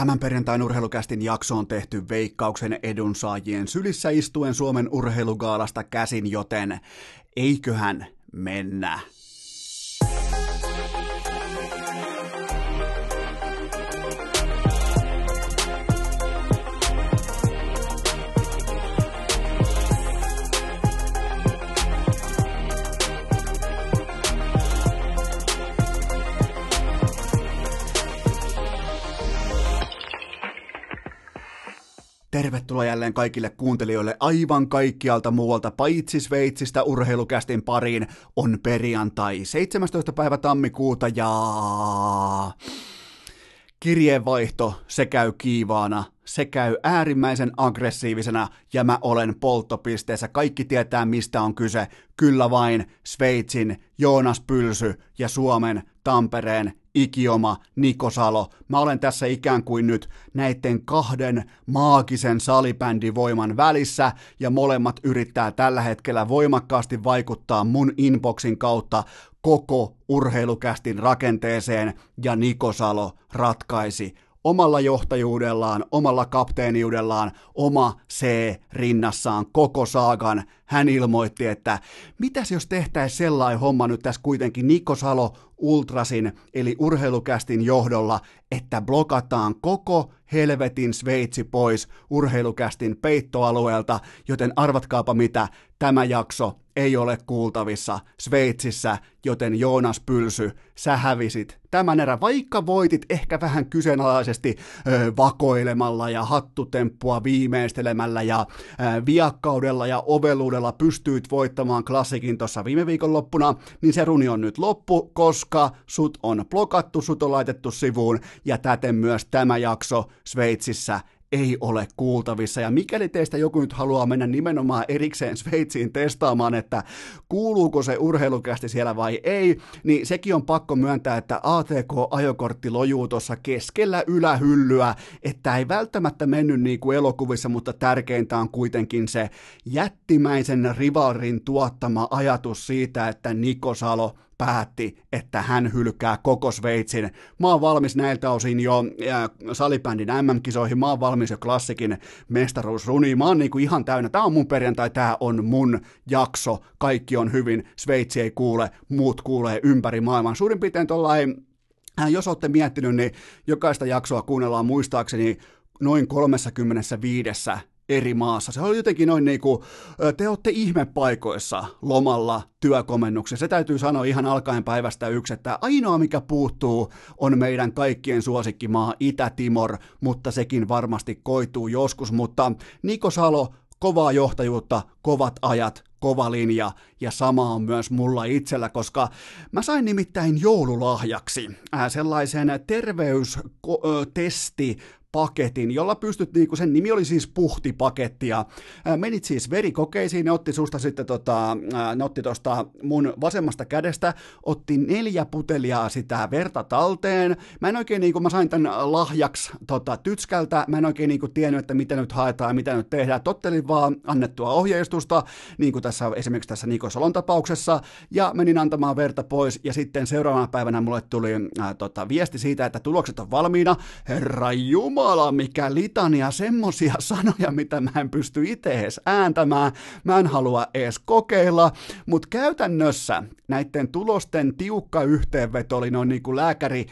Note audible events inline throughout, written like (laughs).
Tämän perjantain urheilukästin jakso on tehty veikkauksen edunsaajien sylissä istuen Suomen urheilugaalasta käsin, joten eiköhän mennä. Tervetuloa jälleen kaikille kuuntelijoille aivan kaikkialta muualta, paitsi Sveitsistä urheilukästin pariin. On perjantai 17. päivä tammikuuta ja kirjeenvaihto, se käy kiivaana, se käy äärimmäisen aggressiivisena ja mä olen polttopisteessä. Kaikki tietää mistä on kyse. Kyllä vain Sveitsin Joonas Pylsy ja Suomen Tampereen ikioma Niko Salo. Mä olen tässä ikään kuin nyt näiden kahden maagisen salibändivoiman välissä ja molemmat yrittää tällä hetkellä voimakkaasti vaikuttaa mun inboxin kautta koko urheilukästin rakenteeseen ja Niko Salo ratkaisi omalla johtajuudellaan, omalla kapteeniudellaan, oma C rinnassaan koko saagan. Hän ilmoitti, että mitäs jos tehtäisiin sellainen homma nyt tässä kuitenkin Niko Salo Ultrasin eli urheilukästin johdolla, että blokataan koko helvetin Sveitsi pois urheilukästin peittoalueelta, joten arvatkaapa mitä, tämä jakso ei ole kuultavissa Sveitsissä, joten Joonas Pylsy, sä hävisit tämän erän, vaikka voitit ehkä vähän kyseenalaisesti ö, vakoilemalla ja hattutemppua viimeistelemällä ja ö, viakkaudella ja oveluudella pystyit voittamaan klassikin tuossa viime viikon loppuna, niin se runi on nyt loppu, koska sut on blokattu, sut on laitettu sivuun ja täten myös tämä jakso Sveitsissä ei ole kuultavissa. Ja mikäli teistä joku nyt haluaa mennä nimenomaan erikseen Sveitsiin testaamaan, että kuuluuko se urheilukästi siellä vai ei, niin sekin on pakko myöntää, että ATK-ajokortti lojuu tuossa keskellä ylähyllyä, että ei välttämättä mennyt niin kuin elokuvissa, mutta tärkeintä on kuitenkin se jättimäisen rivalrin tuottama ajatus siitä, että Niko Salo päätti, että hän hylkää koko Sveitsin. Mä oon valmis näiltä osin jo salibändin MM-kisoihin, mä oon valmis jo klassikin mestaruusruniin, mä oon niinku ihan täynnä, tää on mun perjantai, tää on mun jakso, kaikki on hyvin, Sveitsi ei kuule, muut kuulee ympäri maailman. Suurin piirtein tuollain, äh, jos olette miettinyt, niin jokaista jaksoa kuunnellaan muistaakseni noin 35 eri maassa. Se oli jotenkin noin niin kuin, te olette ihmepaikoissa lomalla työkomennuksessa. Se täytyy sanoa ihan alkaen päivästä yksi, että ainoa mikä puuttuu on meidän kaikkien suosikkimaa Itä-Timor, mutta sekin varmasti koituu joskus. Mutta Niko Salo, kovaa johtajuutta, kovat ajat, kova linja ja sama on myös mulla itsellä, koska mä sain nimittäin joululahjaksi sellaisen terveystesti paketin, jolla pystyt, niin sen nimi oli siis puhtipaketti, ja menit siis verikokeisiin, ne otti susta sitten, tota, ne otti tosta mun vasemmasta kädestä, otti neljä putelia sitä verta talteen, mä en oikein, niin kuin mä sain tämän lahjaksi tota, tytskältä, mä en oikein niin kuin tiennyt, että mitä nyt haetaan mitä nyt tehdään, tottelin vaan annettua ohjeistusta, niin kuin tässä esimerkiksi tässä Niko Salon tapauksessa, ja menin antamaan verta pois, ja sitten seuraavana päivänä mulle tuli ää, tota, viesti siitä, että tulokset on valmiina, herra Jumala, Jumala, mikä litania semmosia (laughs) sanoja, mitä mä en pysty itse edes ääntämään, mä en halua edes kokeilla, mutta käytännössä näiden tulosten tiukka yhteenveto oli noin niin kuin lääkäri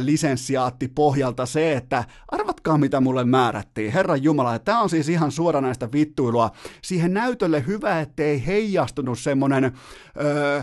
lisensiaatti pohjalta se, että arvatkaa mitä mulle määrättiin, Herran Jumala, tämä on siis ihan suoranaista vittuilua, siihen näytölle hyvä, ettei heijastunut semmonen öö,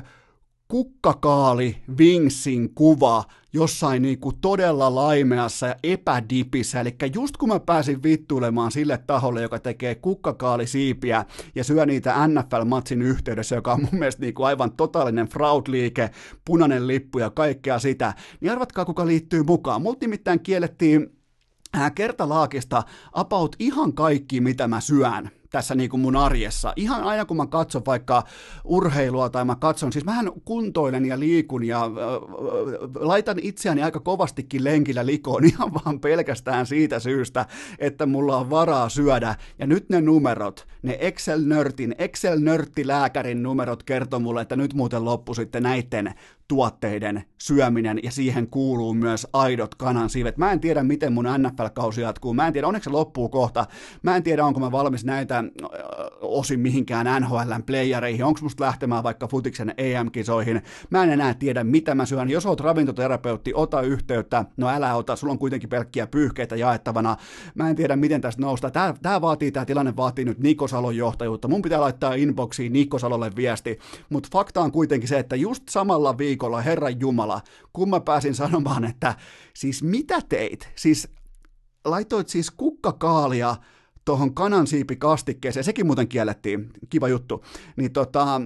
kukkakaali Wingsin kuva jossain niin kuin todella laimeassa ja epädipissä, eli just kun mä pääsin vittuilemaan sille taholle, joka tekee kukkakaalisiipiä ja syö niitä NFL-matsin yhteydessä, joka on mun mielestä kuin aivan totaalinen fraud-liike, punainen lippu ja kaikkea sitä, niin arvatkaa kuka liittyy mukaan. Mut nimittäin kiellettiin kertalaakista about ihan kaikki, mitä mä syön tässä niin kuin mun arjessa. Ihan aina kun mä katson vaikka urheilua tai mä katson, siis mähän kuntoilen ja liikun ja äh, laitan itseäni aika kovastikin lenkillä likoon (laughs) ihan vaan pelkästään siitä syystä, että mulla on varaa syödä. Ja nyt ne numerot, ne Excel-nörtin, Excel-nörttilääkärin numerot kertoo mulle, että nyt muuten loppu sitten näiden tuotteiden syöminen ja siihen kuuluu myös aidot kanansiivet. Mä en tiedä, miten mun NFL-kausi jatkuu. Mä en tiedä, onneksi se loppuu kohta. Mä en tiedä, onko mä valmis näitä osin mihinkään NHLn playereihin. Onko musta lähtemään vaikka futiksen EM-kisoihin. Mä en enää tiedä, mitä mä syön. Jos oot ravintoterapeutti, ota yhteyttä. No älä ota, sulla on kuitenkin pelkkiä pyyhkeitä jaettavana. Mä en tiedä, miten tästä nousta. Tää, tää vaatii, tää tilanne vaatii nyt Niko Salon johtajuutta. Mun pitää laittaa inboxiin Niko Salolle viesti. Mutta fakta on kuitenkin se, että just samalla viikolla, Herran Jumala, kun mä pääsin sanomaan, että siis mitä teit? Siis laitoit siis kukkakaalia tuohon kanansiipikastikkeeseen, sekin muuten kiellettiin, kiva juttu, niin tota,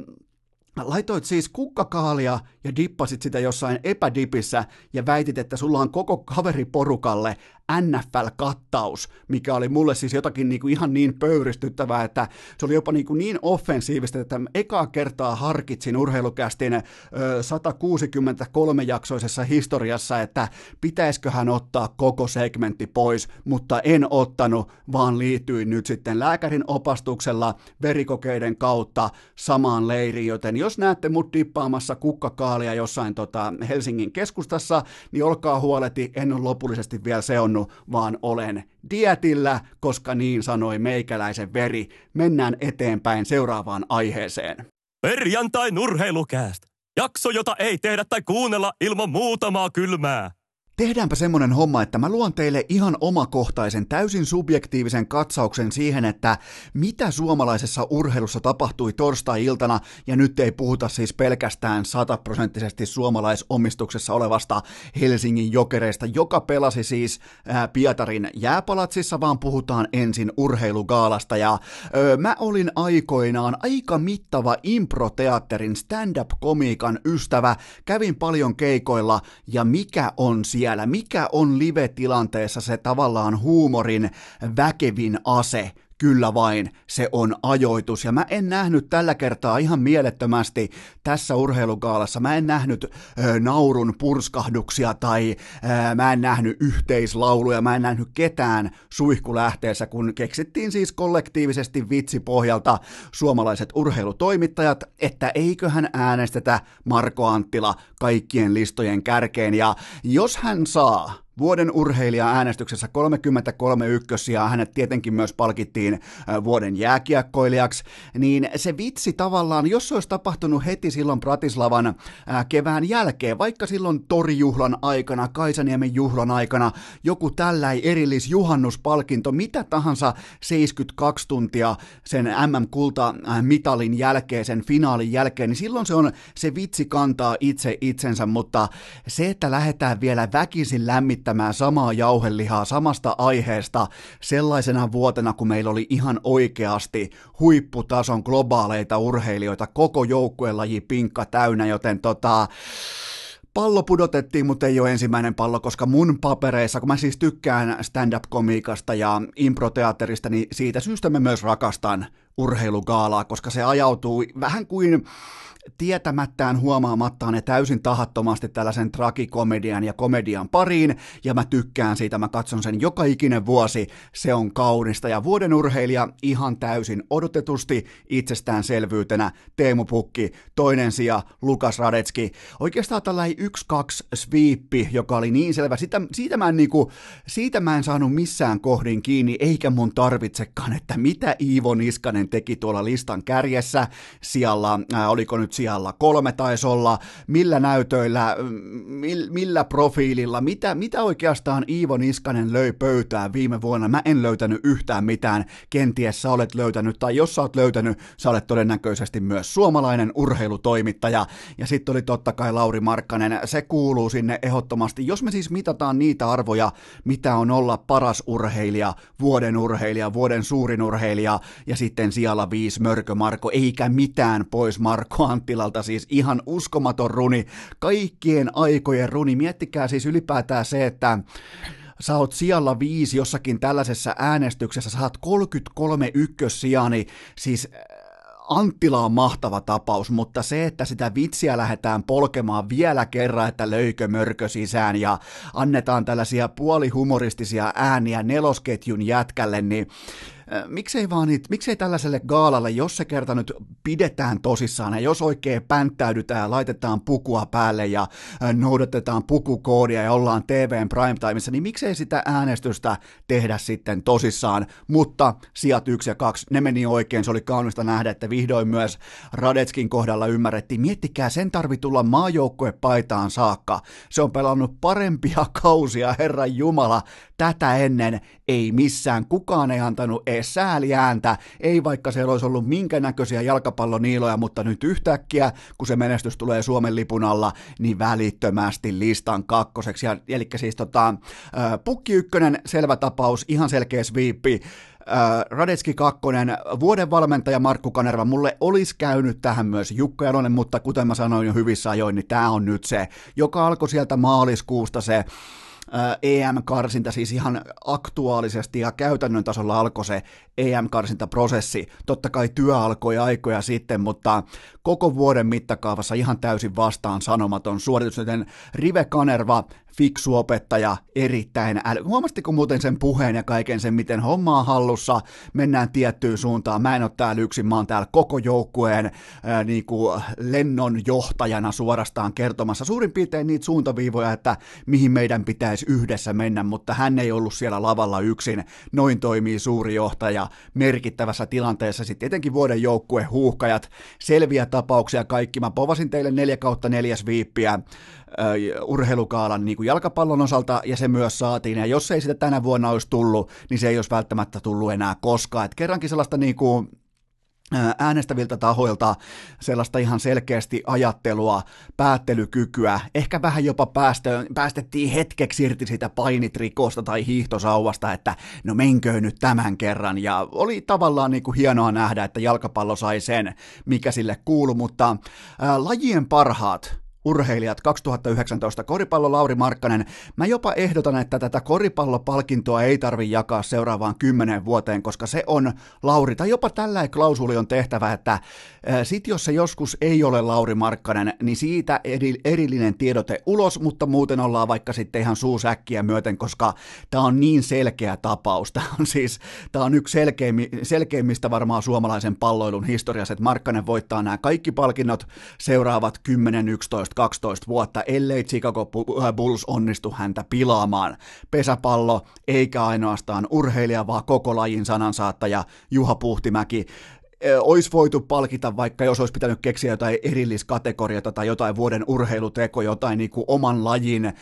laitoit siis kukkakaalia ja dippasit sitä jossain epädipissä ja väitit, että sulla on koko kaveriporukalle NFL-kattaus, mikä oli mulle siis jotakin niin kuin ihan niin pöyristyttävää, että se oli jopa niin, kuin niin offensiivista, että ekaa kertaa harkitsin urheilukästin 163-jaksoisessa historiassa, että pitäisiköhän ottaa koko segmentti pois, mutta en ottanut, vaan liityin nyt sitten lääkärin opastuksella verikokeiden kautta samaan leiriin, joten jos näette mut dippaamassa kukkakaalia jossain tota Helsingin keskustassa, niin olkaa huoleti, en ole lopullisesti vielä seonnut juonut, vaan olen dietillä, koska niin sanoi meikäläisen veri. Mennään eteenpäin seuraavaan aiheeseen. Perjantai nurheilukääst. Jakso, jota ei tehdä tai kuunnella ilman muutamaa kylmää. Tehdäänpä semmonen homma, että mä luon teille ihan omakohtaisen, täysin subjektiivisen katsauksen siihen, että mitä suomalaisessa urheilussa tapahtui torstai-iltana, ja nyt ei puhuta siis pelkästään sataprosenttisesti suomalaisomistuksessa olevasta Helsingin jokereista, joka pelasi siis ää, Pietarin jääpalatsissa, vaan puhutaan ensin urheilugaalasta, ja öö, mä olin aikoinaan aika mittava improteatterin stand-up-komiikan ystävä, kävin paljon keikoilla, ja mikä on siellä siellä, mikä on live-tilanteessa se tavallaan huumorin väkevin ase, Kyllä vain, se on ajoitus. Ja mä en nähnyt tällä kertaa ihan mielettömästi tässä urheilugaalassa. Mä en nähnyt ö, naurun purskahduksia tai ö, mä en nähnyt yhteislauluja. Mä en nähnyt ketään suihkulähteessä, kun keksittiin siis kollektiivisesti vitsipohjalta suomalaiset urheilutoimittajat, että eiköhän äänestetä Marko Anttila kaikkien listojen kärkeen. Ja jos hän saa Vuoden urheilija äänestyksessä 33 ykkössiä, hänet tietenkin myös palkittiin vuoden jääkiekkoilijaksi, niin se vitsi tavallaan, jos se olisi tapahtunut heti silloin Pratislavan kevään jälkeen, vaikka silloin torijuhlan aikana, Kaisaniemen juhlan aikana, joku tällainen erillisjuhannuspalkinto, mitä tahansa 72 tuntia sen MM-kulta-mitalin jälkeen, sen finaalin jälkeen, niin silloin se on, se vitsi kantaa itse itsensä, mutta se, että lähdetään vielä väkisin lämmittämään heittämään samaa jauhelihaa samasta aiheesta sellaisena vuotena, kun meillä oli ihan oikeasti huipputason globaaleita urheilijoita, koko joukkuelaji pinkka täynnä, joten tota, pallo pudotettiin, mutta ei ole ensimmäinen pallo, koska mun papereissa, kun mä siis tykkään stand-up-komiikasta ja improteatterista, niin siitä syystä mä myös rakastan urheilugaalaa, koska se ajautuu vähän kuin tietämättään huomaamattaan ne täysin tahattomasti tällaisen tragikomedian ja komedian pariin, ja mä tykkään siitä, mä katson sen joka ikinen vuosi, se on kaunista, ja vuoden urheilija ihan täysin odotetusti itsestäänselvyytenä Teemu Pukki, toinen sija Lukas Radetski, oikeastaan tällainen yksi kaksi sweepi, joka oli niin selvä, siitä, siitä, mä en niinku, siitä mä en saanut missään kohdin kiinni, eikä mun tarvitsekaan, että mitä Iivo Niskanen teki tuolla listan kärjessä, siellä, äh, oliko nyt sijalla kolme taisi olla, millä näytöillä, millä profiililla, mitä, mitä oikeastaan Iivo Niskanen löi pöytään viime vuonna. Mä en löytänyt yhtään mitään, kenties sä olet löytänyt, tai jos sä olet löytänyt, sä olet todennäköisesti myös suomalainen urheilutoimittaja. Ja sitten oli totta kai Lauri Markkanen, se kuuluu sinne ehdottomasti. Jos me siis mitataan niitä arvoja, mitä on olla paras urheilija, vuoden urheilija, vuoden suurin urheilija, ja sitten siellä viisi Mörkö Marko, eikä mitään pois Marko Anttilalta, siis ihan uskomaton runi, kaikkien aikojen runi. Miettikää siis ylipäätään se, että sä oot sijalla viisi jossakin tällaisessa äänestyksessä, saat 33 ykkössijaa, niin siis äh, Anttila on mahtava tapaus, mutta se, että sitä vitsiä lähdetään polkemaan vielä kerran, että löykö mörkö sisään ja annetaan tällaisia puolihumoristisia ääniä nelosketjun jätkälle, niin miksei vaan niitä, miksei tällaiselle gaalalle, jos se kerta nyt pidetään tosissaan ja jos oikein pänttäydytään ja laitetaan pukua päälle ja noudatetaan pukukoodia ja ollaan TVn primetimeissa, niin miksei sitä äänestystä tehdä sitten tosissaan, mutta sijat yksi ja kaksi, ne meni oikein, se oli kaunista nähdä, että vihdoin myös Radetskin kohdalla ymmärrettiin, miettikää, sen tarvi tulla maajoukkuepaitaan saakka, se on pelannut parempia (laughs) kausia, Herran Jumala, tätä ennen ei missään, kukaan ei antanut edes sääliääntä, ei vaikka siellä olisi ollut minkä näköisiä jalkapalloniiloja, mutta nyt yhtäkkiä, kun se menestys tulee Suomen lipun alla, niin välittömästi listan kakkoseksi. Ja, eli siis tota, Pukki ykkönen, selvä tapaus, ihan selkeä sviippi, Radetski kakkonen, vuoden valmentaja Markku Kanerva, mulle olisi käynyt tähän myös Jukka Jalonen, mutta kuten mä sanoin jo hyvissä ajoin, niin tämä on nyt se, joka alkoi sieltä maaliskuusta se EM-karsinta, siis ihan aktuaalisesti ja käytännön tasolla alkoi se EM-karsintaprosessi. Totta kai työ alkoi aikoja sitten, mutta koko vuoden mittakaavassa ihan täysin vastaan sanomaton suoritus, joten Rive Kanerva fiksu opettaja, erittäin äly. Huomastiko muuten sen puheen ja kaiken sen, miten homma on hallussa, mennään tiettyyn suuntaan. Mä en ole täällä yksin, mä oon täällä koko joukkueen ää, niin kuin lennon johtajana suorastaan kertomassa suurin piirtein niitä suuntaviivoja, että mihin meidän pitäisi yhdessä mennä, mutta hän ei ollut siellä lavalla yksin. Noin toimii suuri johtaja merkittävässä tilanteessa. Sitten tietenkin vuoden joukkue huuhkajat, selviä tapauksia kaikki. Mä povasin teille neljä kautta neljäs viippiä urheilukaalan niin kuin jalkapallon osalta, ja se myös saatiin, ja jos ei sitä tänä vuonna olisi tullut, niin se ei olisi välttämättä tullut enää koskaan. Et kerrankin sellaista niin kuin, äänestäviltä tahoilta sellaista ihan selkeästi ajattelua, päättelykykyä, ehkä vähän jopa päästö, päästettiin hetkeksi irti siitä painitrikosta tai hiihtosauvasta, että no menköön nyt tämän kerran, ja oli tavallaan niin kuin hienoa nähdä, että jalkapallo sai sen, mikä sille kuulu, mutta ää, lajien parhaat urheilijat 2019 koripallo Lauri Markkanen. Mä jopa ehdotan, että tätä koripallopalkintoa ei tarvi jakaa seuraavaan kymmenen vuoteen, koska se on Lauri, tai jopa tällä klausuli on tehtävä, että sit jos se joskus ei ole Lauri Markkanen, niin siitä erillinen tiedote ulos, mutta muuten ollaan vaikka sitten ihan suusäkkiä myöten, koska tämä on niin selkeä tapaus. (laughs) Tämä on siis, tämä on yksi selkeimmi, selkeimmistä varmaan suomalaisen palloilun historiassa, että Markkanen voittaa nämä kaikki palkinnot seuraavat 10, 11, 12 vuotta, ellei Chicago äh, Bulls onnistu häntä pilaamaan. Pesäpallo, eikä ainoastaan urheilija, vaan koko lajin sanansaattaja Juha Puhtimäki olisi voitu palkita vaikka, jos olisi pitänyt keksiä jotain erilliskategoriata tai jotain vuoden urheiluteko, jotain niin kuin oman lajin ö,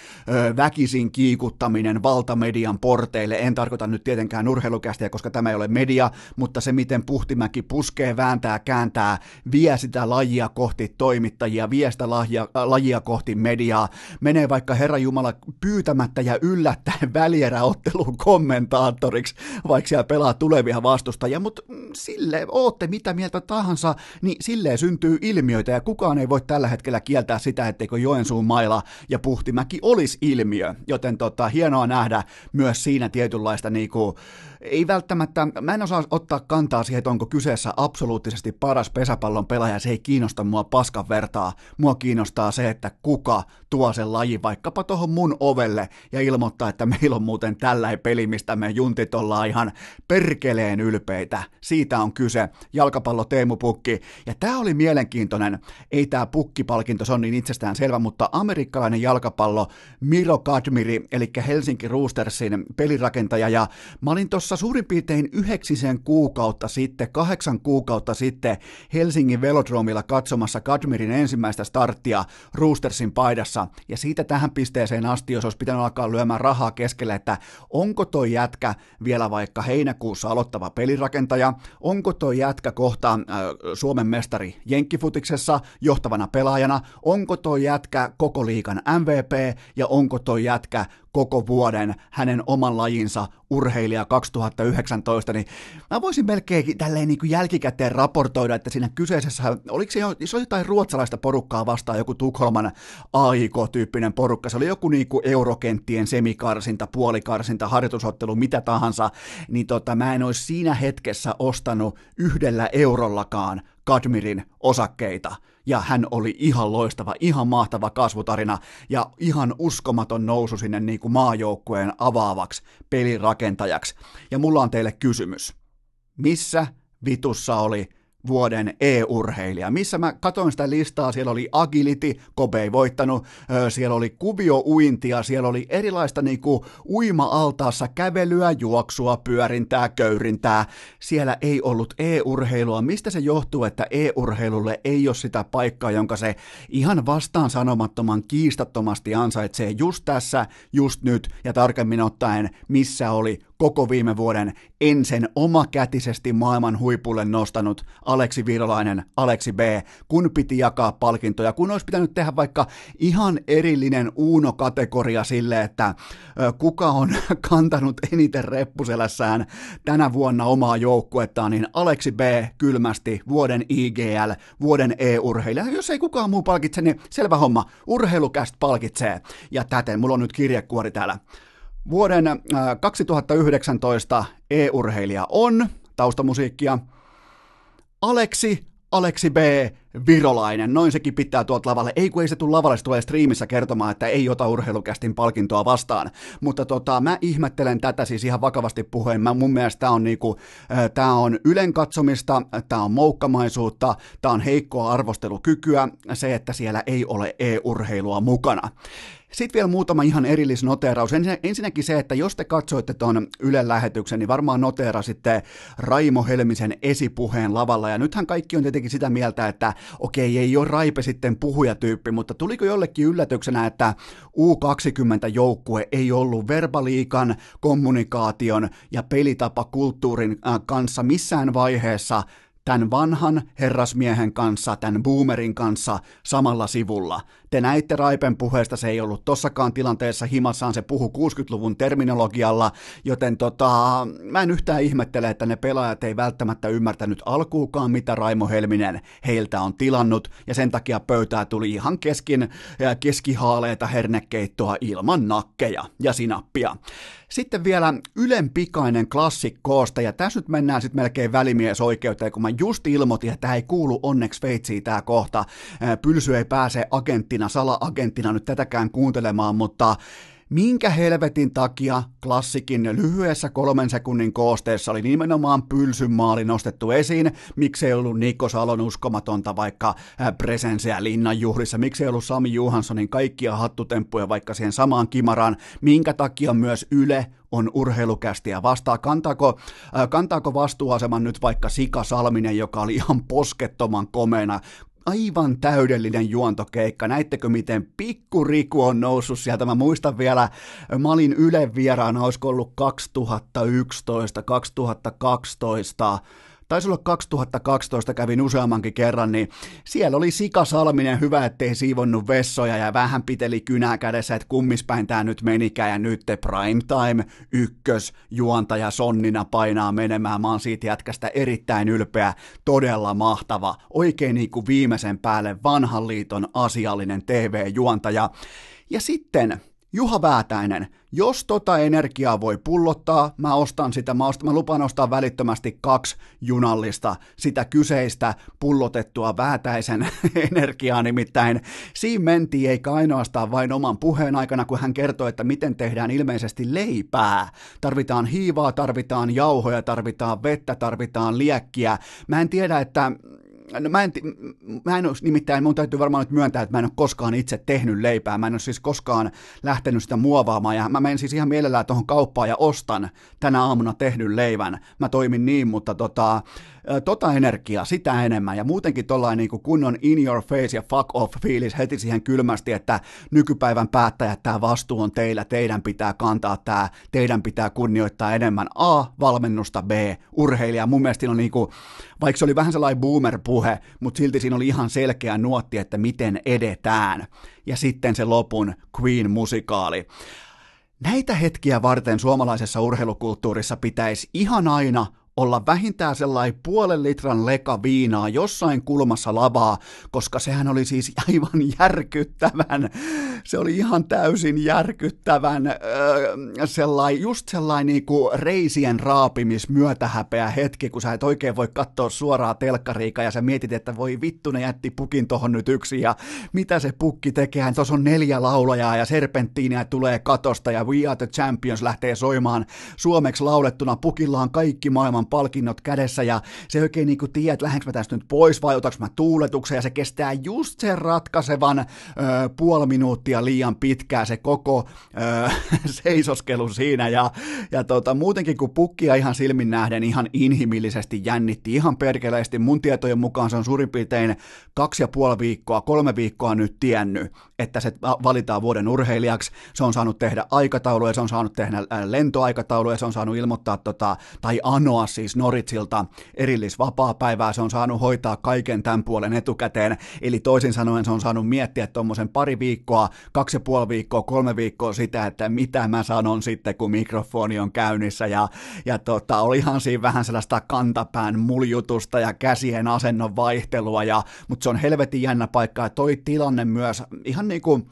väkisin kiikuttaminen valtamedian porteille. En tarkoita nyt tietenkään urheilukästiä, koska tämä ei ole media, mutta se, miten Puhtimäki puskee, vääntää, kääntää, vie sitä lajia kohti toimittajia, vie sitä lajia, lajia kohti mediaa, menee vaikka Herra Jumala pyytämättä ja yllättäen (laughs) välieräottelun kommentaattoriksi, vaikka siellä pelaa tulevia vastustajia, mutta mm, sille ootte olette mitä mieltä tahansa, niin silleen syntyy ilmiöitä ja kukaan ei voi tällä hetkellä kieltää sitä, etteikö Joensuun maila ja Puhtimäki olisi ilmiö. Joten tota, hienoa nähdä myös siinä tietynlaista niinku, ei välttämättä, mä en osaa ottaa kantaa siihen, että onko kyseessä absoluuttisesti paras pesäpallon pelaaja, se ei kiinnosta mua paskan vertaa. Mua kiinnostaa se, että kuka tuo sen laji vaikkapa tuohon mun ovelle ja ilmoittaa, että meillä on muuten tällä peli, mistä me juntit ollaan ihan perkeleen ylpeitä. Siitä on kyse. Jalkapallo Teemu Pukki. Ja tämä oli mielenkiintoinen, ei tämä pukkipalkinto, se on niin itsestään selvä, mutta amerikkalainen jalkapallo Miro Kadmiri, eli Helsinki Roostersin pelirakentaja, ja mä olin tuossa suurin piirtein yhdeksisen kuukautta sitten, kahdeksan kuukautta sitten Helsingin velodromilla katsomassa Kadmirin ensimmäistä starttia Roostersin paidassa, ja siitä tähän pisteeseen asti, jos olisi pitänyt alkaa lyömään rahaa keskelle, että onko toi jätkä vielä vaikka heinäkuussa aloittava pelirakentaja, onko toi jätkä kohta äh, Suomen mestari Jenkkifutiksessa johtavana pelaajana, onko toi jätkä koko liikan MVP, ja onko toi jätkä koko vuoden hänen oman lajinsa urheilija 2019, niin mä voisin melkein tälleen niin kuin jälkikäteen raportoida, että siinä kyseisessä, oliko se, jo, se oli jotain ruotsalaista porukkaa vastaan, joku Tukholman AIK-tyyppinen porukka, se oli joku niin kuin eurokenttien semikarsinta, puolikarsinta, harjoitusottelu, mitä tahansa, niin tota, mä en olisi siinä hetkessä ostanut yhdellä eurollakaan Kadmirin osakkeita ja hän oli ihan loistava, ihan mahtava kasvutarina ja ihan uskomaton nousu sinne niin kuin maajoukkueen avaavaksi pelirakentajaksi. Ja mulla on teille kysymys. missä vitussa oli vuoden e-urheilija. Missä mä katsoin sitä listaa, siellä oli agility, Kobe ei voittanut, siellä oli kuvio-uintia, siellä oli erilaista niinku uima-altaassa kävelyä, juoksua, pyörintää, köyrintää. Siellä ei ollut e-urheilua. Mistä se johtuu, että e-urheilulle ei ole sitä paikkaa, jonka se ihan vastaan sanomattoman kiistattomasti ansaitsee just tässä, just nyt ja tarkemmin ottaen, missä oli koko viime vuoden ensin omakätisesti maailman huipulle nostanut Aleksi Virolainen, Aleksi B, kun piti jakaa palkintoja, kun olisi pitänyt tehdä vaikka ihan erillinen Uno-kategoria sille, että kuka on (laughs) kantanut eniten reppuselässään tänä vuonna omaa joukkuettaan, niin Aleksi B kylmästi vuoden IGL, vuoden e-urheilija. Jos ei kukaan muu palkitse, niin selvä homma, urheilukäst palkitsee. Ja täten, mulla on nyt kirjekuori täällä. Vuoden 2019 äh, e-urheilija on taustamusiikkia Aleksi Aleksi B. Virolainen, noin sekin pitää tuolta lavalle. Ei kun ei se tule lavalle, se tulee striimissä kertomaan, että ei ota urheilukästin palkintoa vastaan. Mutta tota, mä ihmettelen tätä siis ihan vakavasti puheen. Mä, mun mielestä tämä on, niinku, tää on ylen katsomista, tämä on moukkamaisuutta, tämä on heikkoa arvostelukykyä, se, että siellä ei ole e-urheilua mukana. Sitten vielä muutama ihan erillisnoteraus. Ensinnäkin se, että jos te katsoitte tuon Ylen lähetyksen, niin varmaan noteerasitte Raimo Helmisen esipuheen lavalla. Ja nythän kaikki on tietenkin sitä mieltä, että okei, ei ole Raipe sitten puhujatyyppi, mutta tuliko jollekin yllätyksenä, että U20-joukkue ei ollut verbaliikan, kommunikaation ja pelitapakulttuurin äh, kanssa missään vaiheessa – tämän vanhan herrasmiehen kanssa, tämän boomerin kanssa samalla sivulla. Te näitte Raipen puheesta, se ei ollut tossakaan tilanteessa himassaan, se puhu 60-luvun terminologialla, joten tota, mä en yhtään ihmettele, että ne pelaajat ei välttämättä ymmärtänyt alkuukaan, mitä Raimo Helminen heiltä on tilannut, ja sen takia pöytää tuli ihan keskin, keskihaaleita hernekeittoa ilman nakkeja ja sinappia. Sitten vielä Ylen pikainen klassikkoosta, ja tässä nyt mennään sitten melkein välimiesoikeuteen, kun mä just ilmoitin, että tämä ei kuulu onneksi Sveitsiin tämä kohta. Pylsy ei pääse agenttina, sala-agenttina nyt tätäkään kuuntelemaan, mutta minkä helvetin takia klassikin lyhyessä kolmen sekunnin koosteessa oli nimenomaan pylsyn maali nostettu esiin, miksei ollut Nikko Salon uskomatonta vaikka presenseä linnan juhlissa, miksei ollut Sami Johanssonin kaikkia hattutemppuja vaikka siihen samaan kimaraan, minkä takia myös Yle on urheilukästi ja vastaa. Kantaako, kantaako vastuuaseman nyt vaikka Sika Salminen, joka oli ihan poskettoman komeena aivan täydellinen juontokeikka. Näittekö, miten pikkuriku on noussut sieltä? Mä muistan vielä, mä olin Yle vieraana, olisiko ollut 2011, 2012, taisi olla 2012, kävin useammankin kerran, niin siellä oli Sika Salminen, hyvä ettei siivonnut vessoja ja vähän piteli kynää kädessä, että kummispäin tämä nyt menikään ja nyt te primetime ykkös juontaja Sonnina painaa menemään. Mä oon siitä jätkästä erittäin ylpeä, todella mahtava, oikein niin kuin viimeisen päälle vanhan liiton asiallinen TV-juontaja. Ja sitten Juha Väätäinen, jos tota energiaa voi pullottaa, mä ostan sitä, mä, ostan, mä lupaan ostaa välittömästi kaksi junallista sitä kyseistä pullotettua Väätäisen (laughs) energiaa, nimittäin siinä mentiin eikä ainoastaan vain oman puheen aikana, kun hän kertoi, että miten tehdään ilmeisesti leipää. Tarvitaan hiivaa, tarvitaan jauhoja, tarvitaan vettä, tarvitaan liekkiä. Mä en tiedä, että no mä en, mä en ole, nimittäin mun täytyy varmaan nyt myöntää, että mä en ole koskaan itse tehnyt leipää, mä en ole siis koskaan lähtenyt sitä muovaamaan, ja mä menen siis ihan mielellään tuohon kauppaan ja ostan tänä aamuna tehdyn leivän, mä toimin niin, mutta tota, tota energiaa, sitä enemmän, ja muutenkin tollain niin kunnon in your face ja fuck off fiilis heti siihen kylmästi, että nykypäivän päättäjät, tämä vastuu on teillä, teidän pitää kantaa tämä, teidän pitää kunnioittaa enemmän A, valmennusta, B, urheilija, mun mielestä on niin kuin, vaikka se oli vähän sellainen boomer-puhe, mutta silti siinä oli ihan selkeä nuotti, että miten edetään. Ja sitten se lopun Queen-musikaali. Näitä hetkiä varten suomalaisessa urheilukulttuurissa pitäisi ihan aina olla vähintään sellainen puolen litran leka viinaa jossain kulmassa lavaa, koska sehän oli siis (laughs) aivan järkyttävän, se oli ihan täysin järkyttävän öö, sellainen, just sellainen niinku reisien raapimis myötähäpeä hetki, kun sä et oikein voi katsoa suoraa telkkariika ja sä mietit, että voi vittu ne jätti pukin tohon nyt yksi ja mitä se pukki tekee, tuossa on neljä laulajaa ja serpenttiiniä tulee katosta ja We Are The Champions lähtee soimaan suomeksi laulettuna, pukilla on kaikki maailman on palkinnot kädessä ja se oikein niin kuin tiedä, että lähdenkö mä tästä nyt pois vai otaks mä tuuletuksen ja se kestää just sen ratkaisevan ö, puoli minuuttia liian pitkää se koko ö, (laughs) seisoskelu siinä. Ja, ja tota, muutenkin kun pukkia ihan silmin nähden ihan inhimillisesti jännitti ihan perkeleesti, mun tietojen mukaan se on suurin piirtein kaksi ja puoli viikkoa, kolme viikkoa nyt tiennyt, että se valitaan vuoden urheilijaksi, se on saanut tehdä aikatauluja, se on saanut tehdä lentoaikatauluja, se on saanut ilmoittaa tota, tai anoa siis Noritsilta erillisvapaa-päivää, se on saanut hoitaa kaiken tämän puolen etukäteen, eli toisin sanoen se on saanut miettiä tuommoisen pari viikkoa, kaksi ja puoli viikkoa, kolme viikkoa sitä, että mitä mä sanon sitten, kun mikrofoni on käynnissä, ja, ja tota, olihan siinä vähän sellaista kantapään muljutusta ja käsien asennon vaihtelua, ja, mutta se on helvetin jännä paikka, ja toi tilanne myös ihan niin kuin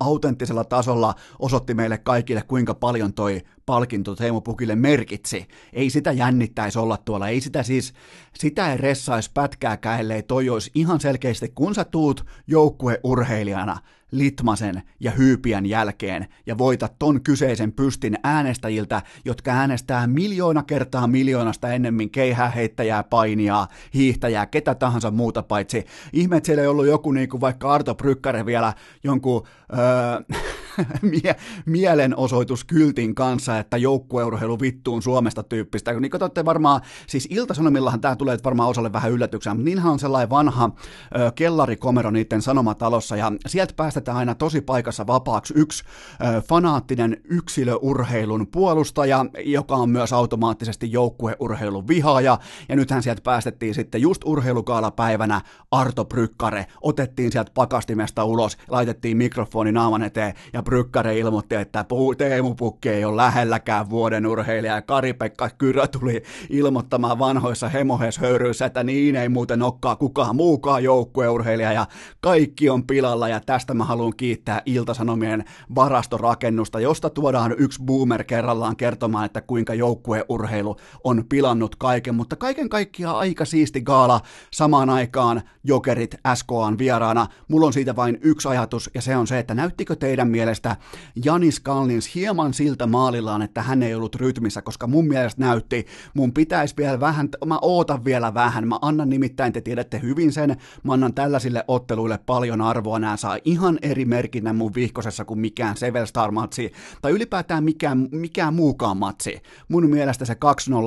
autenttisella tasolla osoitti meille kaikille, kuinka paljon toi palkinto Teemu Pukille merkitsi. Ei sitä jännittäisi olla tuolla, ei sitä siis, sitä ei ressaisi pätkääkään, ellei toi olisi ihan selkeästi, kun sä tuut joukkueurheilijana Litmasen ja Hyypiän jälkeen ja voitat ton kyseisen pystin äänestäjiltä, jotka äänestää miljoona kertaa miljoonasta ennemmin keihääheittäjää, painia, hiihtäjää, ketä tahansa muuta paitsi. Ihme, että siellä ei ollut joku niin kuin vaikka Arto Brykkare vielä jonkun öö, (laughs) mie- mielenosoituskyltin kanssa, että joukkueurheilu vittuun Suomesta tyyppistä. Niin katsotte varmaan, siis Iltasanomillahan tämä tulee varmaan osalle vähän yllätyksenä, mutta niinhän on sellainen vanha ö, kellarikomero niiden sanomatalossa, ja sieltä päästetään aina tosi paikassa vapaaksi yksi ö, fanaattinen yksilöurheilun puolustaja, joka on myös automaattisesti joukkueurheilun vihaaja, ja nythän sieltä päästettiin sitten just urheilukaalapäivänä Arto Brykkare, otettiin sieltä pakastimesta ulos, laitettiin mikrofoni naaman eteen, ja Brykkare ilmoitti, että Teemu Pukki ei ole lähelläkään vuoden urheilija, ja Kari-Pekka Kyrö tuli ilmoittamaan vanhoissa hemoheshöyryissä, että niin ei muuten olekaan kukaan muukaan joukkueurheilija, ja kaikki on pilalla, ja tästä mä haluan kiittää Iltasanomien varastorakennusta, josta tuodaan yksi boomer kerrallaan kertomaan, että kuinka joukkueurheilu on pilannut kaiken, mutta kaiken kaikkiaan aika siisti gaala. Samaan aikaan Jokerit SKAn vieraana. Mulla on siitä vain yksi ajatus, ja se on se, että näyttikö teidän mielestä Janis Kallins hieman siltä maalillaan, että hän ei ollut rytmissä, koska mun mielestä näytti, mun pitäisi vielä vähän, mä ootan vielä vähän, mä annan nimittäin, te tiedätte hyvin sen, mä annan tällaisille otteluille paljon arvoa, nämä saa ihan eri merkinnän mun vihkosessa kuin mikään Sevelstar-matsi, tai ylipäätään mikään, mikään muukaan matsi. Mun mielestä se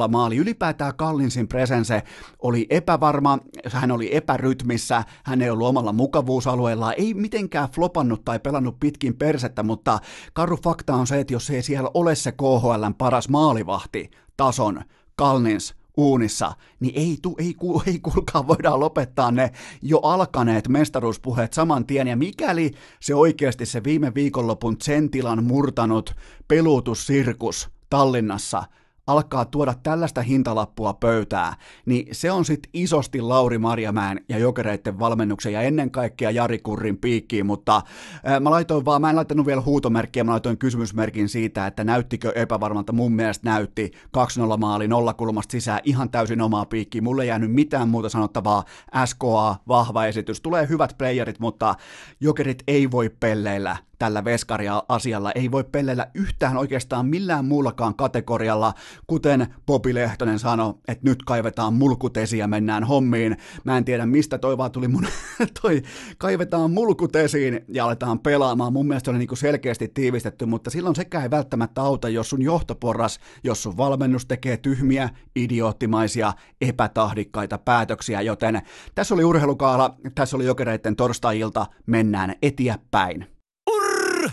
2-0 maali, ylipäätään Kallinsin presense oli epävarma, hän oli epärytmissä, hän ei ollut omalla mukavuusalueellaan, ei mitenkään flopannut tai pelannut pitkin persettä, mutta karu fakta on se, että jos ei siellä ole se KHLn paras maalivahti tason Kalnins uunissa, niin ei, tu, ei, ku, (laughs) ei kuulkaa voidaan lopettaa ne jo alkaneet mestaruuspuheet saman tien, ja mikäli se oikeasti se viime viikonlopun Zentilan murtanut peluutussirkus Tallinnassa – alkaa tuoda tällaista hintalappua pöytää, niin se on sitten isosti Lauri Marjamäen ja jokereiden valmennuksen ja ennen kaikkea Jari Kurrin piikkiin, mutta mä laitoin vaan, mä en laittanut vielä huutomerkkiä, mä laitoin kysymysmerkin siitä, että näyttikö epävarmalta, mun mielestä näytti 2-0 maali nollakulmasta sisään ihan täysin omaa piikkiä, mulle ei jäänyt mitään muuta sanottavaa, SKA, vahva esitys, tulee hyvät playerit, mutta jokerit ei voi pelleillä tällä veskaria-asialla ei voi pelleillä yhtään oikeastaan millään muullakaan kategorialla, kuten Bobi Lehtonen sanoi, että nyt kaivetaan mulkutesi ja mennään hommiin. Mä en tiedä mistä toi vaan tuli mun, (laughs) toi kaivetaan mulkutesiin ja aletaan pelaamaan. Mun mielestä oli niinku selkeästi tiivistetty, mutta silloin sekä ei välttämättä auta, jos sun johtoporras, jos sun valmennus tekee tyhmiä, idioottimaisia, epätahdikkaita päätöksiä, joten tässä oli urheilukaala, tässä oli jokereiden torstai-ilta, mennään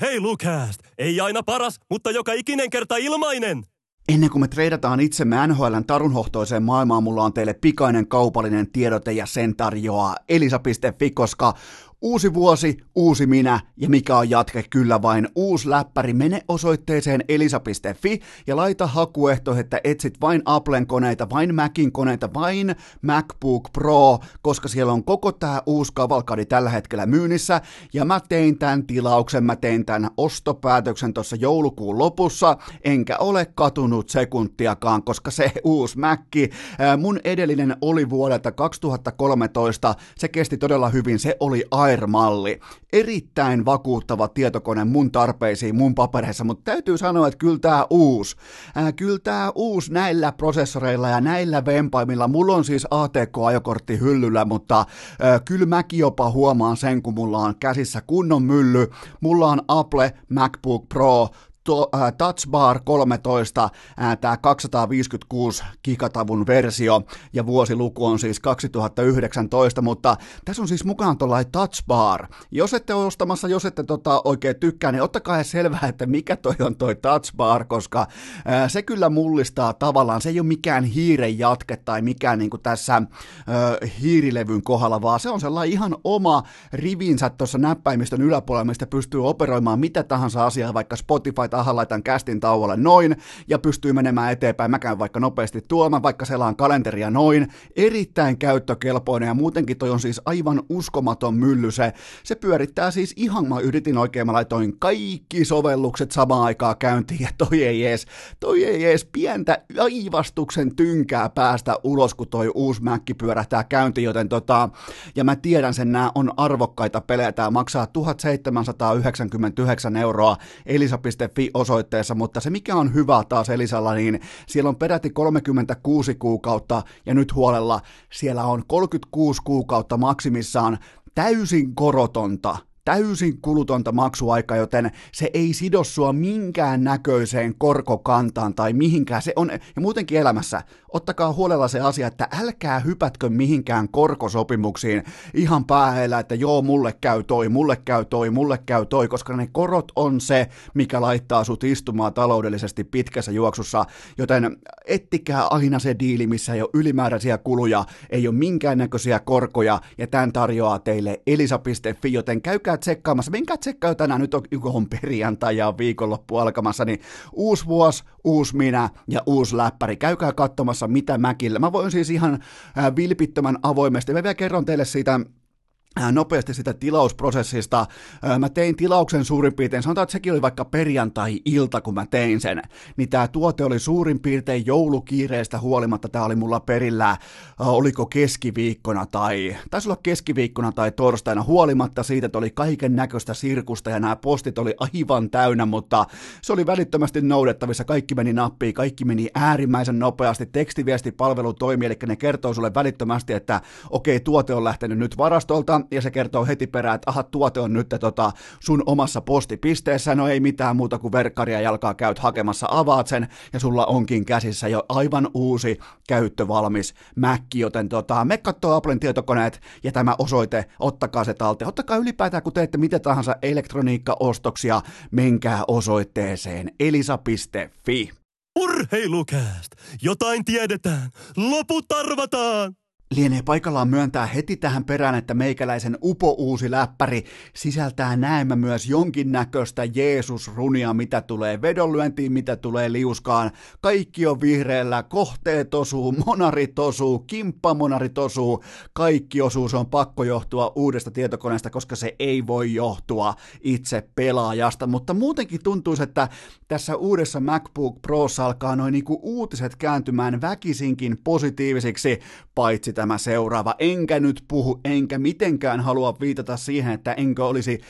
eteenpäin. Urheilukääst! Ei aina paras, mutta joka ikinen kerta ilmainen! Ennen kuin me treidataan itsemme NHLn tarunhohtoiseen maailmaan, mulla on teille pikainen kaupallinen tiedote ja sen tarjoaa elisa.fi, koska Uusi vuosi, uusi minä ja mikä on jatke kyllä vain uusi läppäri. Mene osoitteeseen elisa.fi ja laita hakuehto, että etsit vain Applen koneita, vain Macin koneita, vain MacBook Pro, koska siellä on koko tämä uusi kavalkadi tällä hetkellä myynnissä. Ja mä tein tämän tilauksen, mä tein tämän ostopäätöksen tuossa joulukuun lopussa, enkä ole katunut sekuntiakaan, koska se uusi Macki, mun edellinen oli vuodelta 2013, se kesti todella hyvin, se oli aivan Air-malli. Erittäin vakuuttava tietokone mun tarpeisiin, mun papereissa, mutta täytyy sanoa, että kyllä tämä uusi, ää, kyllä tämä uusi näillä prosessoreilla ja näillä vempaimilla, mulla on siis ATK-ajokortti hyllyllä, mutta ää, kyllä mäkin jopa huomaan sen, kun mulla on käsissä kunnon mylly, mulla on Apple MacBook Pro to, äh, Touch Bar 13, äh, tämä 256 gigatavun versio, ja vuosiluku on siis 2019, mutta tässä on siis mukaan tuollainen Touch Bar. Jos ette ole ostamassa, jos ette tota oikein tykkää, niin ottakaa selvää, että mikä toi on toi Touch Bar, koska äh, se kyllä mullistaa tavallaan, se ei ole mikään hiiren jatke tai mikään niin kuin tässä äh, hiirilevyn kohdalla, vaan se on sellainen ihan oma rivinsä tuossa näppäimistön yläpuolella, mistä pystyy operoimaan mitä tahansa asiaa, vaikka Spotify että aha, laitan kästin tauolle noin, ja pystyy menemään eteenpäin. Mä käyn vaikka nopeasti tuomaan, vaikka selaan kalenteria noin. Erittäin käyttökelpoinen, ja muutenkin toi on siis aivan uskomaton mylly. Se, se pyörittää siis ihan, mä yritin oikein, mä laitoin kaikki sovellukset samaan aikaan käyntiin, ja toi ei ees, toi ei ees pientä aivastuksen tynkää päästä ulos, kun toi uusi Mäkki pyörähtää käyntiin, joten tota, ja mä tiedän sen, nämä on arvokkaita pelejä, tää maksaa 1799 euroa, elisa.fi osoitteessa, mutta se mikä on hyvä taas Elisalla, niin siellä on peräti 36 kuukautta ja nyt huolella siellä on 36 kuukautta maksimissaan täysin korotonta täysin kulutonta maksuaikaa, joten se ei sido sua minkään näköiseen korkokantaan tai mihinkään. Se on, ja muutenkin elämässä, ottakaa huolella se asia, että älkää hypätkö mihinkään korkosopimuksiin ihan pääheillä, että joo, mulle käy toi, mulle käy toi, mulle käy toi, koska ne korot on se, mikä laittaa sut istumaan taloudellisesti pitkässä juoksussa, joten ettikää aina se diili, missä ei ole ylimääräisiä kuluja, ei ole minkäännäköisiä korkoja, ja tämän tarjoaa teille elisa.fi, joten käykää menkää tsekkaamassa, menkää tsekkaa tänään, nyt on, on perjantai ja on viikonloppu alkamassa, niin uusi vuosi, uusi minä ja uusi läppäri. Käykää katsomassa, mitä mäkillä. Mä voin siis ihan äh, vilpittömän avoimesti, mä vielä kerron teille siitä nopeasti sitä tilausprosessista. Äh, mä tein tilauksen suurin piirtein, sanotaan, että sekin oli vaikka perjantai-ilta, kun mä tein sen, niin tämä tuote oli suurin piirtein joulukiireestä huolimatta, tämä oli mulla perillä, äh, oliko keskiviikkona tai, taisi olla keskiviikkona tai torstaina, huolimatta siitä, että oli kaiken näköistä sirkusta ja nämä postit oli aivan täynnä, mutta se oli välittömästi noudettavissa, kaikki meni nappiin, kaikki meni äärimmäisen nopeasti, tekstiviestipalvelu toimi, eli ne kertoo sulle välittömästi, että okei, tuote on lähtenyt nyt varastolta, ja se kertoo heti perään, että aha, tuote on nyt tota, sun omassa postipisteessä, no ei mitään muuta kuin verkkaria jalkaa käyt hakemassa, avaat sen ja sulla onkin käsissä jo aivan uusi käyttövalmis Mac, joten tota, me katsoo Applen tietokoneet ja tämä osoite, ottakaa se talteen, ottakaa ylipäätään kun teette mitä tahansa elektroniikkaostoksia, menkää osoitteeseen elisa.fi. Urheilukääst! Jotain tiedetään! Loput arvataan! Lienee paikallaan myöntää heti tähän perään, että meikäläisen upo-uusi läppäri sisältää näemmä myös jonkinnäköistä Jeesus-runia, mitä tulee vedonlyöntiin, mitä tulee liuskaan. Kaikki on vihreällä, kohteet osuu, monarit osuu, kimppamonarit osuu, kaikki osuus on pakko johtua uudesta tietokoneesta, koska se ei voi johtua itse pelaajasta, mutta muutenkin tuntuu, että tässä uudessa MacBook Prossa alkaa noin niinku uutiset kääntymään väkisinkin positiivisiksi, paitsi tämä seuraava. Enkä nyt puhu, enkä mitenkään halua viitata siihen, että enkö olisi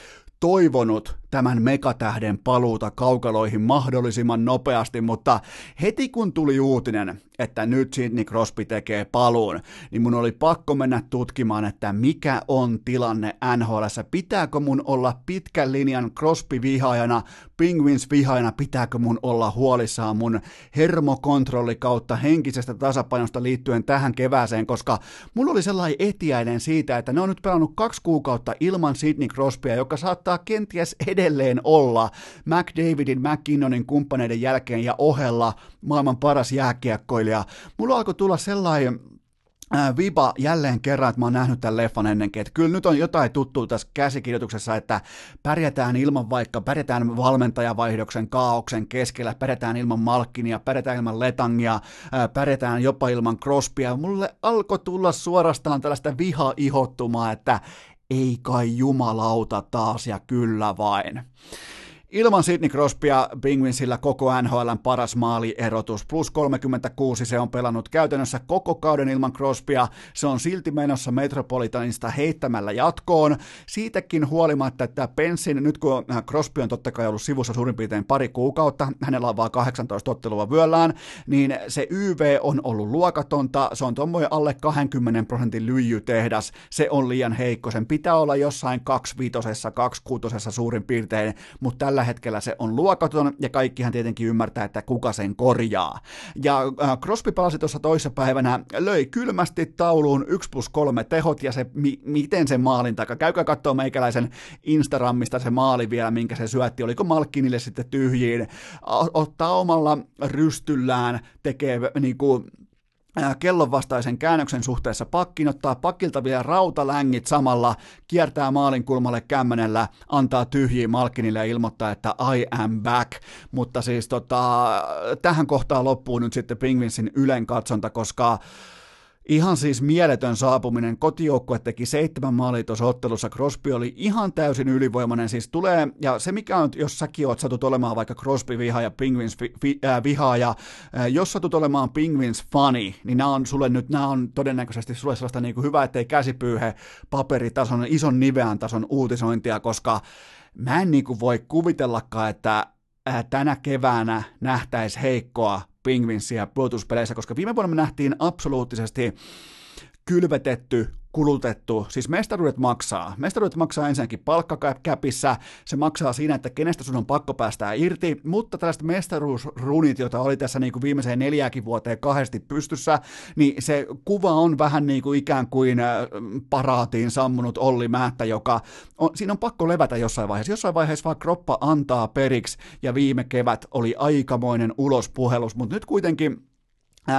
toivonut tämän megatähden paluuta kaukaloihin mahdollisimman nopeasti, mutta heti kun tuli uutinen, että nyt Sidney Crosby tekee paluun, niin mun oli pakko mennä tutkimaan, että mikä on tilanne NHL. Pitääkö mun olla pitkän linjan Crosby-vihaajana, Penguins-vihaajana, pitääkö mun olla huolissaan mun hermokontrolli kautta henkisestä tasapainosta liittyen tähän kevääseen, koska mulla oli sellainen etiäinen siitä, että ne on nyt pelannut kaksi kuukautta ilman Sidney Crosbya, joka saattaa kenties edelleen olla McDavidin, McKinnonin kumppaneiden jälkeen ja ohella maailman paras jääkiekkoilija. Mulla alkoi tulla sellainen viba jälleen kerran, että mä oon nähnyt tämän leffan ennenkin, että kyllä nyt on jotain tuttua tässä käsikirjoituksessa, että pärjätään ilman vaikka, pärjätään valmentajavaihdoksen kaauksen keskellä, pärjätään ilman Malkkinia, pärjätään ilman Letangia, pärjätään jopa ilman Crospia. Mulle alkoi tulla suorastaan tällaista viha-ihottumaa, että ei kai jumalauta taas ja kyllä vain. Ilman Sidney Crosbya Penguinsillä koko NHLn paras maalierotus, plus 36 se on pelannut käytännössä koko kauden ilman Crosbya, se on silti menossa Metropolitanista heittämällä jatkoon, siitäkin huolimatta, että Pensin, nyt kun Crosby on totta kai ollut sivussa suurin piirtein pari kuukautta, hänellä on vaan 18 ottelua vyöllään, niin se YV on ollut luokatonta, se on tuommoinen alle 20 prosentin lyijytehdas, se on liian heikko, sen pitää olla jossain 25 26 suurin piirtein, mutta tällä hetkellä se on luokaton, ja kaikkihan tietenkin ymmärtää, että kuka sen korjaa. Ja äh, Crosby palasi tuossa toisessa päivänä, löi kylmästi tauluun 1 plus 3 tehot, ja se, mi- miten se maalin takaa, käykää katsoa meikäläisen Instagramista se maali vielä, minkä se syötti, oliko Malkkinille sitten tyhjiin, ottaa omalla rystyllään, tekee niin kuin, kellon vastaisen käännöksen suhteessa pakkin, ottaa pakilta vielä rautalängit samalla, kiertää maalin kulmalle kämmenellä, antaa tyhjiä Malkinille ja ilmoittaa, että I am back. Mutta siis tota, tähän kohtaan loppuu nyt sitten Pingvinsin ylen katsonta, koska Ihan siis mieletön saapuminen. Kotijoukkue teki seitsemän maalia tuossa ottelussa. Crosby oli ihan täysin ylivoimainen. Siis tulee, ja se mikä on, jos säkin oot satut olemaan vaikka Crosby viha ja Penguins äh, vihaaja, äh, jos satut olemaan Penguins fani, niin nämä on sulle nyt, nämä on todennäköisesti sulle sellaista niin kuin hyvä, ettei käsipyyhe paperitason, ison niveän tason uutisointia, koska mä en niin kuin voi kuvitellakaan, että äh, tänä keväänä nähtäisi heikkoa Penguinsia puolustuspeleissä, koska viime vuonna me nähtiin absoluuttisesti kylvetetty kulutettu, siis mestaruudet maksaa. Mestaruudet maksaa ensinnäkin palkkakäpissä, se maksaa siinä, että kenestä sun on pakko päästää irti, mutta tällaiset mestaruusrunit, joita oli tässä niin kuin viimeiseen neljäkin vuoteen kahdesti pystyssä, niin se kuva on vähän niin kuin ikään kuin äh, paraatiin sammunut Olli Määttä, joka on, siinä on pakko levätä jossain vaiheessa. Jossain vaiheessa vaan kroppa antaa periksi, ja viime kevät oli aikamoinen ulospuhelus, mutta nyt kuitenkin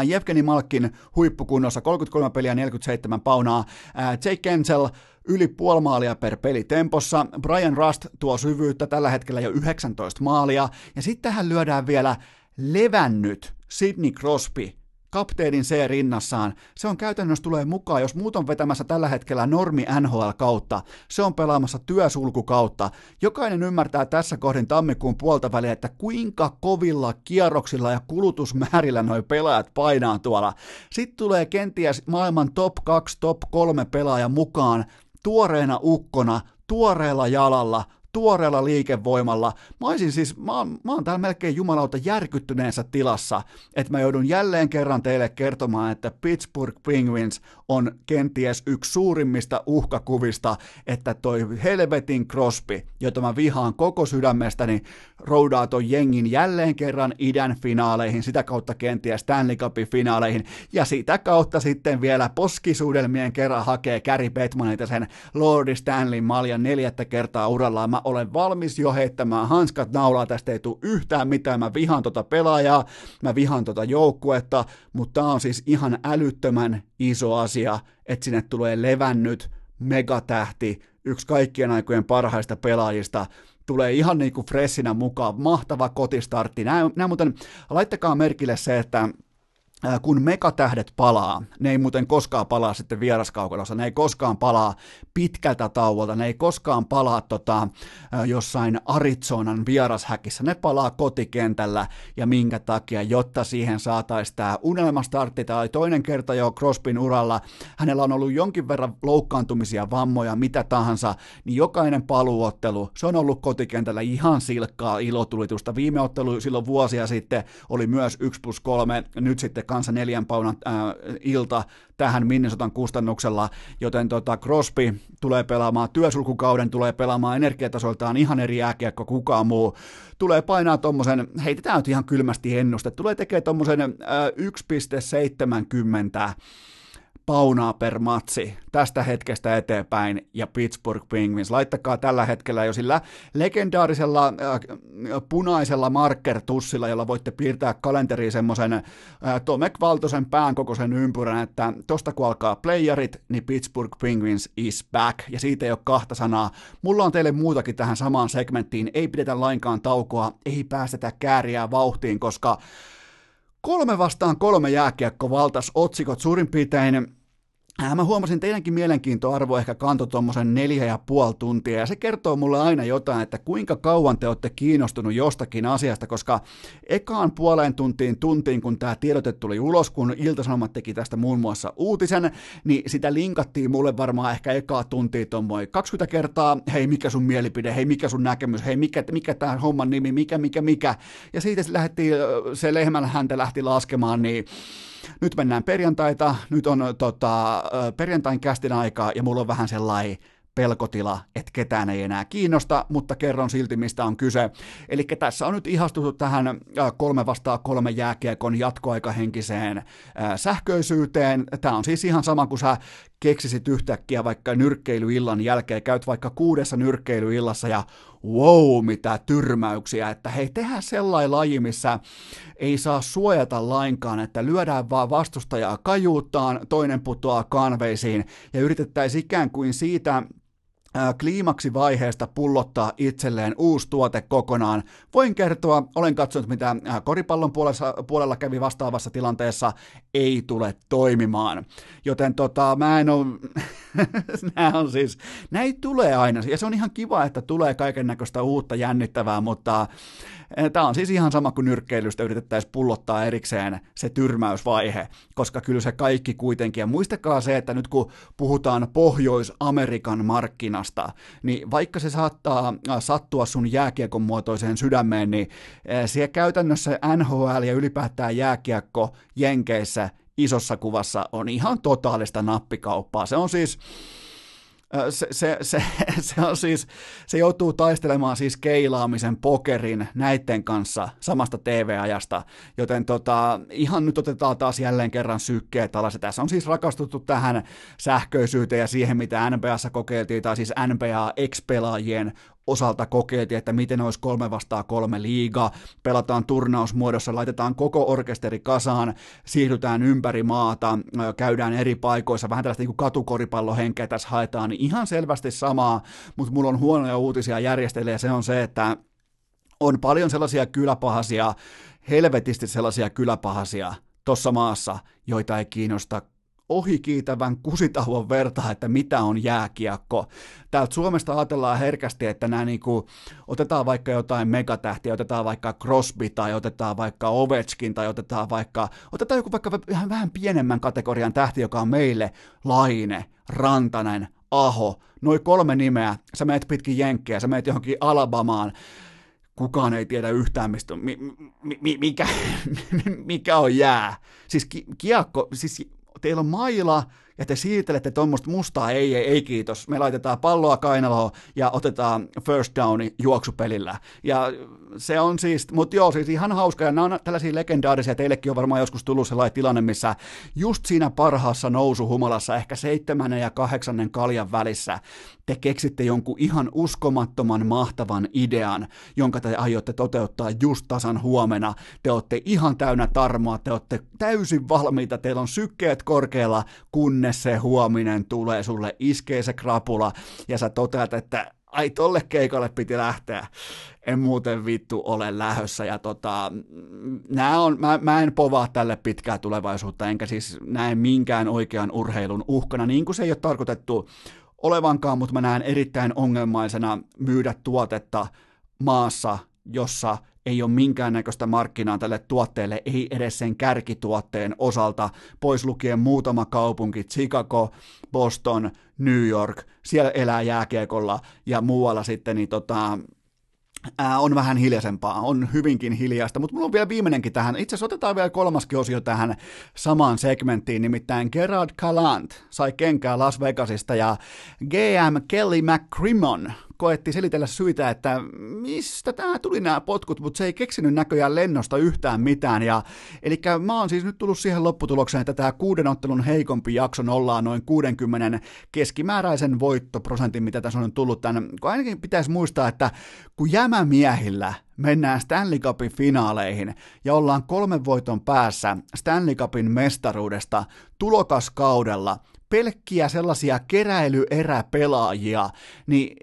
Jevgeni Malkin huippukunnossa, 33 peliä, 47 paunaa. Jake Kensel yli puoli maalia per peli tempossa. Brian Rust tuo syvyyttä tällä hetkellä jo 19 maalia. Ja sitten tähän lyödään vielä levännyt Sidney Crosby, kapteenin C rinnassaan, se on käytännössä tulee mukaan, jos muut on vetämässä tällä hetkellä normi NHL kautta, se on pelaamassa työsulku kautta. Jokainen ymmärtää tässä kohdin tammikuun puolta väliä, että kuinka kovilla kierroksilla ja kulutusmäärillä noi pelaajat painaa tuolla. Sitten tulee kenties maailman top 2, top 3 pelaaja mukaan, tuoreena ukkona, tuoreella jalalla, tuoreella liikevoimalla. Mä olisin siis, mä oon, mä oon täällä melkein jumalauta järkyttyneensä tilassa, että mä joudun jälleen kerran teille kertomaan, että Pittsburgh Penguins on kenties yksi suurimmista uhkakuvista, että toi helvetin Crosby, jota mä vihaan koko sydämestäni, roudaa ton jengin jälleen kerran idän finaaleihin, sitä kautta kenties Stanley Cupin finaaleihin, ja sitä kautta sitten vielä poskisuudelmien kerran hakee Gary Bettmanilta sen Lordi Stanley maljan neljättä kertaa urallaan. Mä olen valmis jo heittämään hanskat naulaa, tästä ei tule yhtään mitään, mä vihaan tota pelaajaa, mä vihaan tota joukkuetta, mutta tää on siis ihan älyttömän iso asia, että sinne tulee levännyt megatähti, yksi kaikkien aikojen parhaista pelaajista, tulee ihan niin kuin freshinä mukaan, mahtava kotistartti. Nämä, nämä muuten, laittakaa merkille se, että kun megatähdet palaa, ne ei muuten koskaan palaa sitten vieraskaukalossa, ne ei koskaan palaa pitkältä tauolta, ne ei koskaan palaa tota, jossain Arizonan vierashäkissä, ne palaa kotikentällä ja minkä takia, jotta siihen saataisiin tämä unelmastartti tai toinen kerta jo Crospin uralla, hänellä on ollut jonkin verran loukkaantumisia, vammoja, mitä tahansa, niin jokainen paluottelu, se on ollut kotikentällä ihan silkkaa ilotulitusta. Viime ottelu silloin vuosia sitten oli myös 1 plus 3, nyt sitten kanssa neljän paunan äh, ilta tähän Minnesotan kustannuksella, joten tota Crosby tulee pelaamaan työsulkukauden, tulee pelaamaan energiatasoltaan ihan eri jääkiekko kukaan muu, tulee painaa tuommoisen, heitetään nyt ihan kylmästi ennuste, tulee tekemään tuommoisen äh, 1,70 paunaa per matsi tästä hetkestä eteenpäin ja Pittsburgh Penguins. Laittakaa tällä hetkellä jo sillä legendaarisella äh, punaisella marker-tussilla, jolla voitte piirtää kalenteriin semmoisen äh, Tomek Valtosen pään kokoisen ympyrän, että tosta kun alkaa playerit, niin Pittsburgh Penguins is back. Ja siitä ei ole kahta sanaa. Mulla on teille muutakin tähän samaan segmenttiin. Ei pidetä lainkaan taukoa, ei päästetä kääriä vauhtiin, koska Kolme vastaan kolme jääkiekko valtas otsikot suurin piirtein mä huomasin teidänkin mielenkiintoarvo ehkä kanto tuommoisen neljä ja puoli tuntia, ja se kertoo mulle aina jotain, että kuinka kauan te olette kiinnostunut jostakin asiasta, koska ekaan puoleen tuntiin tuntiin, kun tämä tiedote tuli ulos, kun Iltasanomat teki tästä muun muassa uutisen, niin sitä linkattiin mulle varmaan ehkä ekaa tuntia tuommoin 20 kertaa, hei mikä sun mielipide, hei mikä sun näkemys, hei mikä, mikä tämä homman nimi, mikä, mikä, mikä, ja siitä se, lähti, se lehmän häntä lähti laskemaan, niin nyt mennään perjantaita, nyt on tota, perjantain kästin aikaa ja mulla on vähän sellainen pelkotila, että ketään ei enää kiinnosta, mutta kerron silti, mistä on kyse. Eli tässä on nyt ihastuttu tähän kolme vastaa kolme jääkiekon jatkoaikahenkiseen sähköisyyteen. Tämä on siis ihan sama kuin sä keksisit yhtäkkiä vaikka nyrkkeilyillan jälkeen, käyt vaikka kuudessa nyrkkeilyillassa ja wow, mitä tyrmäyksiä, että hei, tehdään sellainen laji, missä ei saa suojata lainkaan, että lyödään vaan vastustajaa kajuuttaan, toinen putoaa kanveisiin ja yritettäisiin ikään kuin siitä kliimaksivaiheesta pullottaa itselleen uusi tuote kokonaan. Voin kertoa, olen katsonut mitä koripallon puolella, puolella kävi vastaavassa tilanteessa, ei tule toimimaan. Joten tota, mä en ole, (laughs) nämä on siis, näin tulee aina, ja se on ihan kiva, että tulee kaiken näköistä uutta jännittävää, mutta Tämä on siis ihan sama kuin nyrkkeilystä yritettäisiin pullottaa erikseen se tyrmäysvaihe, koska kyllä se kaikki kuitenkin, ja muistakaa se, että nyt kun puhutaan Pohjois-Amerikan markkinasta, niin vaikka se saattaa äh, sattua sun jääkiekon muotoiseen sydämeen, niin äh, siellä käytännössä NHL ja ylipäätään jääkiekko Jenkeissä isossa kuvassa on ihan totaalista nappikauppaa. Se on siis, se, se, se, (laughs) se, on siis, se joutuu taistelemaan siis keilaamisen, pokerin näiden kanssa samasta TV-ajasta, joten tota, ihan nyt otetaan taas jälleen kerran sykkeet alas. Tässä on siis rakastuttu tähän sähköisyyteen ja siihen, mitä NBAssa kokeiltiin, tai siis NBA-ex-pelaajien osalta kokeiltiin, että miten olisi kolme vastaa kolme liiga, pelataan turnausmuodossa, laitetaan koko orkesteri kasaan, siirrytään ympäri maata, käydään eri paikoissa, vähän tällaista niin katukoripallohenkeä tässä haetaan, niin ihan selvästi samaa, mutta mulla on huonoja uutisia järjestäjille ja se on se, että on paljon sellaisia kyläpahasia, helvetisti sellaisia kyläpahasia tuossa maassa, joita ei kiinnosta ohikiitävän kusitauon verta, että mitä on jääkiekko. Täältä Suomesta ajatellaan herkästi, että nämä niinku, otetaan vaikka jotain megatähtiä, otetaan vaikka Crosby tai otetaan vaikka Ovechkin tai otetaan vaikka, otetaan joku vaikka vähän, vähän pienemmän kategorian tähti, joka on meille Laine, Rantanen, Aho, noin kolme nimeä, sä meet pitkin jenkkejä, sä meet johonkin Alabamaan, kukaan ei tiedä yhtään, mistä, mi, mi, mikä, (laughs) mikä on jää. Siis ki, kiekko, siis teillä on maila, ja te siirtelette tuommoista mustaa, ei, ei, ei kiitos, me laitetaan palloa kainaloon ja otetaan first downi juoksupelillä. Ja se on siis, mutta joo, siis ihan hauska, ja nämä on tällaisia legendaarisia, teillekin on varmaan joskus tullut sellainen tilanne, missä just siinä parhaassa nousuhumalassa, ehkä seitsemännen ja kahdeksannen kaljan välissä, te keksitte jonkun ihan uskomattoman mahtavan idean, jonka te aiotte toteuttaa just tasan huomenna. Te olette ihan täynnä tarmoa, te olette täysin valmiita, teillä on sykkeet korkealla, kunnes se huominen tulee, sulle iskee se krapula, ja sä toteat, että ai tolle keikalle piti lähteä, en muuten vittu ole lähössä, ja tota, nää on, mä, mä en povaa tälle pitkää tulevaisuutta, enkä siis näe minkään oikean urheilun uhkana, niin kuin se ei ole tarkoitettu olevankaan, mutta mä näen erittäin ongelmaisena myydä tuotetta maassa, jossa ei ole minkäännäköistä markkinaa tälle tuotteelle, ei edes sen kärkituotteen osalta, pois lukien muutama kaupunki, Chicago, Boston, New York, siellä elää jääkiekolla ja muualla sitten niin tota, ää, on vähän hiljaisempaa, on hyvinkin hiljaista, mutta mulla on vielä viimeinenkin tähän, itse asiassa otetaan vielä kolmaskin osio tähän samaan segmenttiin, nimittäin Gerard Calant sai kenkää Las Vegasista ja GM Kelly McCrimmon koetti selitellä syitä, että mistä tämä tuli nämä potkut, mutta se ei keksinyt näköjään lennosta yhtään mitään. Ja, eli mä oon siis nyt tullut siihen lopputulokseen, että tämä kuuden ottelun heikompi jakso ollaan noin 60 keskimääräisen voittoprosentin, mitä tässä on tullut tämän. Kun ainakin pitäisi muistaa, että kun jämämiehillä mennään Stanley Cupin finaaleihin ja ollaan kolmen voiton päässä Stanley Cupin mestaruudesta tulokaskaudella, pelkkiä sellaisia keräilyeräpelaajia, niin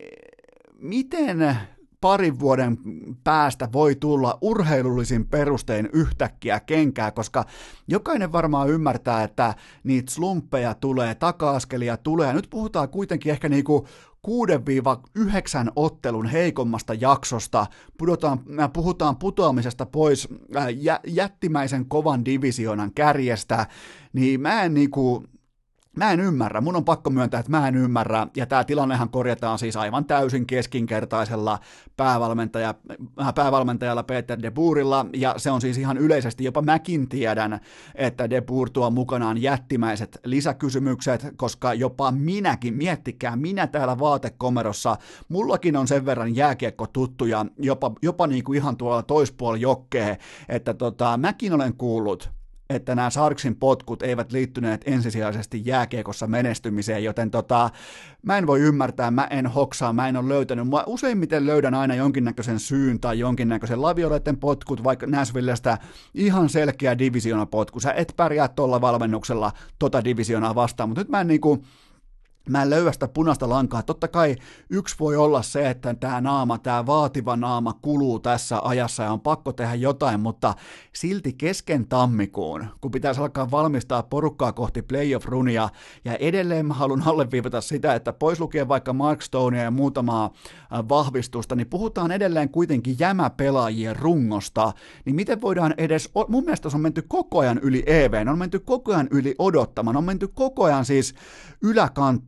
miten parin vuoden päästä voi tulla urheilullisin perustein yhtäkkiä kenkää, koska jokainen varmaan ymmärtää, että niitä slumppeja tulee, taka-askelia tulee. Nyt puhutaan kuitenkin ehkä niinku 6-9 ottelun heikommasta jaksosta, pudotaan, puhutaan putoamisesta pois jättimäisen kovan divisionan kärjestä, niin mä en niinku, Mä en ymmärrä, mun on pakko myöntää, että mä en ymmärrä, ja tämä tilannehan korjataan siis aivan täysin keskinkertaisella päävalmentaja, äh, päävalmentajalla Peter de Boerilla, ja se on siis ihan yleisesti, jopa mäkin tiedän, että de Boer tuo mukanaan jättimäiset lisäkysymykset, koska jopa minäkin, miettikää, minä täällä vaatekomerossa, mullakin on sen verran jääkiekko tuttuja, jopa, jopa niin kuin ihan tuolla toispuoli jokkee, että tota, mäkin olen kuullut, että nämä Sarksin potkut eivät liittyneet ensisijaisesti jääkiekossa menestymiseen, joten tota, mä en voi ymmärtää, mä en hoksaa, mä en ole löytänyt. Mä useimmiten löydän aina jonkinnäköisen syyn tai jonkinnäköisen lavioleiden potkut, vaikka Nashvillestä ihan selkeä potku. Sä et pärjää tuolla valmennuksella tota divisionaa vastaan, mutta nyt mä en niinku, Mä en löyä sitä punaista lankaa. Totta kai yksi voi olla se, että tämä naama, tämä vaativa naama kuluu tässä ajassa ja on pakko tehdä jotain, mutta silti kesken tammikuun, kun pitäisi alkaa valmistaa porukkaa kohti playoff-runia, ja edelleen mä haluan alleviivata sitä, että pois lukien vaikka Mark Stonea ja muutamaa vahvistusta, niin puhutaan edelleen kuitenkin jämäpelaajien rungosta, niin miten voidaan edes, mun mielestä se on menty koko ajan yli EV, on menty koko ajan yli odottamaan, on menty koko ajan siis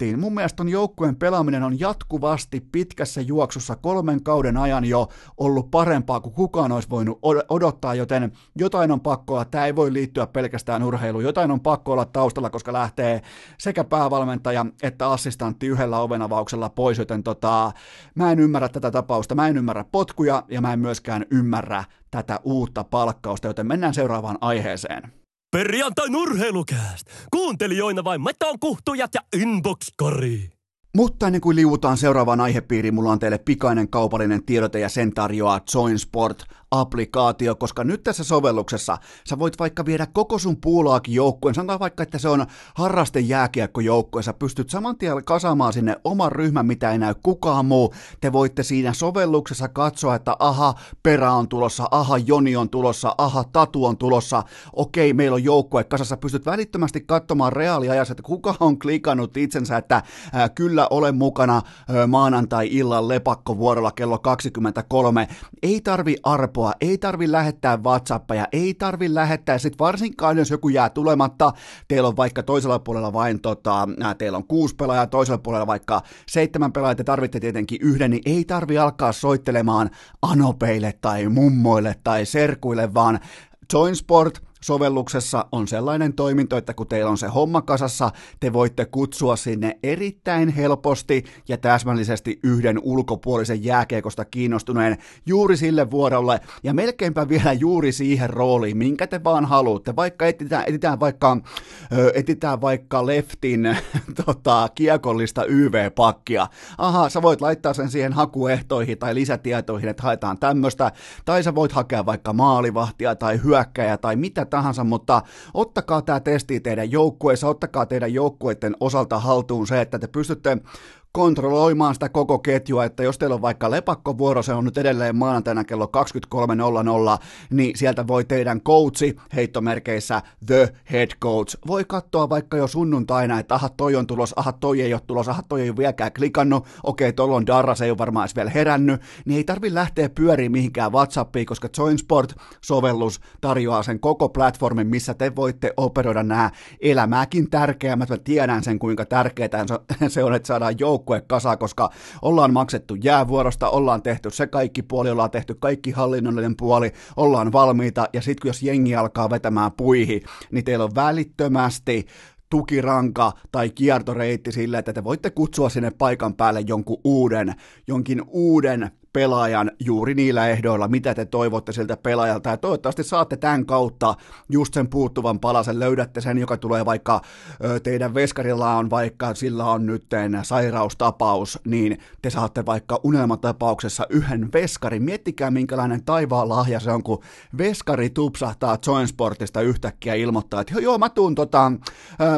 yläkanttiin. Mun mielestä on joukkueen pelaaminen on jatkuvasti pitkässä juoksussa kolmen kauden ajan jo ollut parempaa kuin kukaan olisi voinut odottaa, joten jotain on pakko olla. Tämä ei voi liittyä pelkästään urheiluun. Jotain on pakko olla taustalla, koska lähtee sekä päävalmentaja että assistantti yhdellä ovenavauksella pois, joten tota, mä en ymmärrä tätä tapausta. Mä en ymmärrä potkuja ja mä en myöskään ymmärrä tätä uutta palkkausta, joten mennään seuraavaan aiheeseen. Perjantain urheilukääst! Kuuntelijoina vain meton kuhtujat ja inbox-kari. Mutta ennen kuin liuutaan seuraavaan aihepiiriin, mulla on teille pikainen kaupallinen tiedote ja sen tarjoaa Joinsport applikaatio, koska nyt tässä sovelluksessa sä voit vaikka viedä koko sun puulaakin joukkueen, sanotaan vaikka, että se on harraste jääkiekkojoukkue, sä pystyt saman tien kasaamaan sinne oman ryhmän, mitä ei näy kukaan muu, te voitte siinä sovelluksessa katsoa, että aha, perä on tulossa, aha, Joni on tulossa, aha, Tatu on tulossa, okei, meillä on joukkue kasassa, pystyt välittömästi katsomaan reaaliajassa, että kuka on klikannut itsensä, että ää, kyllä olen mukana ää, maanantai-illan lepakkovuorolla kello 23, ei tarvi arpoa apua, ei tarvi lähettää WhatsAppia, ei tarvi lähettää, sit varsinkaan jos joku jää tulematta, teillä on vaikka toisella puolella vain, tota, teillä on kuusi pelaajaa, toisella puolella vaikka seitsemän pelaajaa, te tarvitte tietenkin yhden, niin ei tarvi alkaa soittelemaan anopeille tai mummoille tai serkuille, vaan Joinsport – sovelluksessa on sellainen toiminto, että kun teillä on se homma kasassa, te voitte kutsua sinne erittäin helposti ja täsmällisesti yhden ulkopuolisen jääkeikosta kiinnostuneen juuri sille vuorolle ja melkeinpä vielä juuri siihen rooliin, minkä te vaan haluatte. Vaikka etitään, etitään vaikka, etitään vaikka leftin (laughs) tota, kiekollista YV-pakkia. Aha, sä voit laittaa sen siihen hakuehtoihin tai lisätietoihin, että haetaan tämmöistä, tai sä voit hakea vaikka maalivahtia tai hyökkäjä tai mitä tahansa, mutta ottakaa tämä testi teidän joukkueessa, ottakaa teidän joukkueiden osalta haltuun se, että te pystytte kontrolloimaan sitä koko ketjua, että jos teillä on vaikka lepakkovuoro, se on nyt edelleen maanantaina kello 23.00, niin sieltä voi teidän coachi, heittomerkeissä the head coach, voi katsoa vaikka jo sunnuntaina, että aha toi on tulos, aha toi ei ole tulos, aha toi ei ole vieläkään klikannut, okei tuolla on Darra, se ei ole varmaan edes vielä herännyt, niin ei tarvi lähteä pyöriin mihinkään WhatsAppiin, koska Joinsport-sovellus tarjoaa sen koko platformin, missä te voitte operoida nämä elämääkin tärkeämmät, mä tiedän sen kuinka tärkeää (laughs) se on, että saadaan joukko joukkue kasa, koska ollaan maksettu jäävuorosta, ollaan tehty se kaikki puoli, ollaan tehty kaikki hallinnollinen puoli, ollaan valmiita, ja sitten jos jengi alkaa vetämään puihin, niin teillä on välittömästi tukiranka tai kiertoreitti sille, että te voitte kutsua sinne paikan päälle jonkun uuden, jonkin uuden pelaajan juuri niillä ehdoilla, mitä te toivotte siltä pelaajalta. Ja toivottavasti saatte tämän kautta just sen puuttuvan palasen, löydätte sen, joka tulee vaikka teidän veskarilla on vaikka, sillä on nyt sairaustapaus, niin te saatte vaikka unelmatapauksessa yhden veskarin. Miettikää minkälainen taivaan lahja se on, kun veskari tupsahtaa Joinsportista yhtäkkiä ilmoittaa, että joo, mä tuun, tota,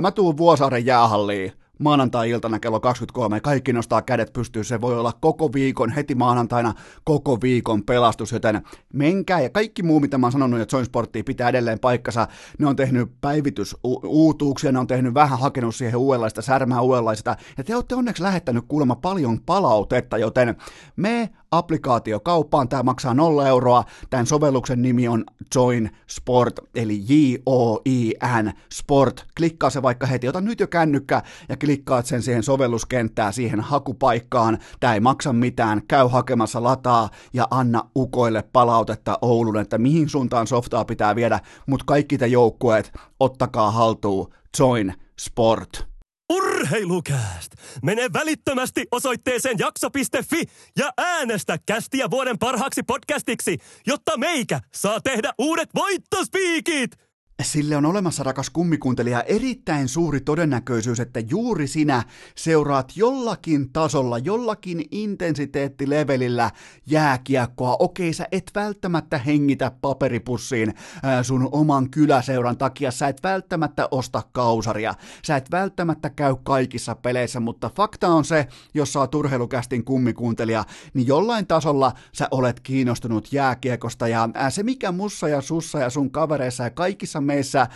mä tuun Vuosaaren jäähalliin maanantai-iltana kello 23, kaikki nostaa kädet pystyyn, se voi olla koko viikon, heti maanantaina koko viikon pelastus, joten menkää. Ja kaikki muu, mitä mä oon sanonut, että Join Sporttia pitää edelleen paikkansa, ne on tehnyt päivitysuutuuksia, ne on tehnyt vähän hakenut siihen uudenlaista särmää uudenlaista, ja te olette onneksi lähettänyt kuulemma paljon palautetta, joten me applikaatio kauppaan, tämä maksaa 0 euroa, tämän sovelluksen nimi on Join Sport, eli J-O-I-N Sport, klikkaa se vaikka heti, ota nyt jo kännykkä ja klikkaat sen siihen sovelluskenttään, siihen hakupaikkaan, tämä ei maksa mitään, käy hakemassa lataa ja anna ukoille palautetta Oulun, että mihin suuntaan softaa pitää viedä, mutta kaikki te joukkueet, ottakaa haltuun Join Sport. Urheilukääst! Mene välittömästi osoitteeseen jakso.fi ja äänestä kästiä vuoden parhaaksi podcastiksi, jotta meikä saa tehdä uudet voittospiikit! Sille on olemassa, rakas kummikuuntelija, erittäin suuri todennäköisyys, että juuri sinä seuraat jollakin tasolla, jollakin intensiteettilevelillä jääkiekkoa. Okei, sä et välttämättä hengitä paperipussiin sun oman kyläseuran takia, sä et välttämättä osta kausaria, sä et välttämättä käy kaikissa peleissä, mutta fakta on se, jos sä oot urheilukästin kummikuuntelija, niin jollain tasolla sä olet kiinnostunut jääkiekosta. Ja se mikä mussa ja sussa ja sun kavereissa ja kaikissa meissä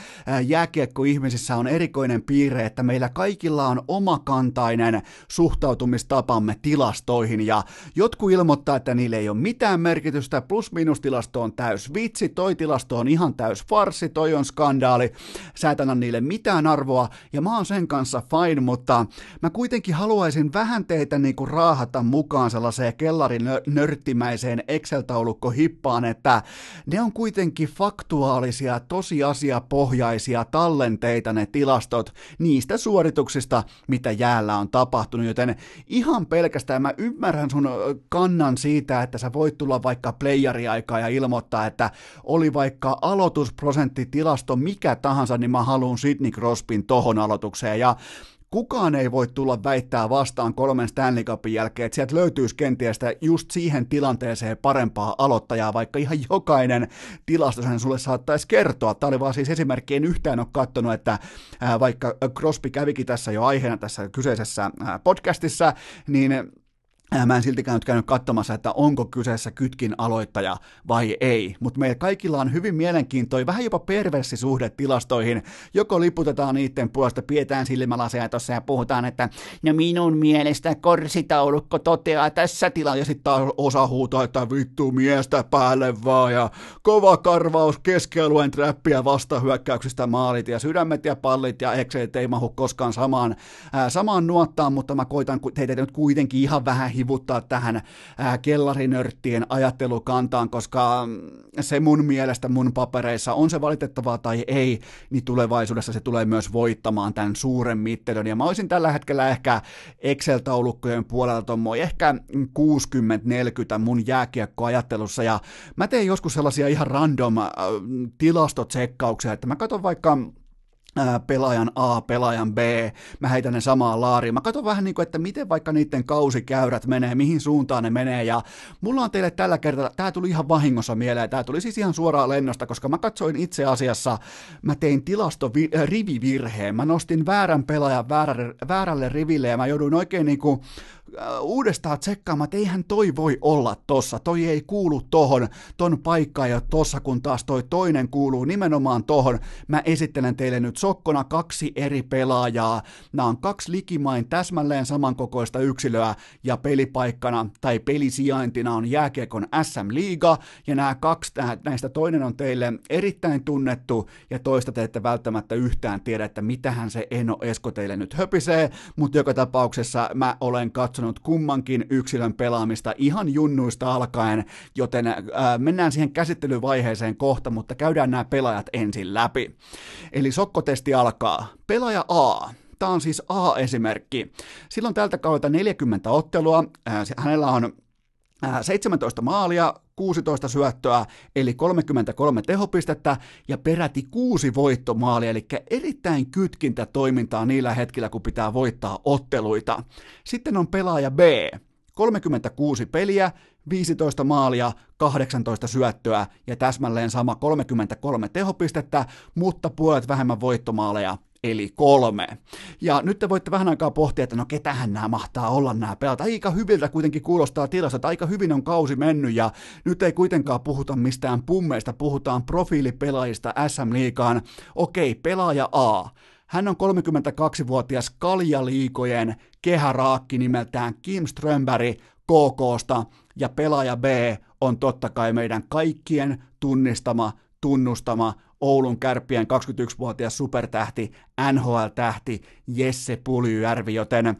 jääkiekkoihmisissä on erikoinen piirre, että meillä kaikilla on omakantainen suhtautumistapamme tilastoihin. Ja jotkut ilmoittaa, että niille ei ole mitään merkitystä, plus-minus-tilasto on täys vitsi, toi tilasto on ihan täys farsi, toi on skandaali, sä et anna niille mitään arvoa ja mä oon sen kanssa fine, mutta mä kuitenkin haluaisin vähän teitä niinku raahata mukaan sellaiseen kellarin nörttimäiseen Excel-taulukko hippaan, että ne on kuitenkin faktuaalisia tosiasioita asiapohjaisia tallenteita ne tilastot niistä suorituksista, mitä jäällä on tapahtunut, joten ihan pelkästään mä ymmärrän sun kannan siitä, että sä voit tulla vaikka playeriaikaa ja ilmoittaa, että oli vaikka aloitusprosenttitilasto mikä tahansa, niin mä haluan Sidney Crosbyn tohon aloitukseen. Ja kukaan ei voi tulla väittää vastaan kolmen Stanley Cupin jälkeen, että sieltä löytyisi kenties just siihen tilanteeseen parempaa aloittajaa, vaikka ihan jokainen tilasto sen sulle saattaisi kertoa. Tämä oli vaan siis esimerkki, en yhtään ole katsonut, että vaikka Crosby kävikin tässä jo aiheena tässä kyseisessä podcastissa, niin Mä en siltikään nyt käynyt katsomassa, että onko kyseessä kytkin aloittaja vai ei, mutta meillä kaikilla on hyvin mielenkiintoinen, vähän jopa perversi suhde tilastoihin. Joko liputetaan niiden puolesta, pidetään silmälaseja tuossa ja puhutaan, että no minun mielestä korsitaulukko toteaa tässä tilassa, ja sitten taas osa huutaa, että vittu miestä päälle vaan, ja kova karvaus keskialueen trappiä vastahyökkäyksistä maalit, ja sydämet ja pallit ja ekseet ei mahu koskaan samaan, ää, samaan nuottaan, mutta mä koitan teitä nyt kuitenkin ihan vähän hivuttaa tähän kellarinörttien ajattelukantaan, koska mm, se mun mielestä mun papereissa on se valitettavaa tai ei, niin tulevaisuudessa se tulee myös voittamaan tämän suuren mittelön. Ja mä olisin tällä hetkellä ehkä Excel-taulukkojen puolella tuommoin ehkä 60-40 mun jääkiekkoajattelussa, ja mä teen joskus sellaisia ihan random äh, tilastotsekkauksia, että mä katson vaikka pelaajan A, pelaajan B, mä heitän ne samaan laariin. Mä katson vähän niin kuin, että miten vaikka niiden kausikäyrät menee, mihin suuntaan ne menee, ja mulla on teille tällä kertaa, tää tuli ihan vahingossa mieleen, tää tuli siis ihan suoraan lennosta, koska mä katsoin itse asiassa, mä tein tilasto rivivirheen, mä nostin väärän pelaajan väärälle, väärälle riville, ja mä jouduin oikein niin kuin Äh, uudestaan tsekkaamaan, että eihän toi voi olla tossa, toi ei kuulu tohon, ton paikka ja tossa, kun taas toi toinen kuuluu nimenomaan tohon. Mä esittelen teille nyt sokkona kaksi eri pelaajaa. Nämä on kaksi likimain täsmälleen samankokoista yksilöä ja pelipaikkana tai pelisijaintina on jääkiekon SM Liiga ja nämä kaksi, näistä toinen on teille erittäin tunnettu ja toista te ette välttämättä yhtään tiedä, että mitähän se Eno Esko teille nyt höpisee, mutta joka tapauksessa mä olen katsonut katsonut kummankin yksilön pelaamista ihan junnuista alkaen, joten äh, mennään siihen käsittelyvaiheeseen kohta, mutta käydään nämä pelaajat ensin läpi. Eli sokkotesti alkaa. Pelaaja A. Tämä on siis A-esimerkki. Silloin tältä kautta 40 ottelua. Äh, hänellä on 17 äh, maalia, 16 syöttöä, eli 33 tehopistettä ja peräti kuusi voittomaalia, eli erittäin kytkintä toimintaa niillä hetkillä, kun pitää voittaa otteluita. Sitten on pelaaja B, 36 peliä, 15 maalia, 18 syöttöä ja täsmälleen sama 33 tehopistettä, mutta puolet vähemmän voittomaaleja, eli kolme. Ja nyt te voitte vähän aikaa pohtia, että no ketähän nämä mahtaa olla nämä pelat. Aika hyviltä kuitenkin kuulostaa tilasta, että aika hyvin on kausi mennyt ja nyt ei kuitenkaan puhuta mistään pummeista, puhutaan profiilipelaajista SM Liigaan. Okei, pelaaja A. Hän on 32-vuotias kaljaliikojen kehäraakki nimeltään Kim Strömberg KKsta ja pelaaja B on totta kai meidän kaikkien tunnistama, tunnustama Oulun kärppien 21-vuotias supertähti, NHL-tähti Jesse Puljujärvi, joten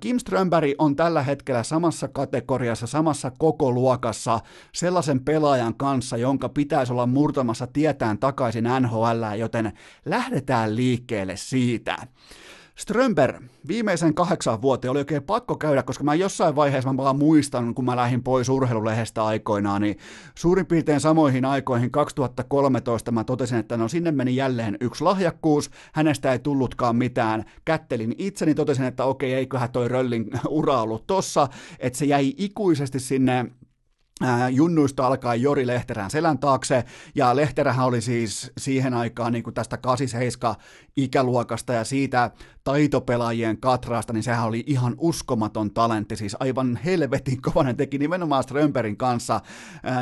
Kim Strömberg on tällä hetkellä samassa kategoriassa, samassa koko luokassa sellaisen pelaajan kanssa, jonka pitäisi olla murtamassa tietään takaisin NHL, joten lähdetään liikkeelle siitä. Strömberg viimeisen kahdeksan vuoteen oli oikein pakko käydä, koska mä jossain vaiheessa mä vaan muistan, kun mä lähdin pois urheilulehdestä aikoinaan, niin suurin piirtein samoihin aikoihin 2013 mä totesin, että no sinne meni jälleen yksi lahjakkuus, hänestä ei tullutkaan mitään. Kättelin itseni, totesin, että okei, eiköhän toi Röllin (laughs) ura ollut tossa, että se jäi ikuisesti sinne junnuista alkaa Jori Lehterän selän taakse, ja Lehterähän oli siis siihen aikaan niin kuin tästä 87 ikäluokasta ja siitä taitopelaajien katraasta, niin sehän oli ihan uskomaton talentti, siis aivan helvetin kova, ne teki nimenomaan Strömperin kanssa,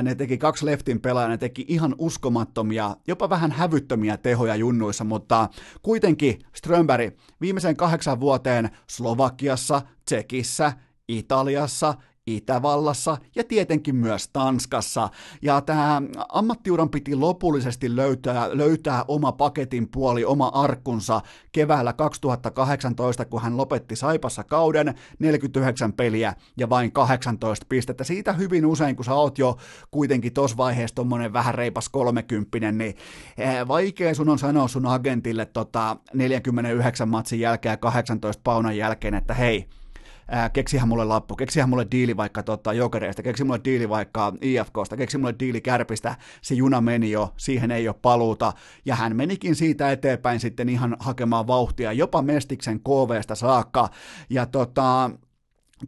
ne teki kaksi leftin pelaajaa, ne teki ihan uskomattomia, jopa vähän hävyttömiä tehoja junnuissa, mutta kuitenkin Strömberg viimeisen kahdeksan vuoteen Slovakiassa, Tsekissä, Italiassa, Itävallassa ja tietenkin myös Tanskassa. Ja tämä ammattiuran piti lopullisesti löytää, löytää oma paketin puoli, oma arkkunsa keväällä 2018, kun hän lopetti Saipassa kauden, 49 peliä ja vain 18 pistettä. Siitä hyvin usein, kun sä oot jo kuitenkin tuossa vaiheessa tommonen vähän reipas 30, niin eh, vaikea sun on sanoa sun agentille tota 49 matsin jälkeen ja 18 paunan jälkeen, että hei, ää, keksihän mulle lappu, keksihän mulle diili vaikka tota, jokereista, keksi mulle diili vaikka IFKsta, keksi mulle diili kärpistä, se juna meni jo, siihen ei ole paluuta, ja hän menikin siitä eteenpäin sitten ihan hakemaan vauhtia, jopa Mestiksen KVstä saakka, ja tota,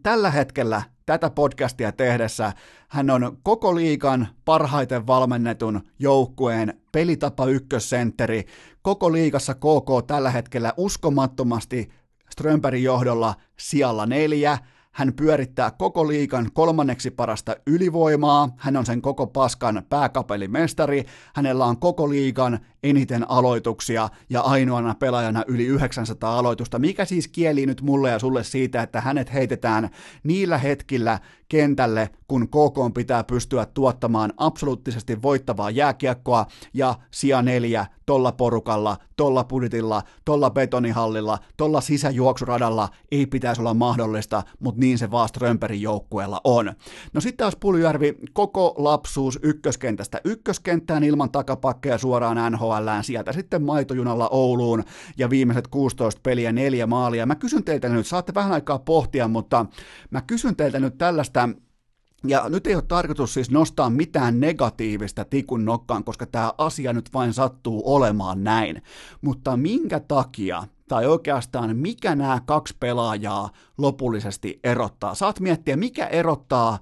tällä hetkellä tätä podcastia tehdessä hän on koko liikan parhaiten valmennetun joukkueen pelitapa ykkössentteri. Koko liikassa KK tällä hetkellä uskomattomasti Strömbergin johdolla sijalla neljä, hän pyörittää koko liikan kolmanneksi parasta ylivoimaa, hän on sen koko paskan pääkapelimestari, hänellä on koko liikan eniten aloituksia ja ainoana pelaajana yli 900 aloitusta, mikä siis kieli nyt mulle ja sulle siitä, että hänet heitetään niillä hetkillä kentälle, kun KK pitää pystyä tuottamaan absoluuttisesti voittavaa jääkiekkoa ja sija neljä tolla porukalla, tolla budjetilla, tolla betonihallilla, tolla sisäjuoksuradalla ei pitäisi olla mahdollista, mutta niin se vaan Strömperin joukkueella on. No sitten taas Puljärvi, koko lapsuus ykköskentästä ykköskenttään ilman takapakkeja suoraan NHLään, sieltä sitten maitojunalla Ouluun ja viimeiset 16 peliä neljä maalia. Mä kysyn teiltä nyt, saatte vähän aikaa pohtia, mutta mä kysyn teiltä nyt tällaista ja nyt ei ole tarkoitus siis nostaa mitään negatiivista tikun nokkaan, koska tämä asia nyt vain sattuu olemaan näin. Mutta minkä takia, tai oikeastaan mikä nämä kaksi pelaajaa lopullisesti erottaa? Saat miettiä, mikä erottaa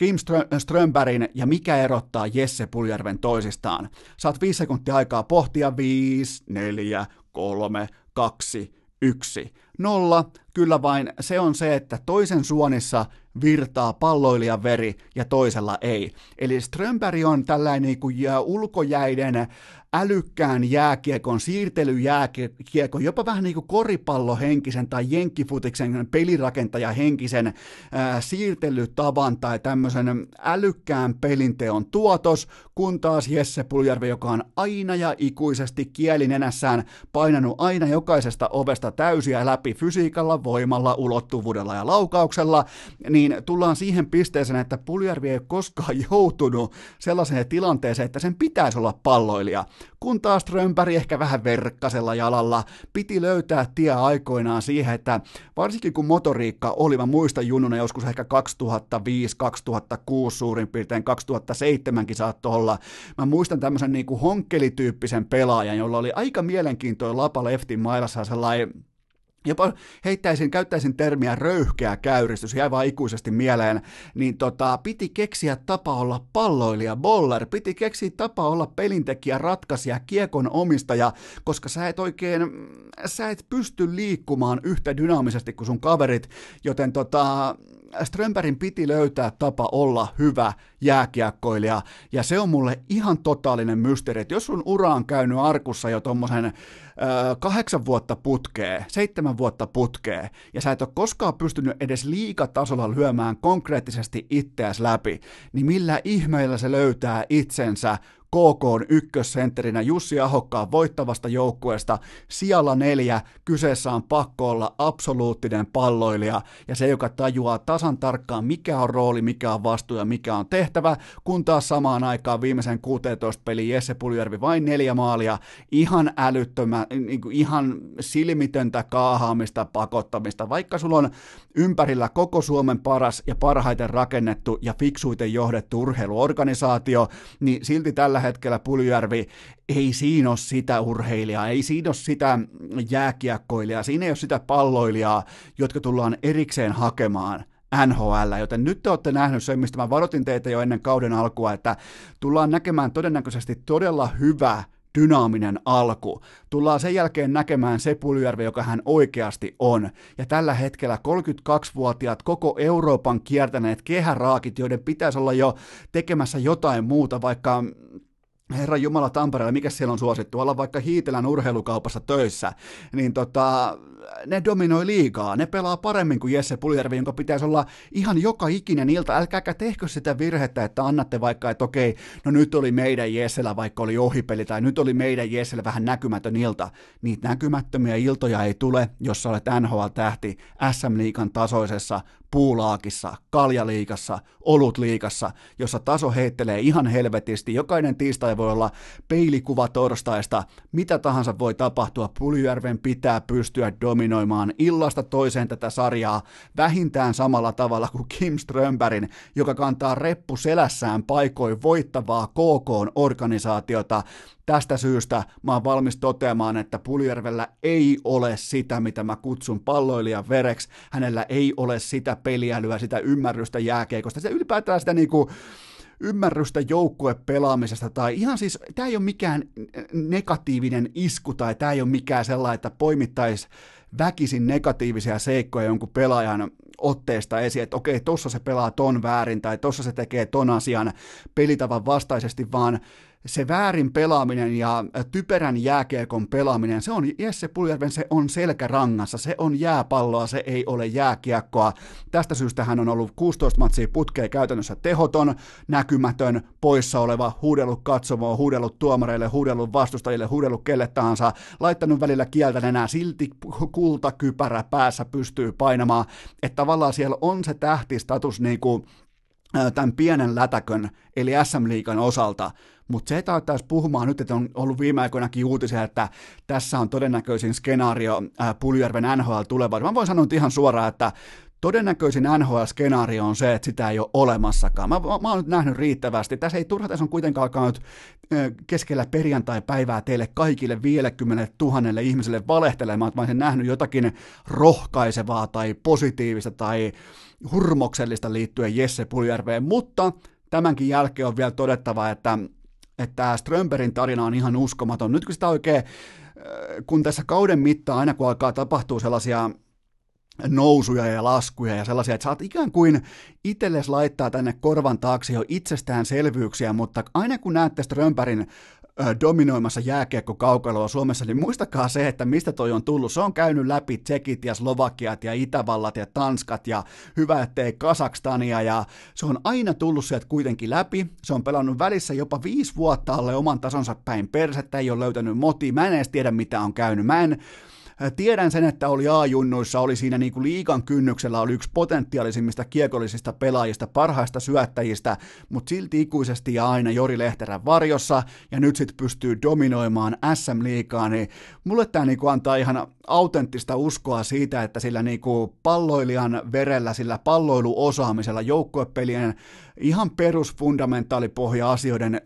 Kim Strömbergin ja mikä erottaa Jesse Puljärven toisistaan. Saat viisi sekuntia aikaa pohtia. Viisi, neljä, kolme, kaksi, yksi. Nolla, kyllä vain se on se, että toisen suonissa virtaa palloilijan veri ja toisella ei. Eli Strömberg on tällainen niin kuin ulkojäiden älykkään jääkiekon, siirtelyjääkiekon, jopa vähän niin kuin koripallohenkisen tai jenkkifutiksen pelirakentaja henkisen ää, siirtelytavan tai tämmöisen älykkään pelinteon tuotos, kun taas Jesse Puljärvi, joka on aina ja ikuisesti kielinenässään painanut aina jokaisesta ovesta täysiä läpi fysiikalla, voimalla, ulottuvuudella ja laukauksella, niin tullaan siihen pisteeseen, että Puljärvi ei koskaan (laughs) joutunut sellaiseen tilanteeseen, että sen pitäisi olla palloilija kun taas Strömberg ehkä vähän verkkasella jalalla piti löytää tie aikoinaan siihen, että varsinkin kun motoriikka oli, mä muistan junnuna joskus ehkä 2005-2006 suurin piirtein, 2007kin saattoi olla, mä muistan tämmöisen niin kuin honkkelityyppisen pelaajan, jolla oli aika mielenkiintoinen lapa leftin mailassa sellainen jopa heittäisin, käyttäisin termiä röyhkeä käyristys, jäi vaan ikuisesti mieleen, niin tota, piti keksiä tapa olla palloilija, boller, piti keksiä tapa olla pelintekijä, ratkaisija, kiekon omistaja, koska sä et oikein, sä et pysty liikkumaan yhtä dynaamisesti kuin sun kaverit, joten tota, Strömbergin piti löytää tapa olla hyvä jääkiekkoilija, ja se on mulle ihan totaalinen mysteeri, että jos sun ura on käynyt arkussa jo tommosen kahdeksan vuotta putkee, seitsemän vuotta putkee, ja sä et ole koskaan pystynyt edes liikatasolla lyömään konkreettisesti itseäsi läpi, niin millä ihmeellä se löytää itsensä KK ykkössentterinä Jussi Ahokkaan voittavasta joukkueesta. Sijalla neljä, kyseessä on pakko olla absoluuttinen palloilija. Ja se, joka tajuaa tasan tarkkaan, mikä on rooli, mikä on vastuu ja mikä on tehtävä, kun taas samaan aikaan viimeisen 16 peli Jesse Puljärvi vain neljä maalia, ihan älyttömä, niin kuin ihan silmitöntä kaahaamista, pakottamista, vaikka sulla on ympärillä koko Suomen paras ja parhaiten rakennettu ja fiksuiten johdettu urheiluorganisaatio, niin silti tällä tällä hetkellä Puljärvi, ei siinä ole sitä urheilijaa, ei siinä ole sitä jääkiekkoilijaa, siinä ei ole sitä palloilijaa, jotka tullaan erikseen hakemaan. NHL, joten nyt te olette nähnyt sen, mistä mä varoitin teitä jo ennen kauden alkua, että tullaan näkemään todennäköisesti todella hyvä dynaaminen alku. Tullaan sen jälkeen näkemään se Puljärvi, joka hän oikeasti on. Ja tällä hetkellä 32-vuotiaat koko Euroopan kiertäneet kehäraakit, joiden pitäisi olla jo tekemässä jotain muuta, vaikka Herra Jumala Tampereella, mikä siellä on suosittu, olla vaikka Hiitelän urheilukaupassa töissä, niin tota, ne dominoi liikaa, ne pelaa paremmin kuin Jesse Puljärvi, jonka pitäisi olla ihan joka ikinen ilta. Älkääkä tehkö sitä virhettä, että annatte vaikka, että okei, no nyt oli meidän Jessellä vaikka oli ohipeli, tai nyt oli meidän Jessellä vähän näkymätön ilta. Niitä näkymättömiä iltoja ei tule, jos sä olet NHL-tähti SM-liikan tasoisessa puulaakissa, kaljaliikassa, olutliikassa, jossa taso heittelee ihan helvetisti. Jokainen tiistai voi olla peilikuva torstaista, mitä tahansa voi tapahtua. Puljärven pitää pystyä dominoimaan illasta toiseen tätä sarjaa vähintään samalla tavalla kuin Kim Strömbergin, joka kantaa reppu selässään paikoin voittavaa KK-organisaatiota. Tästä syystä mä oon valmis toteamaan, että Puljärvellä ei ole sitä, mitä mä kutsun palloilijan vereksi. Hänellä ei ole sitä peliälyä, sitä ymmärrystä jääkeikosta, se ylipäätään sitä niinku, ymmärrystä joukkuepelaamisesta tai ihan siis, tämä ei ole mikään negatiivinen isku tai tämä ei ole mikään sellainen, että poimittaisi väkisin negatiivisia seikkoja jonkun pelaajan otteesta esiin, että okei, tossa se pelaa ton väärin tai tossa se tekee ton asian pelitavan vastaisesti, vaan se väärin pelaaminen ja typerän jääkiekon pelaaminen, se on Jesse Puljärven, se on selkärangassa, se on jääpalloa, se ei ole jääkiekkoa. Tästä syystä hän on ollut 16 matsia putkeen käytännössä tehoton, näkymätön, poissa oleva, huudellut katsomoa, huudellut tuomareille, huudellut vastustajille, huudellut kelle tahansa, laittanut välillä kieltä enää, silti kultakypärä päässä pystyy painamaan, että tavallaan siellä on se tähtistatus niin kuin tämän pienen lätäkön, eli SM-liikan osalta, mutta se, että alettaisiin puhumaan nyt, että on ollut viime aikoinakin uutisia, että tässä on todennäköisin skenaario äh, Puljärven NHL tulevaisuudessa. Mä voin sanoa ihan suoraan, että todennäköisin NHL-skenaario on se, että sitä ei ole olemassakaan. Mä, mä, mä oon nyt nähnyt riittävästi. Tässä ei turha, tässä on kuitenkaan alkaa nyt keskellä perjantai-päivää teille kaikille 50 tuhannelle ihmiselle valehtelemaan, että mä olisin nähnyt jotakin rohkaisevaa tai positiivista tai hurmoksellista liittyen Jesse Puljärveen, mutta tämänkin jälkeen on vielä todettava, että että tämä Strömberin tarina on ihan uskomaton. Nyt kun sitä oikein, kun tässä kauden mittaan aina kun alkaa tapahtua sellaisia nousuja ja laskuja ja sellaisia, että saat ikään kuin itsellesi laittaa tänne korvan taakse jo itsestäänselvyyksiä, mutta aina kun näette Strömpärin dominoimassa jääkiekko kaukaloa Suomessa, niin muistakaa se, että mistä toi on tullut. Se on käynyt läpi Tsekit ja Slovakiat ja Itävallat ja Tanskat ja hyvä ettei Kasakstania ja se on aina tullut sieltä kuitenkin läpi. Se on pelannut välissä jopa viisi vuotta alle oman tasonsa päin persettä, ei ole löytänyt moti. Mä en edes tiedä mitä on käynyt. Mä en, Tiedän sen, että oli A-junnuissa, oli siinä niin kuin liikan kynnyksellä, oli yksi potentiaalisimmista kiekollisista pelaajista, parhaista syöttäjistä, mutta silti ikuisesti ja aina Jori Lehterän varjossa, ja nyt sitten pystyy dominoimaan SM-liikaa, niin mulle tämä niin kuin antaa ihan autenttista uskoa siitä, että sillä niin kuin palloilijan verellä, sillä palloiluosaamisella, joukkuepelien ihan perusfundamentaalipohja asioiden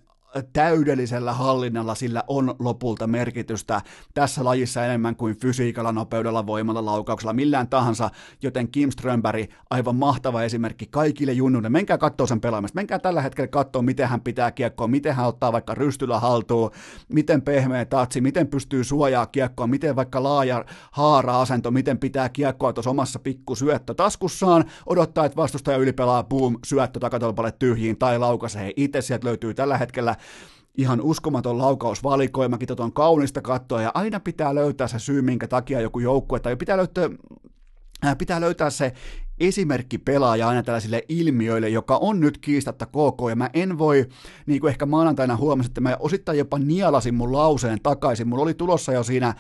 täydellisellä hallinnalla sillä on lopulta merkitystä tässä lajissa enemmän kuin fysiikalla, nopeudella, voimalla, laukauksella, millään tahansa, joten Kim Strömberg, aivan mahtava esimerkki kaikille junnuille. Menkää katsoa sen pelaamista, menkää tällä hetkellä katsoa, miten hän pitää kiekkoa, miten hän ottaa vaikka rystyllä haltuun, miten pehmeä tatsi, miten pystyy suojaa kiekkoa, miten vaikka laaja haara-asento, miten pitää kiekkoa tuossa omassa pikku syöttö taskussaan, odottaa, että vastustaja ylipelaa, boom, syöttö takatolpalle tyhjiin tai laukaisee itse, sieltä löytyy tällä hetkellä ihan uskomaton laukausvalikoimakin, tota on kaunista katsoa, ja aina pitää löytää se syy, minkä takia joku joukkue, tai pitää löytää pitää löytää se esimerkki pelaaja aina tällaisille ilmiöille, joka on nyt kiistatta KK, ja mä en voi, niin kuin ehkä maanantaina huomasin, että mä osittain jopa nielasin mun lauseen takaisin. Mulla oli tulossa jo siinä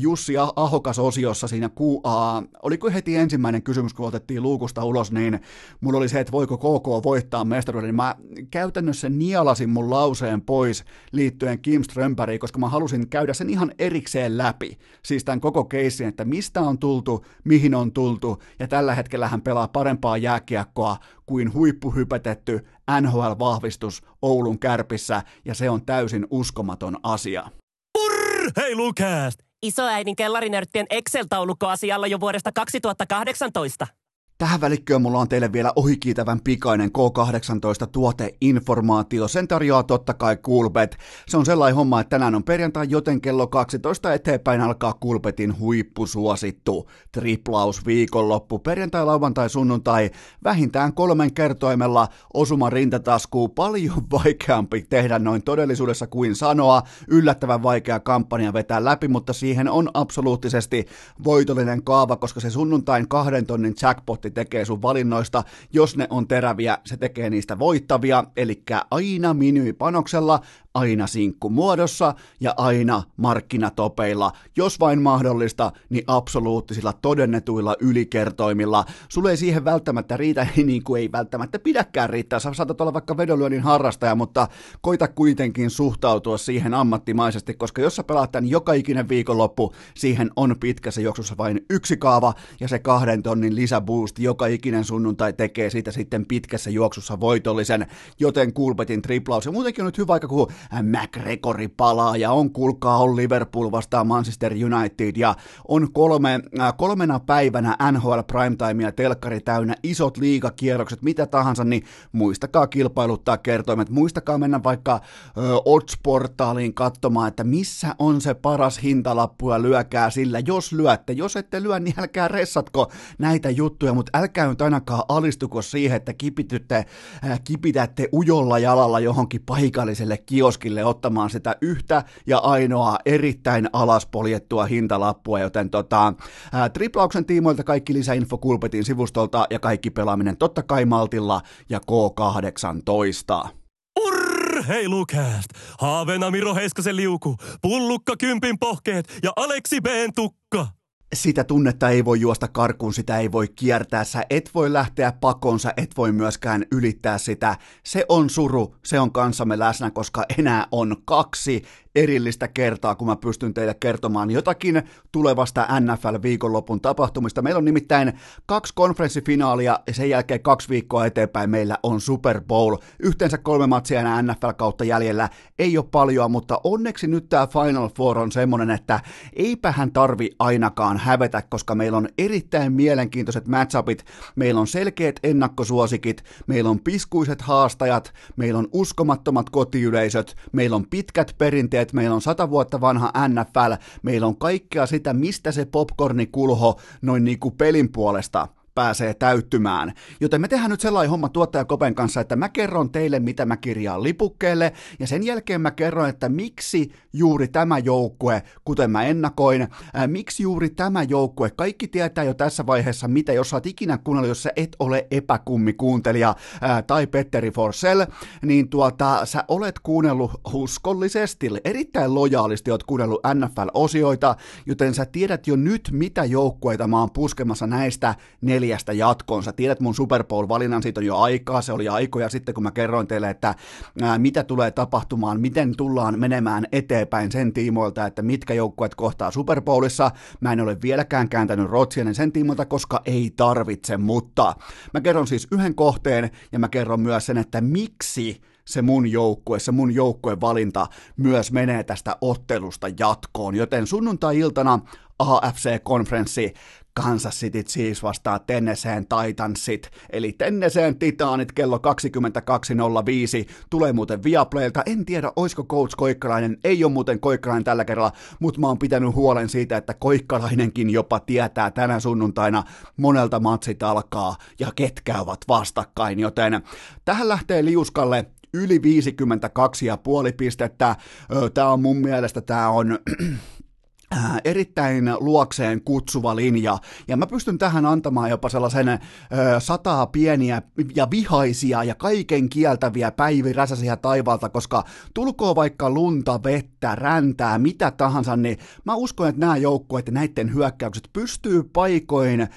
Jussi Ahokas-osiossa siinä QA, oliko heti ensimmäinen kysymys, kun otettiin luukusta ulos, niin mulla oli se, että voiko KK voittaa mestaruuden, niin mä käytännössä nielasin mun lauseen pois liittyen Kim Strömbergiin, koska mä halusin käydä sen ihan erikseen läpi, siis tämän koko keissin, että mistä on tultu, mihin on tultu, ja tällä hetkellä hän pelaa parempaa jääkiekkoa kuin huippuhypätetty NHL-vahvistus Oulun kärpissä, ja se on täysin uskomaton asia. Urr, hei Lukas! Isoäidin kellarinörttien Excel-taulukko asialla jo vuodesta 2018. Tähän välikköön mulla on teille vielä ohikiitävän pikainen K18 tuoteinformaatio. Sen tarjoaa totta kai Coolbet. Se on sellainen homma, että tänään on perjantai, joten kello 12 eteenpäin alkaa Coolbetin huippusuosittu triplaus viikonloppu. Perjantai, lauantai, sunnuntai vähintään kolmen kertoimella osuma rintataskuu. Paljon vaikeampi tehdä noin todellisuudessa kuin sanoa. Yllättävän vaikea kampanja vetää läpi, mutta siihen on absoluuttisesti voitollinen kaava, koska se sunnuntain kahden tonnin jackpot kortti tekee sun valinnoista. Jos ne on teräviä, se tekee niistä voittavia, eli aina minyypanoksella aina sinkkumuodossa ja aina markkinatopeilla. Jos vain mahdollista, niin absoluuttisilla todennetuilla ylikertoimilla. Sulle ei siihen välttämättä riitä, (laughs) niin kuin ei välttämättä pidäkään riittää. Sä saatat olla vaikka vedonlyönnin harrastaja, mutta koita kuitenkin suhtautua siihen ammattimaisesti, koska jos sä pelaat tämän joka ikinen viikonloppu, siihen on pitkässä juoksussa vain yksi kaava ja se kahden tonnin lisäboost joka ikinen sunnuntai tekee siitä sitten pitkässä juoksussa voitollisen, joten Kulpetin triplaus. Ja muutenkin on nyt hyvä aika, kun McGregori palaa ja on kulkaa on Liverpool vastaan Manchester United ja on kolme, äh, kolmena päivänä NHL Primetimea telkkari täynnä, isot liigakierrokset, mitä tahansa, niin muistakaa kilpailuttaa kertoimet, muistakaa mennä vaikka Odds-portaaliin katsomaan, että missä on se paras hintalappu ja lyökää sillä, jos lyötte, jos ette lyö, niin älkää ressatko näitä juttuja, mutta älkää nyt ainakaan alistuko siihen, että kipitytte, äh, kipitätte ujolla jalalla johonkin paikalliselle kios kioskille ottamaan sitä yhtä ja ainoaa erittäin alaspoljettua hintalappua, joten tota, ää, triplauksen tiimoilta kaikki lisäinfo Kulpetin sivustolta ja kaikki pelaaminen totta kai Maltilla ja K18. Urr, hei Lukast! Haavena Miro Heiskasen liuku, pullukka kympin pohkeet ja Aleksi B tukka! Sitä tunnetta ei voi juosta karkuun, sitä ei voi kiertää, sä et voi lähteä pakonsa, et voi myöskään ylittää sitä. Se on suru, se on kanssamme läsnä, koska enää on kaksi erillistä kertaa, kun mä pystyn teille kertomaan jotakin tulevasta NFL-viikonlopun tapahtumista. Meillä on nimittäin kaksi konferenssifinaalia ja sen jälkeen kaksi viikkoa eteenpäin meillä on Super Bowl. Yhteensä kolme matsia enää NFL-kautta jäljellä. Ei ole paljon, mutta onneksi nyt tämä Final Four on semmonen, että eipä hän tarvi ainakaan hävetä, koska meillä on erittäin mielenkiintoiset matchupit, meillä on selkeät ennakkosuosikit, meillä on piskuiset haastajat, meillä on uskomattomat kotiyleisöt, meillä on pitkät perinteet, että meillä on sata vuotta vanha NFL, meillä on kaikkea sitä, mistä se popcorni kulho noin niin kuin pelin puolesta pääsee täyttymään. Joten me tehdään nyt sellainen homma tuottaja Kopen kanssa, että mä kerron teille, mitä mä kirjaan lipukkeelle, ja sen jälkeen mä kerron, että miksi juuri tämä joukkue, kuten mä ennakoin, ää, miksi juuri tämä joukkue, kaikki tietää jo tässä vaiheessa, mitä jos sä oot ikinä kuunnellut, jos sä et ole epäkummikuuntelija ää, tai Petteri Forsell, niin tuota, sä olet kuunnellut uskollisesti, erittäin lojaalisti oot kuunnellut NFL-osioita, joten sä tiedät jo nyt, mitä joukkueita mä oon puskemassa näistä neljä neljästä jatkoon. Sä tiedät mun Super Bowl-valinnan, siitä on jo aikaa, se oli aikoja sitten, kun mä kerroin teille, että ää, mitä tulee tapahtumaan, miten tullaan menemään eteenpäin sen tiimoilta, että mitkä joukkueet kohtaa Super Bowlissa. Mä en ole vieläkään kääntänyt Rotsianen sen tiimoilta, koska ei tarvitse, mutta mä kerron siis yhden kohteen ja mä kerron myös sen, että miksi se mun joukkue, se mun joukkueen valinta myös menee tästä ottelusta jatkoon, joten sunnuntai-iltana AFC-konferenssi Kansas City Chiefs vastaa Tenneseen Titansit, eli Tenneseen Titaanit kello 22.05, tulee muuten Viaplaylta, en tiedä oisko Coach Koikkalainen, ei ole muuten Koikkalainen tällä kerralla, mutta mä oon pitänyt huolen siitä, että Koikkalainenkin jopa tietää tänä sunnuntaina monelta matsit alkaa ja ketkä ovat vastakkain, joten tähän lähtee liuskalle yli 52,5 pistettä. Tämä on mun mielestä, tämä on Äh, erittäin luokseen kutsuva linja, ja mä pystyn tähän antamaan jopa sellaisen ö, sataa pieniä ja vihaisia ja kaiken kieltäviä päiviräsäsiä taivaalta, koska tulkoo vaikka lunta, vettä, räntää, mitä tahansa, niin mä uskon, että nämä joukkueet ja näiden hyökkäykset pystyy paikoin ö,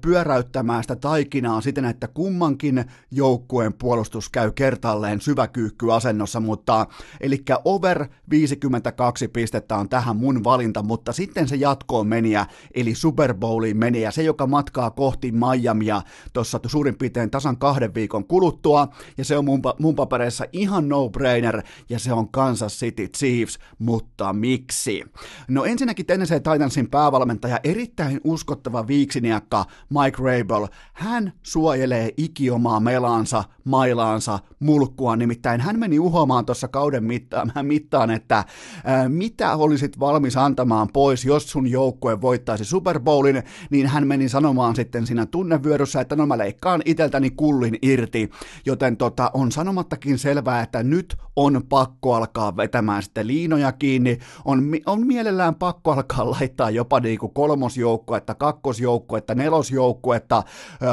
pyöräyttämään sitä taikinaa siten, että kummankin joukkueen puolustus käy kertalleen syväkyykkyasennossa, mutta eli over 52 pistettä on tähän mun valinta, mutta sitten se jatkoon meniä, eli Super Bowliin meniä, se joka matkaa kohti Miamia tuossa suurin piirtein tasan kahden viikon kuluttua, ja se on mun, mun papereissa ihan no-brainer, ja se on Kansas City Chiefs, mutta miksi? No ensinnäkin Tennessee Titansin päävalmentaja, erittäin uskottava viiksiniakka Mike Rabel, hän suojelee ikiomaa melaansa, mailaansa, mulkkua, nimittäin hän meni uhoamaan tuossa kauden mittaan, (laughs) mittaan että ää, mitä olisit valmis antamaan ottamaan pois, jos sun joukkue voittaisi Super Bowlin, niin hän meni sanomaan sitten siinä tunnevyöryssä, että no mä leikkaan iteltäni kullin irti, joten tota, on sanomattakin selvää, että nyt on pakko alkaa vetämään sitten liinoja kiinni, on, on mielellään pakko alkaa (laughs) laittaa jopa niinku kolmosjoukkuetta, kakkosjoukkuetta, nelosjoukkuetta,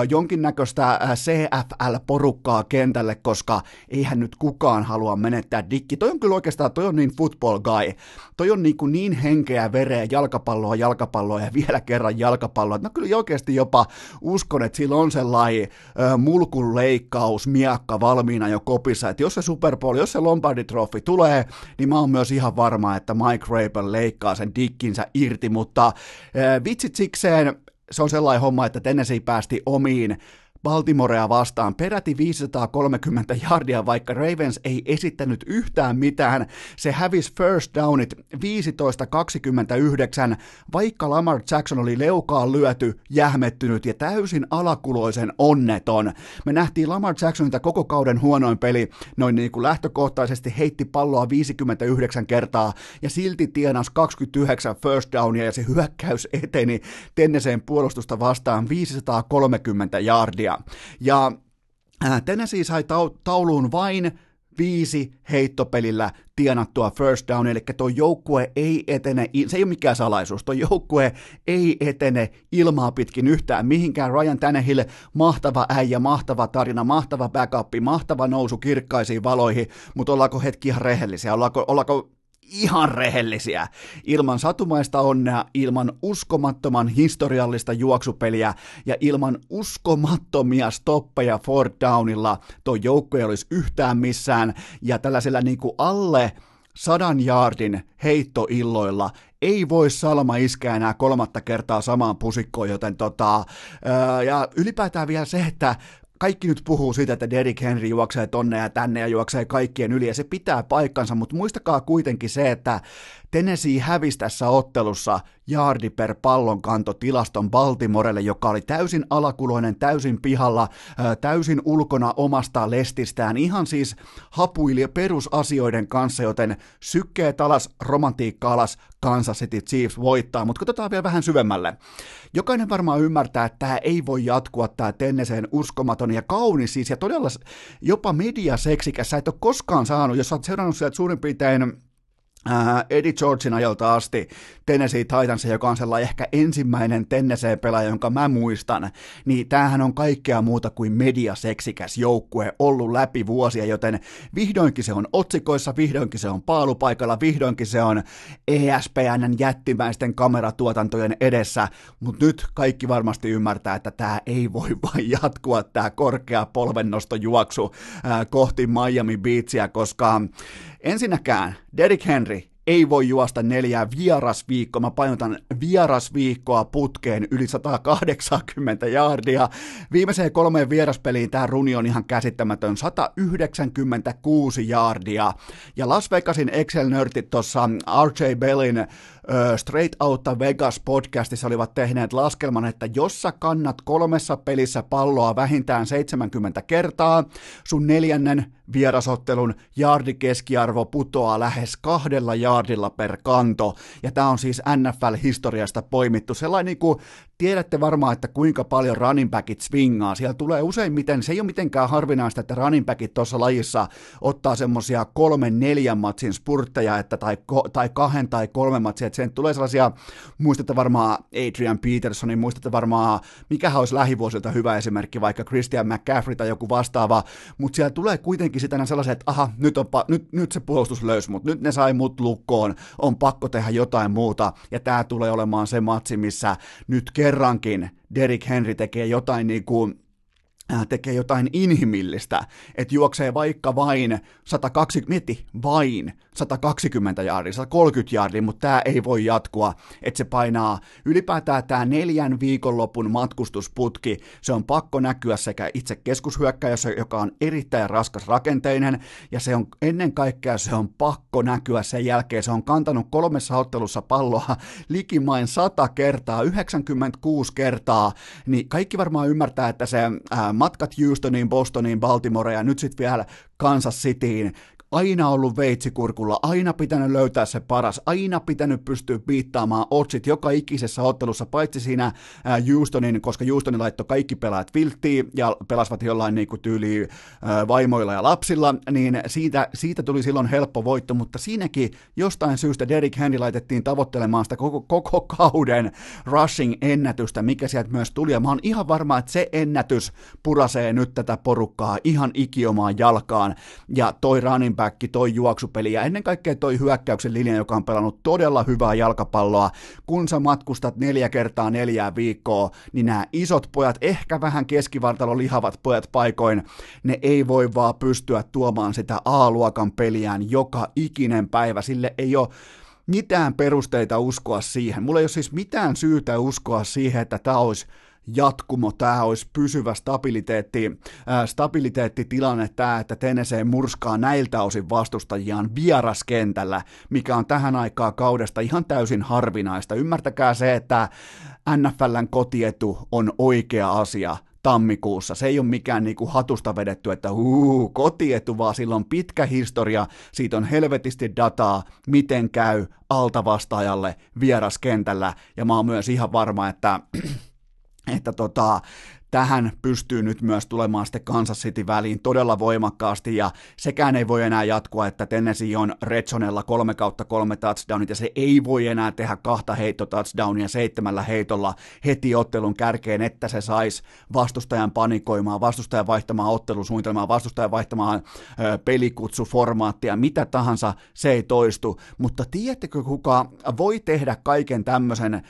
jonkinnäköistä CFL-porukkaa kentälle, koska eihän nyt kukaan halua menettää dikki. Toi on kyllä oikeastaan, toi on niin football guy, toi on niin, kuin niin henkeä vereä, jalkapalloa, jalkapalloa ja vielä kerran jalkapalloa. Mä kyllä oikeasti jopa uskon, että sillä on sellainen äh, mulkun leikkaus, miakka valmiina jo kopissa, että jos se Super Bowl, jos se Lombardi Trophy tulee, niin mä oon myös ihan varma, että Mike Rabel leikkaa sen dikkinsä irti, mutta äh, vitsit sikseen se on sellainen homma, että Tennessee päästi omiin Baltimorea vastaan peräti 530 jardia, vaikka Ravens ei esittänyt yhtään mitään. Se hävisi first downit 15-29, vaikka Lamar Jackson oli leukaan lyöty, jähmettynyt ja täysin alakuloisen onneton. Me nähtiin Lamar Jacksonilta koko kauden huonoin peli, noin niin kuin lähtökohtaisesti heitti palloa 59 kertaa ja silti tienas 29 first downia ja se hyökkäys eteni Tenneseen puolustusta vastaan 530 jardia. Ja äh, Tennessee sai tauluun vain viisi heittopelillä tienattua first down, eli tuo joukkue ei etene, se ei ole mikään salaisuus, tuo joukkue ei etene ilmaa pitkin yhtään mihinkään. Ryan Tannehill, mahtava äijä, mahtava tarina, mahtava backup, mahtava nousu kirkkaisiin valoihin, mutta ollaanko hetki ihan rehellisiä, ollaanko, ollaanko ihan rehellisiä. Ilman satumaista onnea, ilman uskomattoman historiallista juoksupeliä ja ilman uskomattomia stoppeja Ford Downilla tuo joukko ei olisi yhtään missään ja tällaisella niin kuin alle sadan jaardin heittoilloilla ei voi Salma iskeä enää kolmatta kertaa samaan pusikkoon, joten tota, ja ylipäätään vielä se, että kaikki nyt puhuu siitä, että Derrick Henry juoksee tonne ja tänne ja juoksee kaikkien yli, ja se pitää paikkansa, mutta muistakaa kuitenkin se, että Tennessee hävisi tässä ottelussa jaardi per pallon kanto tilaston Baltimorelle, joka oli täysin alakuloinen, täysin pihalla, täysin ulkona omasta lestistään, ihan siis hapuili perusasioiden kanssa, joten sykkeet alas, romantiikka alas, Kansas City Chiefs voittaa, mutta katsotaan vielä vähän syvemmälle. Jokainen varmaan ymmärtää, että tämä ei voi jatkua tämä Tenneseen uskomaton ja kaunis siis, ja todella jopa mediaseksikäs. Sä et ole koskaan saanut, jos sä oot seurannut sieltä suurin piirtein Uh, Eddie Georgein ajalta asti Tennessee Titans, joka on sellainen ehkä ensimmäinen Tennessee-pelaaja, jonka mä muistan, niin tämähän on kaikkea muuta kuin mediaseksikäs joukkue ollut läpi vuosia, joten vihdoinkin se on otsikoissa, vihdoinkin se on paalupaikalla, vihdoinkin se on ESPNn jättimäisten kameratuotantojen edessä, mutta nyt kaikki varmasti ymmärtää, että tämä ei voi (laughs) vain jatkua, tämä korkea polvennostojuoksu uh, kohti Miami Beachia, koska ensinnäkään Derrick Henry ei voi juosta neljää vierasviikkoa, mä painotan vierasviikkoa putkeen yli 180 jaardia. Viimeiseen kolmeen vieraspeliin tämä runi on ihan käsittämätön, 196 jaardia. Ja Las Vegasin Excel-nörtit tuossa RJ Bellin Straight Outta Vegas podcastissa olivat tehneet laskelman, että jos sä kannat kolmessa pelissä palloa vähintään 70 kertaa, sun neljännen vierasottelun jaardikeskiarvo putoaa lähes kahdella jaardilla per kanto, ja tämä on siis NFL-historiasta poimittu. Sellainen niin kuin, tiedätte varmaan, että kuinka paljon running backit swingaa. Siellä tulee useimmiten, se ei ole mitenkään harvinaista, että running backit tuossa lajissa ottaa semmoisia kolmen, neljän matsin spurtteja, että tai, tai kahden tai kolmen matsia, että sen tulee sellaisia, muistatte varmaan Adrian Petersonin, muistatte varmaan, mikä olisi lähivuosilta hyvä esimerkki, vaikka Christian McCaffrey tai joku vastaava, mutta siellä tulee kuitenkin sitä sellaisia, että aha, nyt, on, nyt, nyt se puolustus löysi mut, nyt ne sai mut lukkoon, on pakko tehdä jotain muuta, ja tämä tulee olemaan se matsi, missä nyt kerrankin Derrick Henry tekee jotain niin kuin tekee jotain inhimillistä, että juoksee vaikka vain 120, mietti, vain 120 jaardia, 130 jaardia, mutta tämä ei voi jatkua, että se painaa ylipäätään tämä neljän viikonlopun matkustusputki, se on pakko näkyä sekä itse keskushyökkäjässä, joka on erittäin raskas rakenteinen, ja se on ennen kaikkea se on pakko näkyä sen jälkeen, se on kantanut kolmessa ottelussa palloa likimain 100 kertaa, 96 kertaa, niin kaikki varmaan ymmärtää, että se ää, matkat Houstoniin, Bostoniin, Baltimoreen ja nyt sitten vielä Kansas Cityin, aina ollut veitsikurkulla, aina pitänyt löytää se paras, aina pitänyt pystyä piittaamaan otsit joka ikisessä ottelussa, paitsi siinä Houstonin, koska Houstonin laittoi kaikki pelaajat vilttiin ja pelasivat jollain niin tyyli vaimoilla ja lapsilla, niin siitä, siitä tuli silloin helppo voitto, mutta siinäkin jostain syystä Derek Henry laitettiin tavoittelemaan sitä koko, koko kauden rushing-ennätystä, mikä sieltä myös tuli, ja mä oon ihan varma, että se ennätys purasee nyt tätä porukkaa ihan ikiomaan jalkaan, ja toi running back, toi juoksupeli ja ennen kaikkea toi hyökkäyksen linja, joka on pelannut todella hyvää jalkapalloa. Kun sä matkustat neljä kertaa neljää viikkoa, niin nämä isot pojat, ehkä vähän keskivartalo lihavat pojat paikoin, ne ei voi vaan pystyä tuomaan sitä A-luokan peliään joka ikinen päivä. Sille ei ole mitään perusteita uskoa siihen. Mulla ei ole siis mitään syytä uskoa siihen, että tämä olisi jatkumo, tämä olisi pysyvä stabiliteetti, äh, stabiliteettitilanne tämä, että Tennessee murskaa näiltä osin vastustajiaan vieraskentällä, mikä on tähän aikaa kaudesta ihan täysin harvinaista. Ymmärtäkää se, että NFLn kotietu on oikea asia tammikuussa. Se ei ole mikään niinku hatusta vedetty, että uu, kotietu, vaan sillä on pitkä historia, siitä on helvetisti dataa, miten käy altavastaajalle vieraskentällä, ja mä oon myös ihan varma, että että tota, tähän pystyy nyt myös tulemaan sitten Kansas City väliin todella voimakkaasti, ja sekään ei voi enää jatkua, että Tennessee on Redsonella kolme kautta kolme touchdownit, ja se ei voi enää tehdä kahta heitto touchdownia seitsemällä heitolla heti ottelun kärkeen, että se saisi vastustajan panikoimaan, vastustajan vaihtamaan ottelusuunnitelmaa, vastustajan vaihtamaan ö, pelikutsuformaattia, mitä tahansa, se ei toistu, mutta tiedättekö kuka voi tehdä kaiken tämmöisen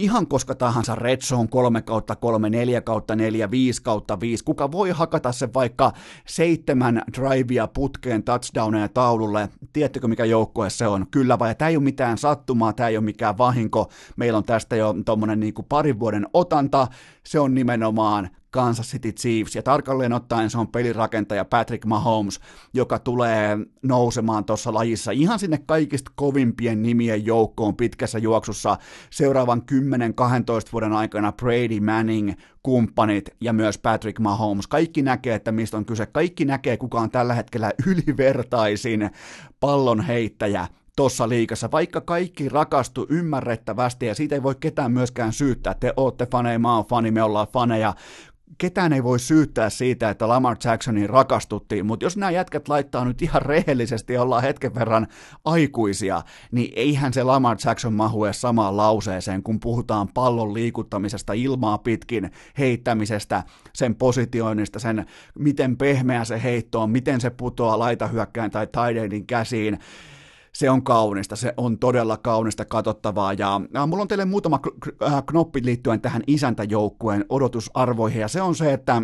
ihan koska tahansa red zone 3 kautta 3, 4 kautta 4, 5 kautta 5, kuka voi hakata sen vaikka seitsemän drivea putkeen touchdowneja taululle, tiedättekö mikä joukkue se on? Kyllä vai, tämä ei ole mitään sattumaa, tämä ei ole mikään vahinko, meillä on tästä jo tuommoinen niin parin vuoden otanta, se on nimenomaan Kansas City Chiefs, ja tarkalleen ottaen se on pelirakentaja Patrick Mahomes, joka tulee nousemaan tuossa lajissa ihan sinne kaikista kovimpien nimien joukkoon pitkässä juoksussa seuraavan 10-12 vuoden aikana Brady Manning, kumppanit ja myös Patrick Mahomes. Kaikki näkee, että mistä on kyse. Kaikki näkee, kuka on tällä hetkellä (laughs) ylivertaisin pallon heittäjä tuossa liikassa, vaikka kaikki rakastu ymmärrettävästi, ja siitä ei voi ketään myöskään syyttää, te ootte faneja, mä oon fani, me ollaan faneja, ketään ei voi syyttää siitä, että Lamar Jacksonin rakastuttiin, mutta jos nämä jätkät laittaa nyt ihan rehellisesti ja ollaan hetken verran aikuisia, niin eihän se Lamar Jackson mahu edes samaan lauseeseen, kun puhutaan pallon liikuttamisesta ilmaa pitkin, heittämisestä, sen positioinnista, sen miten pehmeä se heitto on, miten se putoaa laitahyökkään tai taideidin käsiin, se on kaunista, se on todella kaunista katsottavaa. Ja, ja mulla on teille muutama äh, knoppi liittyen tähän isäntäjoukkueen odotusarvoihin. Ja se on se, että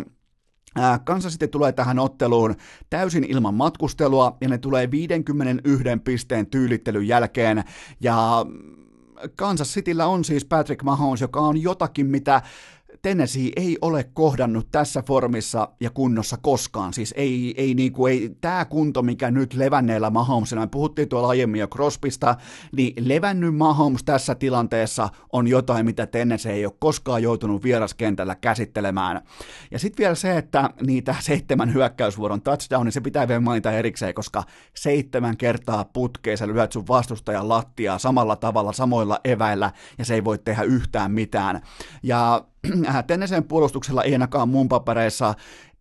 Kansas City tulee tähän otteluun täysin ilman matkustelua ja ne tulee 51 pisteen tyylittelyn jälkeen. Ja Kansas Cityllä on siis Patrick Mahomes, joka on jotakin, mitä Tennessee ei ole kohdannut tässä formissa ja kunnossa koskaan. Siis ei, ei, niinku, ei tämä kunto, mikä nyt levänneellä Mahomesilla, me puhuttiin tuolla aiemmin jo Crospista, niin levännyt Mahomes tässä tilanteessa on jotain, mitä Tennessee ei ole koskaan joutunut vieraskentällä käsittelemään. Ja sitten vielä se, että niitä seitsemän hyökkäysvuoron touchdownin, se pitää vielä mainita erikseen, koska seitsemän kertaa putkeessa lyöt sun vastustajan lattiaa samalla tavalla, samoilla eväillä, ja se ei voi tehdä yhtään mitään. Ja (clears throat) Äh, Tenneseen puolustuksella ei ainakaan mun papereissa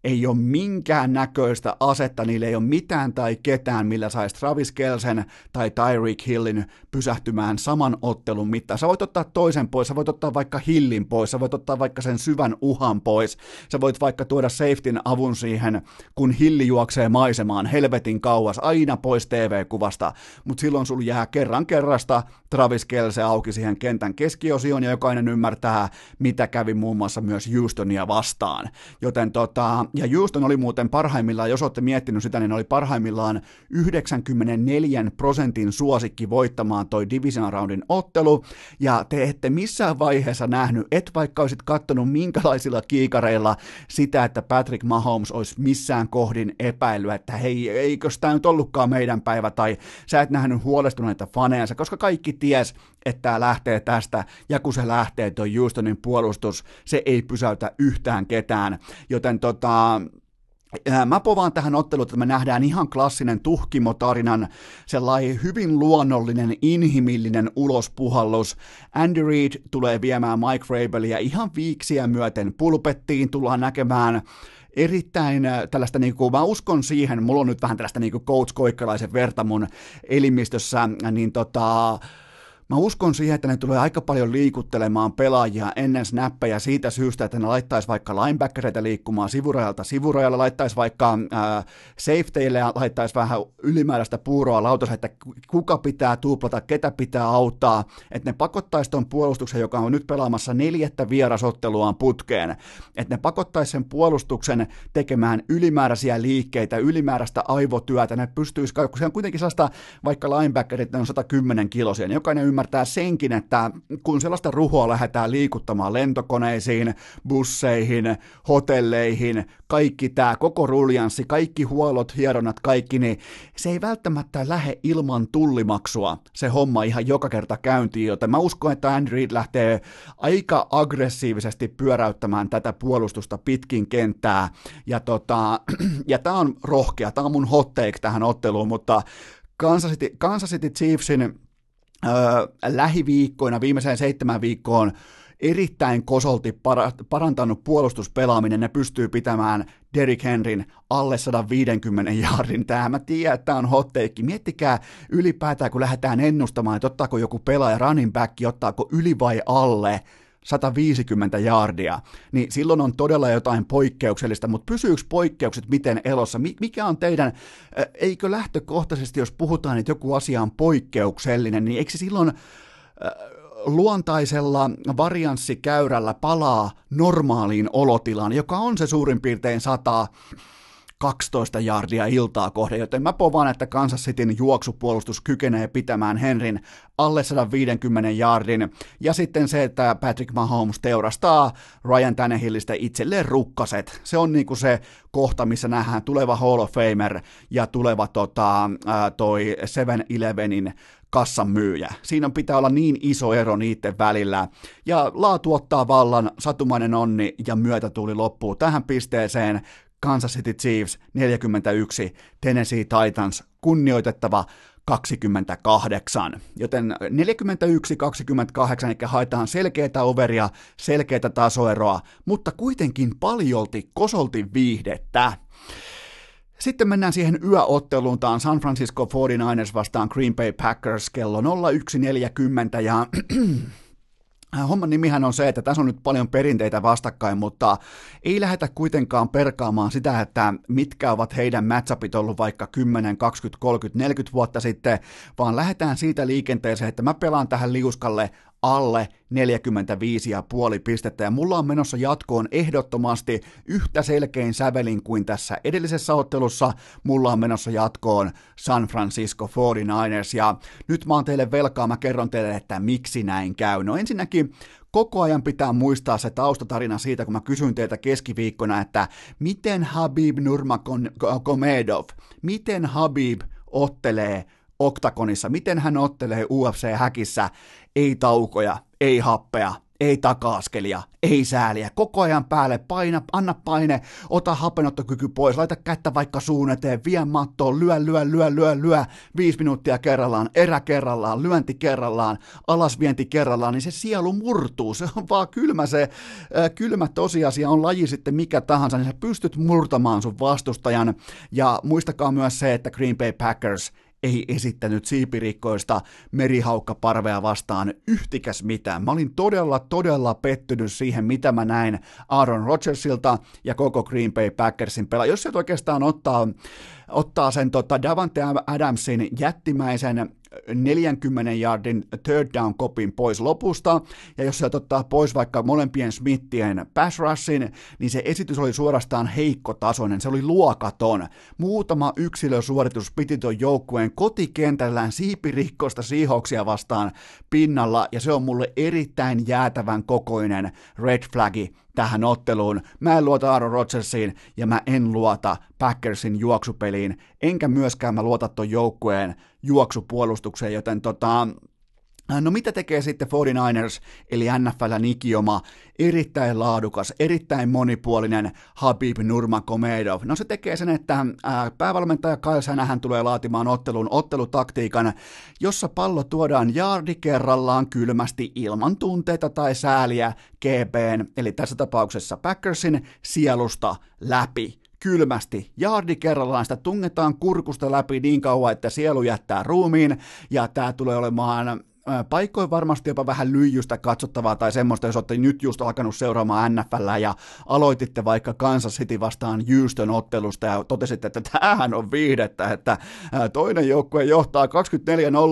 ei ole minkään näköistä asetta, niillä ei ole mitään tai ketään, millä saisi Travis Kelsen tai Tyreek Hillin pysähtymään saman ottelun mittaan. Sä voit ottaa toisen pois, sä voit ottaa vaikka Hillin pois, sä voit ottaa vaikka sen syvän uhan pois, sä voit vaikka tuoda safetyn avun siihen, kun Hilli juoksee maisemaan helvetin kauas, aina pois TV-kuvasta, mutta silloin sulla jää kerran kerrasta Travis Kelse auki siihen kentän keskiosioon ja jokainen ymmärtää, mitä kävi muun muassa myös Houstonia vastaan. Joten tota, ja Houston oli muuten parhaimmillaan, jos olette miettinyt sitä, niin oli parhaimmillaan 94 prosentin suosikki voittamaan toi division roundin ottelu, ja te ette missään vaiheessa nähnyt, et vaikka olisit kattonut minkälaisilla kiikareilla sitä, että Patrick Mahomes olisi missään kohdin epäillyt, että hei, eikö tämä nyt ollutkaan meidän päivä, tai sä et nähnyt huolestuneita faneja, koska kaikki ties, että tämä lähtee tästä, ja kun se lähtee, tuo Houstonin puolustus, se ei pysäytä yhtään ketään, joten tota, Mä povaan tähän otteluun, että me nähdään ihan klassinen tuhkimotarinan, sellainen hyvin luonnollinen, inhimillinen ulospuhallus. Andy Reid tulee viemään Mike Rabelia ihan viiksiä myöten pulpettiin, tullaan näkemään erittäin tällaista, niin kuin, mä uskon siihen, mulla on nyt vähän tällaista niin kuin coach Koikkalaisen verta mun elimistössä, niin tota, Mä uskon siihen, että ne tulee aika paljon liikuttelemaan pelaajia ennen snappeja siitä syystä, että ne laittaisi vaikka linebackereita liikkumaan sivurajalta sivurajalla, laittaisi vaikka äh, safetyille ja laittaisi vähän ylimääräistä puuroa lautaselle, että kuka pitää tuuplata, ketä pitää auttaa, että ne pakottaisi ton puolustuksen, joka on nyt pelaamassa neljättä vierasotteluaan putkeen, että ne pakottaisi sen puolustuksen tekemään ylimääräisiä liikkeitä, ylimääräistä aivotyötä, ne pystyisi, kun se on kuitenkin sellaista, vaikka linebackerit, ne on 110 kilosia, niin jokainen ymmärtää senkin, että kun sellaista ruhoa lähdetään liikuttamaan lentokoneisiin, busseihin, hotelleihin, kaikki tämä, koko ruljanssi, kaikki huolot, hieronnat, kaikki, niin se ei välttämättä lähde ilman tullimaksua se homma ihan joka kerta käyntiin, joten mä uskon, että Andy Reid lähtee aika aggressiivisesti pyöräyttämään tätä puolustusta pitkin kenttää, ja, tota, (clears throat) ja tämä on rohkea, tämä on mun hot take tähän otteluun, mutta Kansas City, Kansas City Chiefsin lähiviikkoina, viimeiseen seitsemän viikkoon, erittäin kosolti parantanut puolustuspelaaminen, ne pystyy pitämään Derrick Henryn alle 150 jardin. Tämä mä tiedän, että tämä on hot take. Miettikää ylipäätään, kun lähdetään ennustamaan, että ottaako joku pelaaja running back, ottaako yli vai alle 150 jaardia, niin silloin on todella jotain poikkeuksellista, mutta pysyykö poikkeukset miten elossa? Mikä on teidän, eikö lähtökohtaisesti, jos puhutaan, että joku asia on poikkeuksellinen, niin eikö se silloin luontaisella varianssikäyrällä palaa normaaliin olotilaan, joka on se suurin piirtein 100 12 jardia iltaa kohden, joten mä povaan, että Kansas Cityn juoksupuolustus kykenee pitämään Henrin alle 150 jardin, ja sitten se, että Patrick Mahomes teurastaa Ryan Tannehillistä itselleen rukkaset. Se on niinku se kohta, missä nähdään tuleva Hall of Famer ja tuleva tota, toi 7-Elevenin kassan myyjä. Siinä pitää olla niin iso ero niiden välillä. Ja laatu ottaa vallan, satumainen onni ja myötätuuli loppuu tähän pisteeseen. Kansas City Chiefs 41, Tennessee Titans kunnioitettava 28. Joten 41-28, eli haetaan selkeätä overia, selkeätä tasoeroa, mutta kuitenkin paljolti kosolti viihdettä. Sitten mennään siihen yöotteluun, tämä on San Francisco 49ers vastaan Green Bay Packers kello 01.40 ja (clears throat) homman nimihän on se, että tässä on nyt paljon perinteitä vastakkain, mutta ei lähdetä kuitenkaan perkaamaan sitä, että mitkä ovat heidän matchupit ollut vaikka 10, 20, 30, 40 vuotta sitten, vaan lähdetään siitä liikenteeseen, että mä pelaan tähän liuskalle alle 45,5 pistettä ja mulla on menossa jatkoon ehdottomasti yhtä selkein sävelin kuin tässä edellisessä ottelussa. Mulla on menossa jatkoon San Francisco 49ers ja nyt mä oon teille velkaa, mä kerron teille, että miksi näin käy. No ensinnäkin koko ajan pitää muistaa se taustatarina siitä, kun mä kysyin teiltä keskiviikkona, että miten Habib Nurmagomedov, miten Habib ottelee oktakonissa, miten hän ottelee UFC-häkissä, ei taukoja, ei happea, ei taka-askelia, ei sääliä, koko ajan päälle, paina, anna paine, ota hapenottokyky pois, laita kättä vaikka suun eteen, vie mattoon, lyö, lyö, lyö, lyö, lyö, viisi minuuttia kerrallaan, erä kerrallaan, lyönti kerrallaan, alasvienti kerrallaan, niin se sielu murtuu, se on vaan kylmä se, äh, kylmä tosiasia, on laji sitten mikä tahansa, niin sä pystyt murtamaan sun vastustajan, ja muistakaa myös se, että Green Bay Packers – ei esittänyt siipirikkoista merihaukkaparvea vastaan yhtikäs mitään. Mä olin todella, todella pettynyt siihen, mitä mä näin Aaron Rodgersilta ja koko Green Bay Packersin pelaa. Jos se oikeastaan ottaa, ottaa sen tota Davante Adamsin jättimäisen 40 yardin third down kopin pois lopusta, ja jos se ottaa pois vaikka molempien Smithien pass rushin, niin se esitys oli suorastaan heikkotasoinen, se oli luokaton. Muutama yksilösuoritus piti tuon joukkueen kotikentällään siipirikkoista siihoksia vastaan pinnalla, ja se on mulle erittäin jäätävän kokoinen red flagi tähän otteluun. Mä en luota Aaron Rodgersiin ja mä en luota Packersin juoksupeliin, enkä myöskään mä luota ton joukkueen juoksupuolustukseen, joten tota, No mitä tekee sitten 49ers, eli NFL Nikioma, erittäin laadukas, erittäin monipuolinen Habib Nurmagomedov? No se tekee sen, että päävalmentaja Kyle Shanahan tulee laatimaan ottelun ottelutaktiikan, jossa pallo tuodaan jaardi kerrallaan kylmästi ilman tunteita tai sääliä GBn, eli tässä tapauksessa Packersin sielusta läpi kylmästi. Jaardi kerrallaan sitä tungetaan kurkusta läpi niin kauan, että sielu jättää ruumiin, ja tämä tulee olemaan paikoin varmasti jopa vähän lyijystä katsottavaa tai semmoista, jos olette nyt just alkanut seuraamaan NFL ja aloititte vaikka Kansas City vastaan Houston ottelusta ja totesitte, että tämähän on viihdettä, että toinen joukkue johtaa 24-0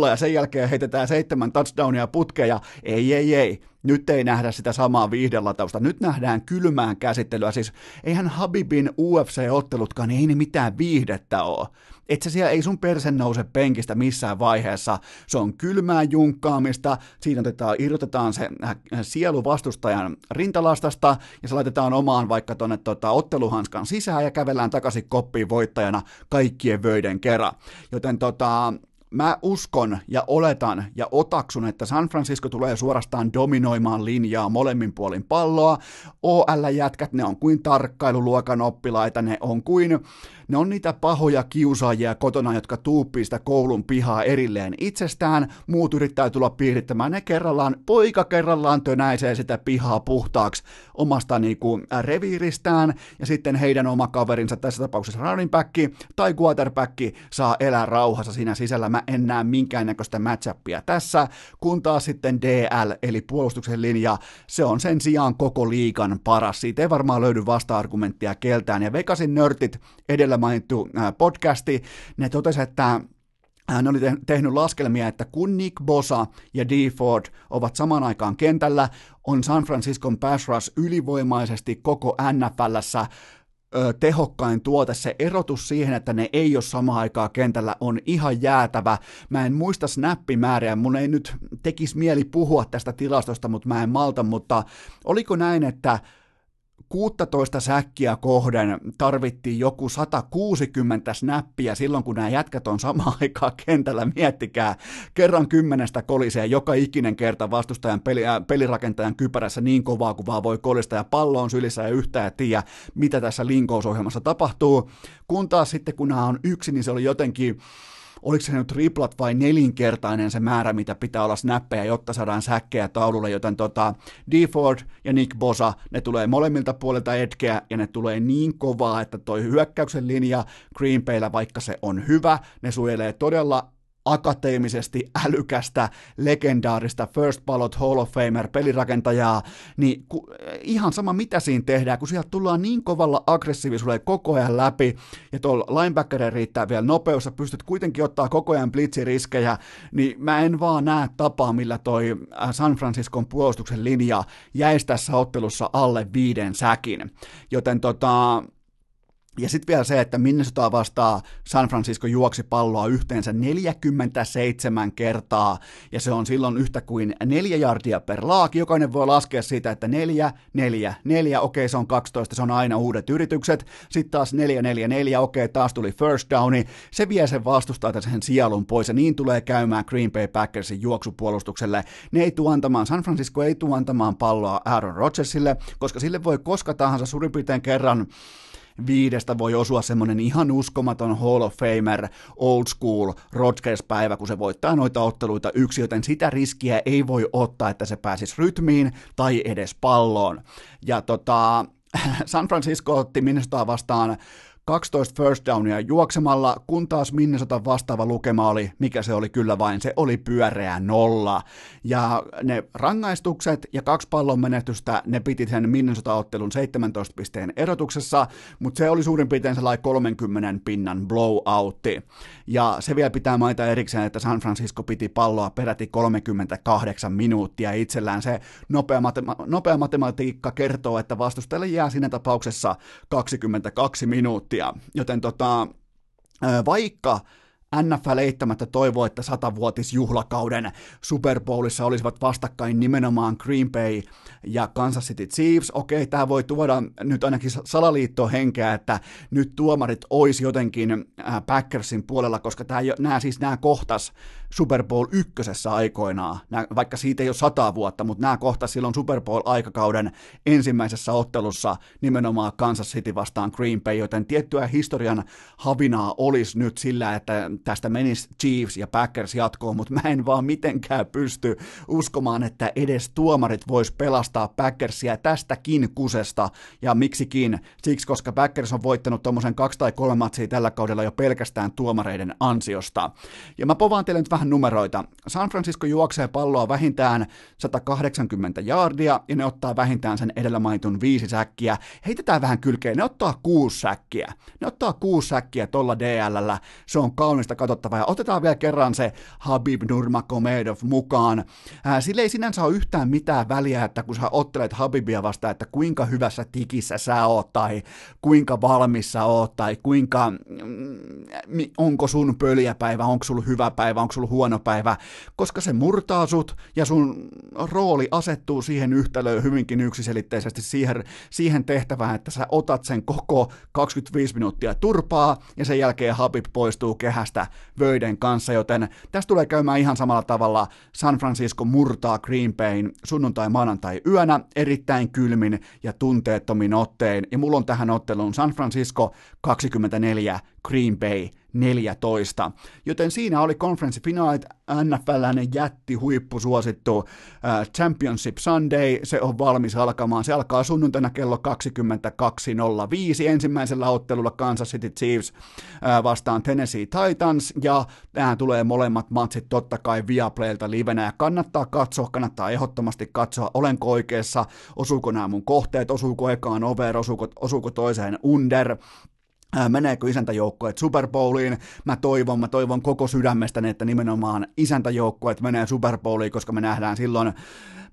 ja sen jälkeen heitetään seitsemän touchdownia putkeja. Ei, ei, ei. Nyt ei nähdä sitä samaa viihdelatausta, nyt nähdään kylmään käsittelyä, siis eihän Habibin UFC-ottelutkaan, niin ei ne mitään viihdettä ole. Et se siellä ei sun perse nouse penkistä missään vaiheessa, se on kylmää junkkaamista, siinä otetaan, irrotetaan se äh, sielu vastustajan rintalastasta ja se laitetaan omaan vaikka tuonne tota, otteluhanskan sisään ja kävellään takaisin koppiin voittajana kaikkien vöiden kerran. Joten tota, Mä uskon ja oletan ja otaksun, että San Francisco tulee suorastaan dominoimaan linjaa molemmin puolin palloa. OL-jätkät, ne on kuin tarkkailuluokan oppilaita, ne on kuin ne on niitä pahoja kiusaajia kotona, jotka tuuppii sitä koulun pihaa erilleen itsestään, muut yrittää tulla piirittämään, ne kerrallaan, poika kerrallaan tönäisee sitä pihaa puhtaaksi omasta niinku reviiristään, ja sitten heidän oma kaverinsa, tässä tapauksessa running back tai quarterback, saa elää rauhassa siinä sisällä. Mä en näe minkäännäköistä matchappia tässä, kun taas sitten DL, eli puolustuksen linja, se on sen sijaan koko liikan paras. Siitä ei varmaan löydy vasta-argumenttia keltään, ja Vegasin nörtit edellä edellä mainittu podcasti, ne totesi, että hän oli tehnyt laskelmia, että kun Nick Bosa ja D. Ford ovat saman aikaan kentällä, on San Franciscon pass rush ylivoimaisesti koko NFLssä tehokkain tuote, se erotus siihen, että ne ei ole samaan aikaan kentällä, on ihan jäätävä. Mä en muista snappimääriä, mun ei nyt tekisi mieli puhua tästä tilastosta, mutta mä en malta, mutta oliko näin, että 16 säkkiä kohden tarvittiin joku 160 snappia silloin, kun nämä jätkät on samaan (laughs) aikaan kentällä. Miettikää, kerran kymmenestä kolisee joka ikinen kerta vastustajan peli, äh, pelirakentajan kypärässä niin kovaa kuin vaan voi kolista ja pallo on sylissä ja yhtään tiedä, mitä tässä linkousohjelmassa tapahtuu. Kun taas sitten, kun nämä on yksi, niin se oli jotenkin oliko se nyt triplat vai nelinkertainen se määrä, mitä pitää olla snappeja, jotta saadaan säkkejä taululle, joten tota, D. Ford ja Nick Bosa, ne tulee molemmilta puolilta etkeä, ja ne tulee niin kovaa, että toi hyökkäyksen linja Green Bayllä, vaikka se on hyvä, ne suojelee todella akateemisesti älykästä, legendaarista First Ballot Hall of Famer pelirakentajaa, niin ku, ihan sama mitä siinä tehdään, kun sieltä tullaan niin kovalla aggressiivisuudella koko ajan läpi, ja tuolla linebackerin riittää vielä nopeus, ja pystyt kuitenkin ottaa koko ajan blitziriskejä, niin mä en vaan näe tapaa, millä toi äh, San Franciscon puolustuksen linja jäisi tässä ottelussa alle viiden säkin. Joten tota, ja sitten vielä se, että Minnesota vastaa San Francisco juoksi palloa yhteensä 47 kertaa, ja se on silloin yhtä kuin neljä jardia per laaki. Jokainen voi laskea siitä, että neljä, neljä, neljä, okei se on 12, se on aina uudet yritykset. Sitten taas neljä, neljä, neljä, okei taas tuli first downi. Se vie sen vastustajalta sen sielun pois, ja niin tulee käymään Green Bay Packersin juoksupuolustukselle. Ne ei tule antamaan, San Francisco ei tule antamaan palloa Aaron Rodgersille, koska sille voi koska tahansa suurin piirtein kerran viidestä voi osua semmoinen ihan uskomaton Hall of Famer, old school Rodgers-päivä, kun se voittaa noita otteluita yksi, joten sitä riskiä ei voi ottaa, että se pääsisi rytmiin tai edes palloon. Ja tota, (laughs) San Francisco otti Minnesota vastaan 12 first downia juoksemalla, kun taas Minnesota vastaava lukema oli, mikä se oli kyllä vain, se oli pyöreä nolla. Ja ne rangaistukset ja kaksi pallon menetystä, ne piti sen Minnesota-ottelun 17 pisteen erotuksessa, mutta se oli suurin piirtein sellainen 30 pinnan blowoutti. Ja se vielä pitää mainita erikseen, että San Francisco piti palloa peräti 38 minuuttia itsellään. Se nopea, matema- nopea matematiikka kertoo, että vastustajalle jää siinä tapauksessa 22 minuuttia minuuttia. Joten tota, vaikka NFL eittämättä toivoo, että satavuotisjuhlakauden Super Bowlissa olisivat vastakkain nimenomaan Green Bay ja Kansas City Chiefs. Okei, tämä voi tuoda nyt ainakin salaliitto henkeä, että nyt tuomarit olisi jotenkin Packersin puolella, koska tämä, nämä siis nämä kohtas Super Bowl ykkösessä aikoinaan, nää, vaikka siitä ei ole sata vuotta, mutta nämä kohta silloin Super Bowl-aikakauden ensimmäisessä ottelussa nimenomaan Kansas City vastaan Green Bay, joten tiettyä historian havinaa olisi nyt sillä, että tästä menisi Chiefs ja Packers jatkoon, mutta mä en vaan mitenkään pysty uskomaan, että edes tuomarit vois pelastaa Packersia tästäkin kusesta, ja miksikin? Siksi, koska Packers on voittanut tuommoisen kaksi tai kolme matsia tällä kaudella jo pelkästään tuomareiden ansiosta. Ja mä povaan teille nyt vähän vähän numeroita. San Francisco juoksee palloa vähintään 180 jaardia ja ne ottaa vähintään sen edellä mainitun viisi säkkiä. Heitetään vähän kylkeen, ne ottaa kuusi säkkiä. Ne ottaa kuusi säkkiä tuolla DLllä. Se on kaunista katsottavaa. Ja otetaan vielä kerran se Habib Nurmagomedov mukaan. Ää, sille ei sinänsä ole yhtään mitään väliä, että kun sä ottelet Habibia vastaan, että kuinka hyvässä tikissä sä oot tai kuinka valmis sä oot tai kuinka, mm, onko sun pöljäpäivä, onko sulla hyvä päivä, onko sulla huono päivä, koska se murtaa sut ja sun rooli asettuu siihen yhtälöön hyvinkin yksiselitteisesti siihen, siihen tehtävään, että sä otat sen koko 25 minuuttia turpaa ja sen jälkeen Habib poistuu kehästä vöiden kanssa, joten tästä tulee käymään ihan samalla tavalla. San Francisco murtaa Green Bayn sunnuntai-maanantai yönä erittäin kylmin ja tunteettomin ottein ja mulla on tähän otteluun San Francisco 24, Green Bay 14. Joten siinä oli konferenssifinaalit, NFLn jätti huippusuosittu Championship Sunday, se on valmis alkamaan. Se alkaa sunnuntaina kello 22.05 ensimmäisellä ottelulla Kansas City Chiefs vastaan Tennessee Titans, ja tähän tulee molemmat matsit totta kai Viaplaylta livenä, ja kannattaa katsoa, kannattaa ehdottomasti katsoa, olenko oikeassa, osuuko nämä mun kohteet, osuuko ekaan over, osuuko, osuuko toiseen under, meneekö isäntäjoukkueet Super Bowliin. Mä toivon, mä toivon koko sydämestäni, että nimenomaan isäntäjoukkueet menee Super Bowliin, koska me nähdään silloin,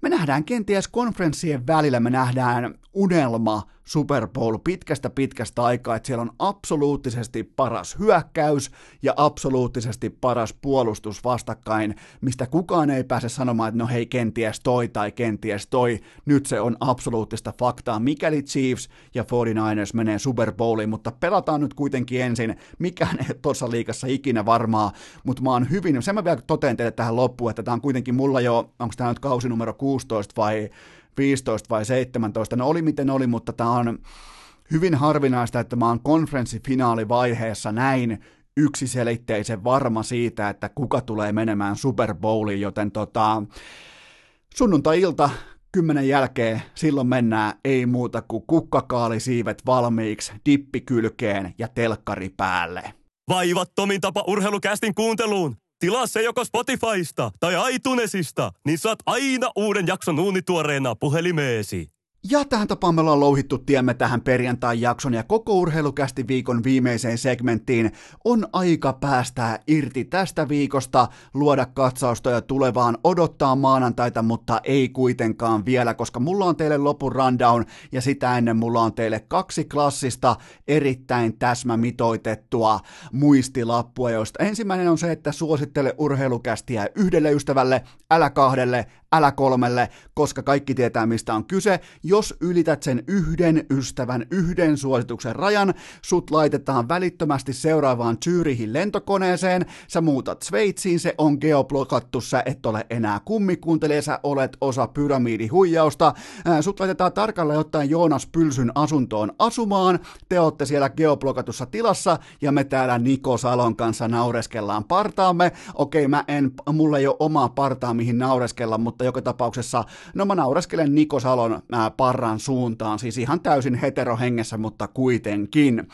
me nähdään kenties konferenssien välillä, me nähdään unelma Super Bowl pitkästä pitkästä aikaa, että siellä on absoluuttisesti paras hyökkäys ja absoluuttisesti paras puolustus vastakkain, mistä kukaan ei pääse sanomaan, että no hei kenties toi tai kenties toi, nyt se on absoluuttista faktaa, mikäli Chiefs ja 49ers menee Super Bowliin, mutta pelataan nyt kuitenkin ensin, mikään ei tuossa liikassa ikinä varmaa, mutta mä oon hyvin, sen mä vielä toteen teille tähän loppuun, että tämä on kuitenkin mulla jo, onko tämä nyt kausi numero 16 vai 15 vai 17, no oli miten oli, mutta tämä on hyvin harvinaista, että mä oon konferenssifinaalivaiheessa näin yksiselitteisen varma siitä, että kuka tulee menemään Super Bowliin, joten tota, sunnuntai-ilta kymmenen jälkeen silloin mennään ei muuta kuin kukkakaalisiivet valmiiksi, dippi kylkeen ja telkkari päälle. Vaivattomin tapa urheilukästin kuunteluun! Tilaa se joko Spotifysta tai iTunesista, niin saat aina uuden jakson uunituoreena puhelimeesi. Ja tähän tapaan me ollaan louhittu tiemme tähän perjantai-jakson ja koko urheilukästi viikon viimeiseen segmenttiin on aika päästää irti tästä viikosta, luoda katsausta ja tulevaan, odottaa maanantaita, mutta ei kuitenkaan vielä, koska mulla on teille lopun rundown ja sitä ennen mulla on teille kaksi klassista, erittäin täsmämitoitettua muistilappua, joista ensimmäinen on se, että suosittele urheilukästiä yhdelle ystävälle, älä kahdelle, älä kolmelle, koska kaikki tietää mistä on kyse. Jos ylität sen yhden ystävän, yhden suosituksen rajan, sut laitetaan välittömästi seuraavaan Zyrihin lentokoneeseen, sä muutat Sveitsiin, se on geoblokattu, sä et ole enää kummikuuntelija, sä olet osa pyramidihuijausta, sut laitetaan tarkalleen ottaen Joonas Pylsyn asuntoon asumaan, te olette siellä geoblokatussa tilassa, ja me täällä Niko Salon kanssa naureskellaan partaamme. Okei, mä en, mulla ei ole omaa partaa mihin naureskella, mutta mutta joka tapauksessa, no mä naureskelen Niko Salon ää, parran suuntaan, siis ihan täysin heterohengessä, mutta kuitenkin.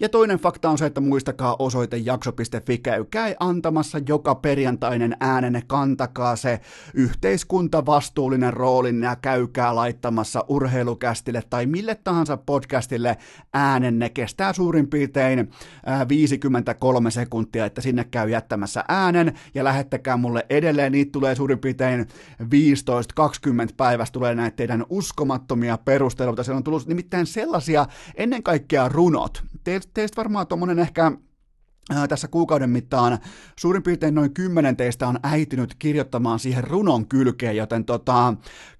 Ja toinen fakta on se, että muistakaa osoite jakso.fi, käykää antamassa joka perjantainen äänenne, kantakaa se yhteiskuntavastuullinen roolin ja käykää laittamassa urheilukästille tai mille tahansa podcastille äänenne. Kestää suurin piirtein 53 sekuntia, että sinne käy jättämässä äänen. Ja lähettäkää mulle edelleen, niitä tulee suurin piirtein 15-20 päivästä. Tulee näitä teidän uskomattomia perusteluita. Siellä on tullut nimittäin sellaisia, ennen kaikkea runot. teistä varmaan tuommoinen ehkä tässä kuukauden mittaan suurin piirtein noin kymmenen teistä on äitynyt kirjoittamaan siihen runon kylkeen, joten tota,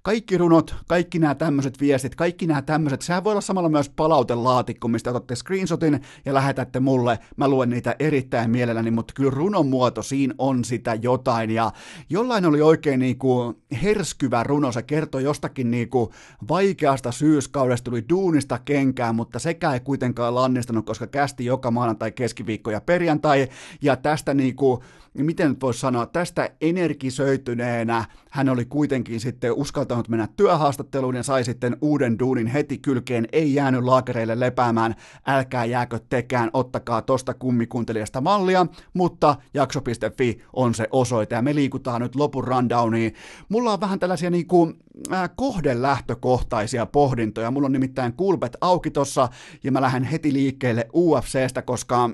kaikki runot, kaikki nämä tämmöiset viestit, kaikki nämä tämmöiset, sehän voi olla samalla myös palautelaatikko, mistä otatte screenshotin ja lähetätte mulle, mä luen niitä erittäin mielelläni, mutta kyllä runon muoto, siinä on sitä jotain, ja jollain oli oikein niinku herskyvä runo, se kertoi jostakin niinku vaikeasta syyskaudesta, tuli duunista kenkään, mutta sekä ei kuitenkaan lannistanut, koska kästi joka maanantai, keskiviikko ja perjantai, ja tästä niinku, miten nyt voisi sanoa, tästä energisöityneenä hän oli kuitenkin sitten uskaltanut mennä työhaastatteluun ja sai sitten uuden duunin heti kylkeen, ei jäänyt laakereille lepäämään, älkää jääkö tekään, ottakaa tosta kummikuuntelijasta mallia, mutta jakso.fi on se osoite ja me liikutaan nyt lopun rundowniin. Mulla on vähän tällaisia niinku, äh, kohdelähtökohtaisia pohdintoja, mulla on nimittäin kulpet auki tossa ja mä lähden heti liikkeelle UFCstä, koska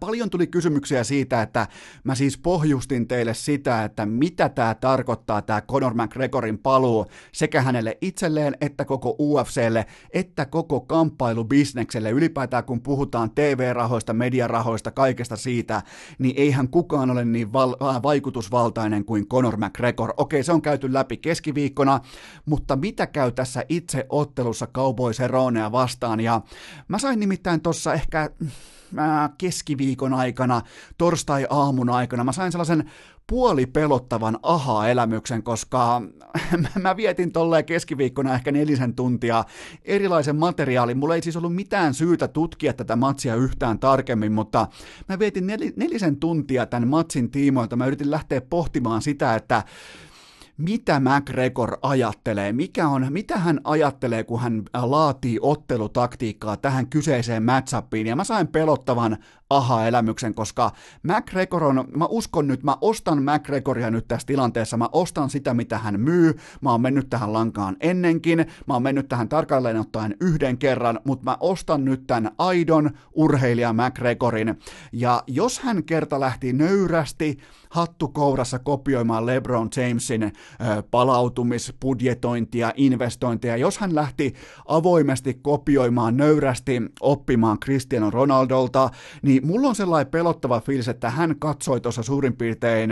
paljon tuli kysymyksiä siitä, että mä siis pohjustin teille sitä, että mitä tämä tarkoittaa, tämä Conor McGregorin paluu sekä hänelle itselleen, että koko UFClle, että koko kamppailubisnekselle. Ylipäätään kun puhutaan TV-rahoista, mediarahoista, kaikesta siitä, niin eihän kukaan ole niin val- vaikutusvaltainen kuin Conor McGregor. Okei, se on käyty läpi keskiviikkona, mutta mitä käy tässä itse ottelussa Cowboys Heronea vastaan? Ja mä sain nimittäin tuossa ehkä keskiviikon aikana, torstai-aamun aikana, mä sain sellaisen puoli pelottavan aha-elämyksen, koska (laughs) mä vietin tolleen keskiviikkona ehkä nelisen tuntia erilaisen materiaalin. Mulla ei siis ollut mitään syytä tutkia tätä matsia yhtään tarkemmin, mutta mä vietin nel- nelisen tuntia tämän matsin tiimoilta. Mä yritin lähteä pohtimaan sitä, että mitä McGregor ajattelee, mikä on, mitä hän ajattelee, kun hän laatii ottelutaktiikkaa tähän kyseiseen matchupiin, ja mä sain pelottavan aha-elämyksen, koska McGregor on, mä uskon nyt, mä ostan McGregoria nyt tässä tilanteessa, mä ostan sitä, mitä hän myy, mä oon mennyt tähän lankaan ennenkin, mä oon mennyt tähän tarkalleen ottaen yhden kerran, mutta mä ostan nyt tämän aidon urheilija McGregorin, ja jos hän kerta lähti nöyrästi, hattu kourassa kopioimaan LeBron Jamesin palautumisbudjetointia, investointeja, jos hän lähti avoimesti kopioimaan nöyrästi oppimaan Cristiano Ronaldolta, niin mulla on sellainen pelottava fiilis, että hän katsoi tuossa suurin piirtein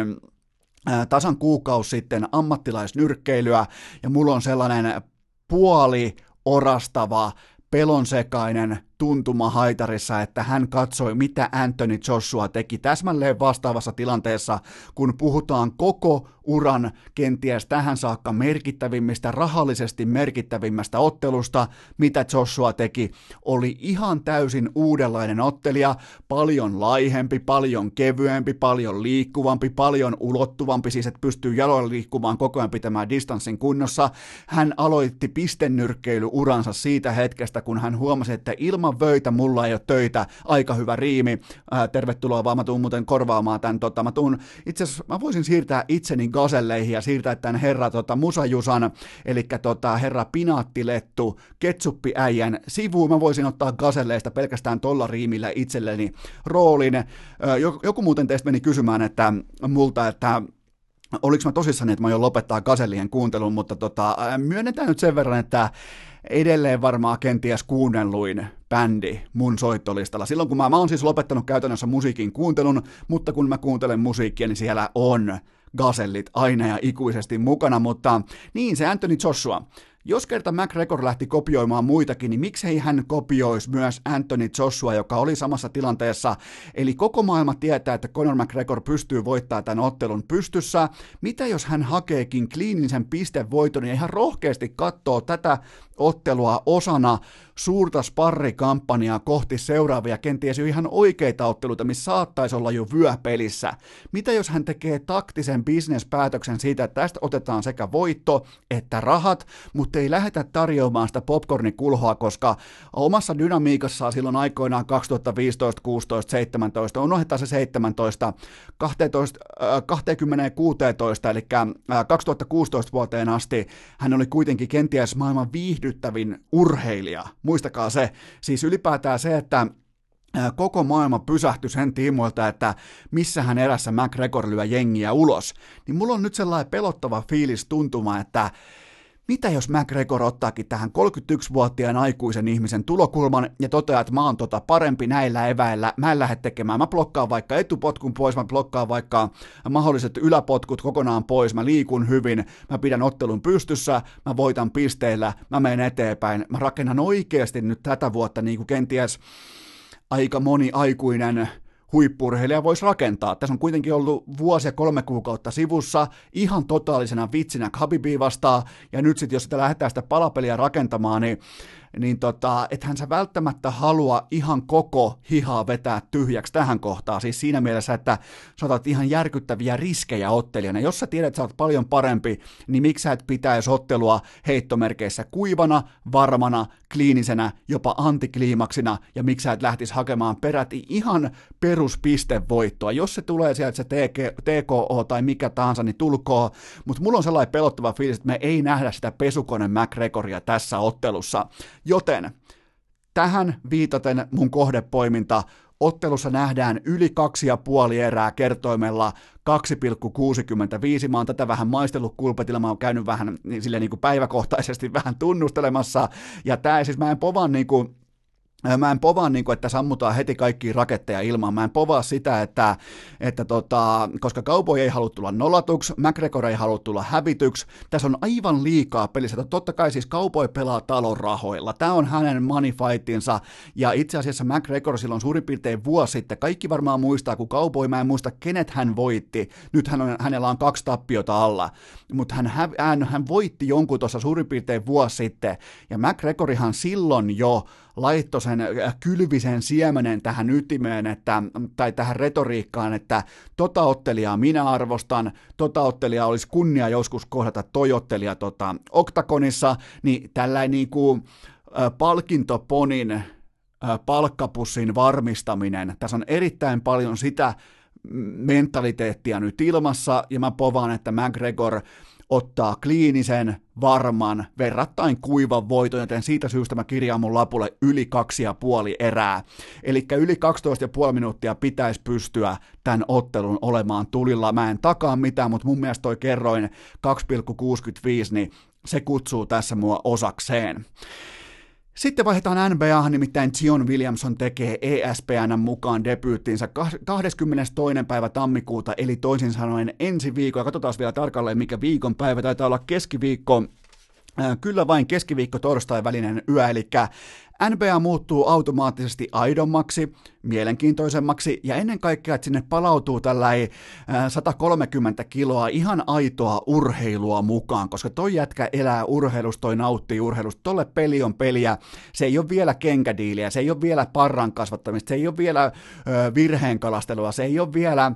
tasan kuukausi sitten ammattilaisnyrkkeilyä, ja mulla on sellainen puoli orastava, pelonsekainen tuntuma haitarissa, että hän katsoi, mitä Anthony Joshua teki täsmälleen vastaavassa tilanteessa, kun puhutaan koko uran kenties tähän saakka merkittävimmistä, rahallisesti merkittävimmästä ottelusta, mitä Joshua teki, oli ihan täysin uudenlainen ottelija, paljon laihempi, paljon kevyempi, paljon liikkuvampi, paljon ulottuvampi, siis että pystyy jaloilla liikkumaan koko ajan pitämään distanssin kunnossa. Hän aloitti pistennyrkkeilyuransa siitä hetkestä, kun hän huomasi, että ilman ilman vöitä mulla ei ole töitä, aika hyvä riimi, ää, tervetuloa vaan, mä tuun muuten korvaamaan tämän, tota, mä tuun, itse asiassa mä voisin siirtää itseni gaselleihin ja siirtää tämän herra tota, Musajusan, eli tota, herra Pinaattilettu, ketsuppiäijän sivuun, mä voisin ottaa gaselleista pelkästään tolla riimillä itselleni roolin. Joku muuten teistä meni kysymään, että multa, että oliko mä tosissani, että mä jo lopettaa Gasellien kuuntelun, mutta tota, myönnetään nyt sen verran, että edelleen varmaan kenties kuunnelluin bändi mun soittolistalla. Silloin kun mä, mä oon siis lopettanut käytännössä musiikin kuuntelun, mutta kun mä kuuntelen musiikkia, niin siellä on Gasellit aina ja ikuisesti mukana, mutta niin se Anthony Joshua. Jos kerta McGregor lähti kopioimaan muitakin, niin miksei hän kopioisi myös Anthony Joshua, joka oli samassa tilanteessa. Eli koko maailma tietää, että Conor McGregor pystyy voittamaan tämän ottelun pystyssä. Mitä jos hän hakeekin kliinisen pistevoiton ja ihan rohkeasti katsoo tätä ottelua osana suurta sparrikampanjaa kohti seuraavia, kenties jo ihan oikeita otteluita, missä saattaisi olla jo vyöpelissä. Mitä jos hän tekee taktisen bisnespäätöksen siitä, että tästä otetaan sekä voitto että rahat, mutta ei lähetä tarjoamaan sitä popcornikulhoa, koska omassa dynamiikassaan silloin aikoinaan 2015, 16, 17, unohdetaan se 17, 12, 2016, eli 2016 vuoteen asti hän oli kuitenkin kenties maailman viihdyttävin urheilija. Muistakaa se. Siis ylipäätään se, että koko maailma pysähtyi sen tiimoilta, että missähän erässä McGregor lyö jengiä ulos, niin mulla on nyt sellainen pelottava fiilis tuntuma, että mitä jos McGregor ottaakin tähän 31-vuotiaan aikuisen ihmisen tulokulman ja toteaa, että mä oon tota parempi näillä eväillä, mä en lähde tekemään, mä blokkaan vaikka etupotkun pois, mä blokkaan vaikka mahdolliset yläpotkut kokonaan pois, mä liikun hyvin, mä pidän ottelun pystyssä, mä voitan pisteillä, mä menen eteenpäin, mä rakennan oikeasti nyt tätä vuotta niin kuin kenties aika moni aikuinen huippurheilija voisi rakentaa. Tässä on kuitenkin ollut vuosia kolme kuukautta sivussa, ihan totaalisena vitsinä Khabibi vastaan, ja nyt sitten jos sitä lähdetään sitä palapeliä rakentamaan, niin niin tota, ethän sä välttämättä halua ihan koko hihaa vetää tyhjäksi tähän kohtaan. Siis siinä mielessä, että sä otat ihan järkyttäviä riskejä ottelijana. Jos sä tiedät, että sä oot paljon parempi, niin miksi sä et pitäisi ottelua heittomerkeissä kuivana, varmana, kliinisenä, jopa antikliimaksina, ja miksi sä et lähtisi hakemaan peräti ihan peruspistevoittoa. Jos se tulee sieltä se TK, TKO tai mikä tahansa, niin tulkoo, mutta mulla on sellainen pelottava fiilis, että me ei nähdä sitä pesukone McGregoria tässä ottelussa. Joten tähän viitaten mun kohdepoiminta Ottelussa nähdään yli kaksi ja puoli erää kertoimella 2,65. Mä oon tätä vähän maistellut kulpetilla, mä oon käynyt vähän niin, sille niin kuin päiväkohtaisesti (laughs) vähän tunnustelemassa. Ja tää siis mä en povan niin kuin Mä en povaa, niin kuin, että sammutaan heti kaikki raketteja ilmaan. Mä en povaa sitä, että, että tota, koska Cowboy ei halua tulla nollatuksi, McGregor ei halua tulla hävityksi. Tässä on aivan liikaa pelissä. Totta kai siis Cowboy pelaa talon rahoilla. Tämä on hänen money fightinsa. Ja itse asiassa McGregor silloin suurin piirtein vuosi sitten. Kaikki varmaan muistaa, kun Cowboy, mä en muista kenet hän voitti. Nyt hän on, hänellä on kaksi tappiota alla. Mutta hän, hän, hän voitti jonkun tuossa suurin piirtein vuosi sitten. Ja McGregorihan silloin jo laittoi sen äh, kylvisen siemenen tähän ytimeen, että, tai tähän retoriikkaan, että tota ottelijaa minä arvostan, tota ottelijaa olisi kunnia joskus kohdata toi ottelija tota, oktakonissa, niin tällainen niin kuin, äh, palkintoponin äh, palkkapussin varmistaminen, tässä on erittäin paljon sitä mentaliteettia nyt ilmassa, ja mä povaan, että McGregor ottaa kliinisen, varman, verrattain kuivan voiton, joten siitä syystä mä kirjaan mun lapulle yli kaksi ja puoli erää. Eli yli 12,5 minuuttia pitäisi pystyä tämän ottelun olemaan tulilla. Mä en takaa mitään, mutta mun mielestä toi kerroin 2,65, niin se kutsuu tässä mua osakseen. Sitten vaihdetaan NBA, nimittäin Zion Williamson tekee ESPN mukaan debyyttinsä 22. päivä tammikuuta, eli toisin sanoen ensi viikolla. Katsotaan vielä tarkalleen, mikä viikon päivä taitaa olla keskiviikko. Äh, kyllä vain keskiviikko torstai välinen yö, eli NBA muuttuu automaattisesti aidommaksi, mielenkiintoisemmaksi ja ennen kaikkea, että sinne palautuu tällä 130 kiloa ihan aitoa urheilua mukaan, koska toi jätkä elää urheilusta, toi nauttii urheilusta, tolle peli on peliä, se ei ole vielä kenkädiiliä, se ei ole vielä parran kasvattamista, se ei ole vielä ö, virheen kalastelua, se ei ole vielä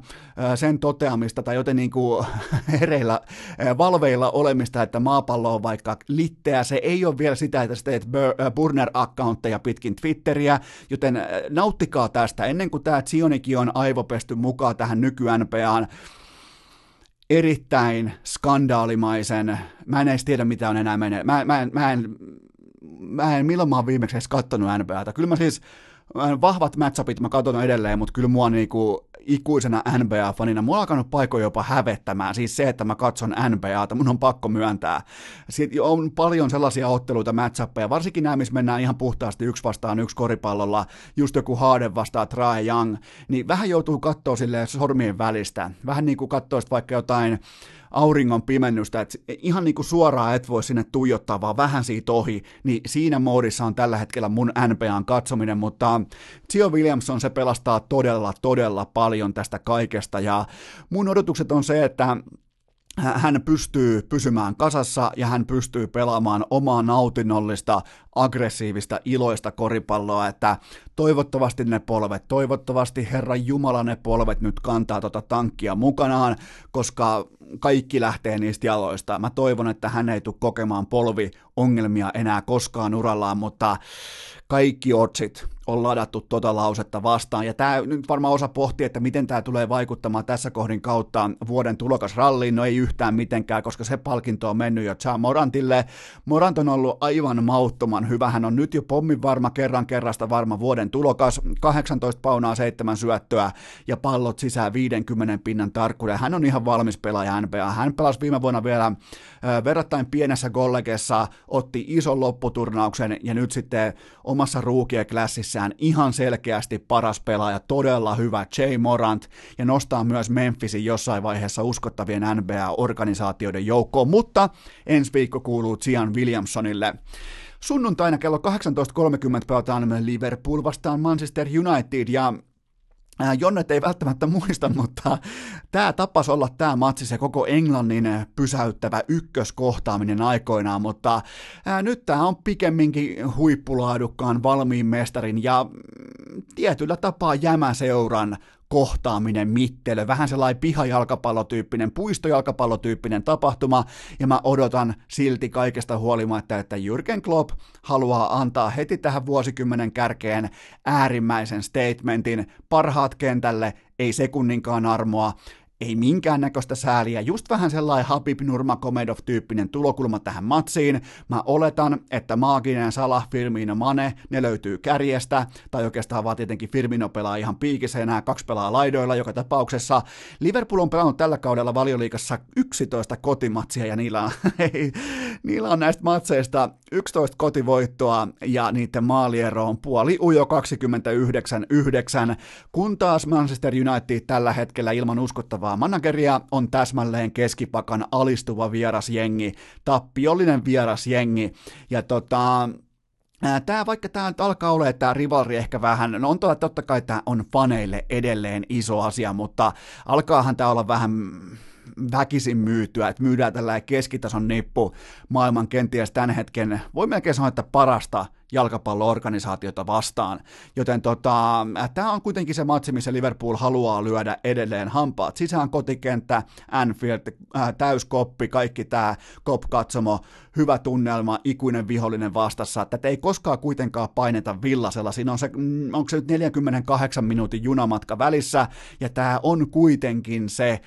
sen toteamista tai joten niin kuin (laughs) hereillä, ö, valveilla olemista, että maapallo on vaikka litteä, se ei ole vielä sitä, että sä teet burner-account accountteja pitkin Twitteriä, joten äh, nauttikaa tästä. Ennen kuin tämä Zionikin on aivopesty mukaan tähän nyky-NPAan erittäin skandaalimaisen, mä en edes tiedä mitä on enää menee, mä, mä, en, mä, en, mä en, milloin mä oon viimeksi edes kattonut NBAta, kyllä mä siis, vahvat matchupit mä katson edelleen, mutta kyllä mua niinku ikuisena NBA-fanina, mulla on alkanut paikoin jopa hävettämään, siis se, että mä katson NBAta, mun on pakko myöntää. Sitten on paljon sellaisia otteluita, matchappeja, varsinkin nämä, missä mennään ihan puhtaasti yksi vastaan yksi koripallolla, just joku Harden vastaan Trae Young, niin vähän joutuu katsoa sille sormien välistä, vähän niin kuin katsoisit vaikka jotain auringon pimennystä, että ihan niin kuin suoraan et voi sinne tuijottaa, vaan vähän siitä ohi, niin siinä moodissa on tällä hetkellä mun NBAn katsominen, mutta Gio Williamson se pelastaa todella, todella paljon tästä kaikesta, ja mun odotukset on se, että hän pystyy pysymään kasassa ja hän pystyy pelaamaan omaa nautinnollista, aggressiivista, iloista koripalloa, että toivottavasti ne polvet, toivottavasti Herran Jumala ne polvet nyt kantaa tota tankkia mukanaan, koska kaikki lähtee niistä jaloista. Mä toivon, että hän ei tule kokemaan polviongelmia enää koskaan urallaan, mutta kaikki otsit on ladattu tota lausetta vastaan. Ja tämä nyt varmaan osa pohtii, että miten tämä tulee vaikuttamaan tässä kohdin kautta vuoden tulokasralliin. No ei yhtään mitenkään, koska se palkinto on mennyt jo Cha Morantille. Morant on ollut aivan mauttoman hyvä. Hän on nyt jo pommin varma, kerran kerrasta varma vuoden tulokas. 18 paunaa, 7 syöttöä ja pallot sisään 50 pinnan tarkkuuden. Hän on ihan valmis pelaaja NBA. Hän pelasi viime vuonna vielä äh, verrattain pienessä kollegessa, otti ison lopputurnauksen ja nyt sitten omassa ruukieklassissaan ihan selkeästi paras pelaaja, todella hyvä Jay Morant ja nostaa myös Memphisin jossain vaiheessa uskottavien NBA-organisaatioiden joukkoon, mutta ensi viikko kuuluu Zion Williamsonille. Sunnuntaina kello 18.30 pelataan Liverpool vastaan Manchester United ja Jonnet ei välttämättä muista, (laughs) mutta tämä tapas olla tämä matsi se koko Englannin pysäyttävä ykköskohtaaminen aikoinaan, mutta nyt tämä on pikemminkin huippulaadukkaan valmiin mestarin ja mm, tietyllä tapaa jämäseuran kohtaaminen, mittelö, vähän sellainen pihajalkapallotyyppinen, puistojalkapallotyyppinen tapahtuma, ja mä odotan silti kaikesta huolimatta, että Jürgen Klopp haluaa antaa heti tähän vuosikymmenen kärkeen äärimmäisen statementin, parhaat kentälle, ei sekunninkaan armoa, ei minkäännäköistä sääliä, just vähän sellainen Habib Nurmagomedov-tyyppinen tulokulma tähän matsiin. Mä oletan, että maaginen Salah, Firmino, Mane, ne löytyy kärjestä, tai oikeastaan vaan tietenkin Firmino pelaa ihan piikissä ja nämä kaksi pelaa laidoilla joka tapauksessa. Liverpool on pelannut tällä kaudella valioliikassa 11 kotimatsia ja niillä on, (laughs) niillä on näistä matseista 11 kotivoittoa ja niiden maaliero on puoli ujo 29-9, kun taas Manchester United tällä hetkellä ilman uskottavaa tulevaa manageria on täsmälleen keskipakan alistuva vierasjengi, tappiollinen vierasjengi, ja tota, Tämä, vaikka tämä nyt alkaa olla tämä rivalri ehkä vähän, no on totta kai tämä on faneille edelleen iso asia, mutta alkaahan tämä olla vähän väkisin myytyä, että myydään tällä keskitason nippu maailman kenties tämän hetken, voi melkein sanoa, että parasta jalkapalloorganisaatiota vastaan. Joten tota, tämä on kuitenkin se matsi, missä Liverpool haluaa lyödä edelleen hampaat sisään kotikenttä, Anfield, äh, täyskoppi, kaikki tämä kop-katsomo, hyvä tunnelma, ikuinen vihollinen vastassa. Tätä ei koskaan kuitenkaan paineta villasella. Siinä on se, mm, onko se nyt 48 minuutin junamatka välissä, ja tämä on kuitenkin se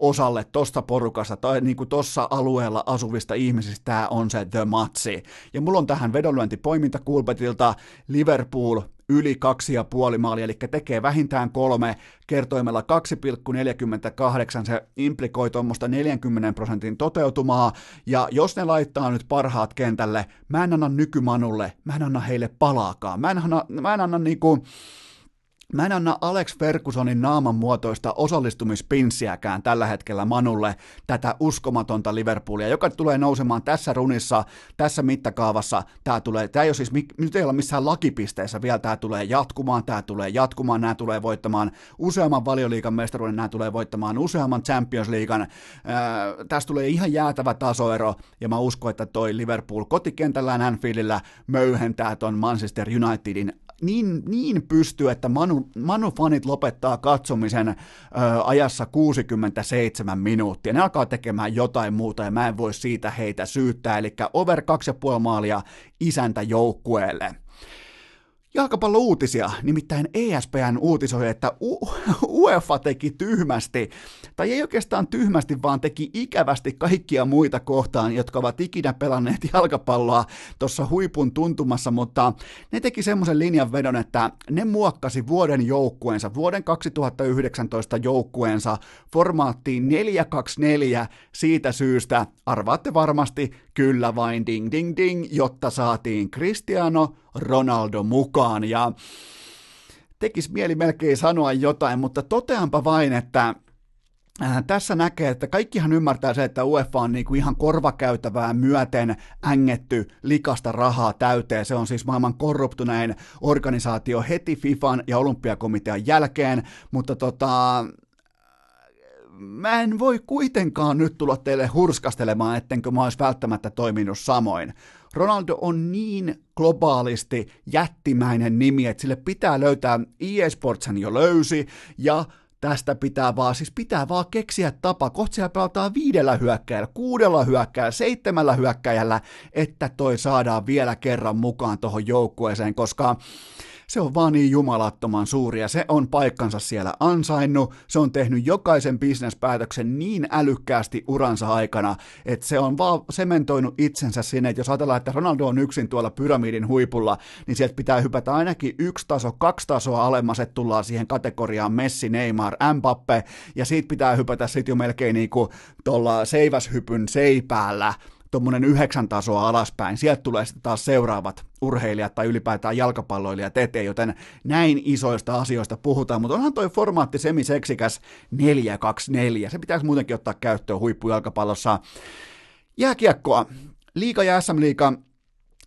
osalle tosta porukasta tai niin kuin tossa alueella asuvista ihmisistä tämä on se the matsi. Ja mulla on tähän vedonlyöntipoiminta Kulpetilta Liverpool yli kaksi ja puoli maalia, eli tekee vähintään kolme. Kertoimella 2,48, se implikoi tuommoista 40 prosentin toteutumaa, ja jos ne laittaa nyt parhaat kentälle, mä en anna nykymanulle, mä en anna heille palaakaan, mä en anna, mä en anna niinku, Mä en anna Alex Fergusonin naaman muotoista osallistumispinssiäkään tällä hetkellä Manulle tätä uskomatonta Liverpoolia, joka tulee nousemaan tässä runissa, tässä mittakaavassa. Tää, tulee, tää ei ole siis, nyt ei ole missään lakipisteessä vielä, tämä tulee jatkumaan, tämä tulee jatkumaan, nämä tulee voittamaan useamman valioliikan mestaruuden, nämä tulee voittamaan useamman Champions Leaguean. tästä tulee ihan jäätävä tasoero, ja mä uskon, että toi Liverpool kotikentällään Anfieldillä möyhentää ton Manchester Unitedin niin, niin pystyy, että Manu, Manu-fanit lopettaa katsomisen ö, ajassa 67 minuuttia. Ne alkaa tekemään jotain muuta ja mä en voi siitä heitä syyttää, eli over 2,5 maalia isäntä joukkueelle. Jalkapallo-uutisia, nimittäin ESPN uutisoi, että U- UEFA teki tyhmästi, tai ei oikeastaan tyhmästi, vaan teki ikävästi kaikkia muita kohtaan, jotka ovat ikinä pelanneet jalkapalloa tuossa huipun tuntumassa, mutta ne teki semmoisen linjanvedon, että ne muokkasi vuoden joukkueensa, vuoden 2019 joukkueensa formaattiin 424 siitä syystä, arvaatte varmasti, kyllä vain ding ding ding, jotta saatiin Cristiano Ronaldo mukaan. Ja tekis mieli melkein sanoa jotain, mutta toteanpa vain, että Äh, tässä näkee, että kaikkihan ymmärtää se, että UEFA on niinku ihan korvakäytävää myöten ängetty likasta rahaa täyteen. Se on siis maailman korruptunein organisaatio heti FIFAn ja olympiakomitean jälkeen, mutta tota, mä en voi kuitenkaan nyt tulla teille hurskastelemaan, ettenkö mä olisi välttämättä toiminut samoin. Ronaldo on niin globaalisti jättimäinen nimi, että sille pitää löytää, EA Sportsen jo löysi, ja tästä pitää vaan, siis pitää vaan keksiä tapa, kohta siellä pelataan viidellä hyökkäjällä, kuudella hyökkäjällä, seitsemällä hyökkäjällä, että toi saadaan vielä kerran mukaan tuohon joukkueeseen, koska se on vaan niin jumalattoman suuri ja se on paikkansa siellä ansainnut, se on tehnyt jokaisen bisnespäätöksen niin älykkäästi uransa aikana, että se on vaan sementoinut itsensä sinne, että jos ajatellaan, että Ronaldo on yksin tuolla pyramidin huipulla, niin sieltä pitää hypätä ainakin yksi taso, kaksi tasoa alemmas, että tullaan siihen kategoriaan Messi, Neymar, Mbappe, ja siitä pitää hypätä sitten jo melkein niin kuin tuolla seiväshypyn seipäällä, tuommoinen yhdeksän tasoa alaspäin, sieltä tulee sitten taas seuraavat urheilijat tai ylipäätään jalkapalloilijat eteen, joten näin isoista asioista puhutaan, mutta onhan toi formaatti semiseksikäs 4-2-4, se pitäisi muutenkin ottaa käyttöön huippujalkapallossa. Jääkiekkoa, liiga ja SM-liiga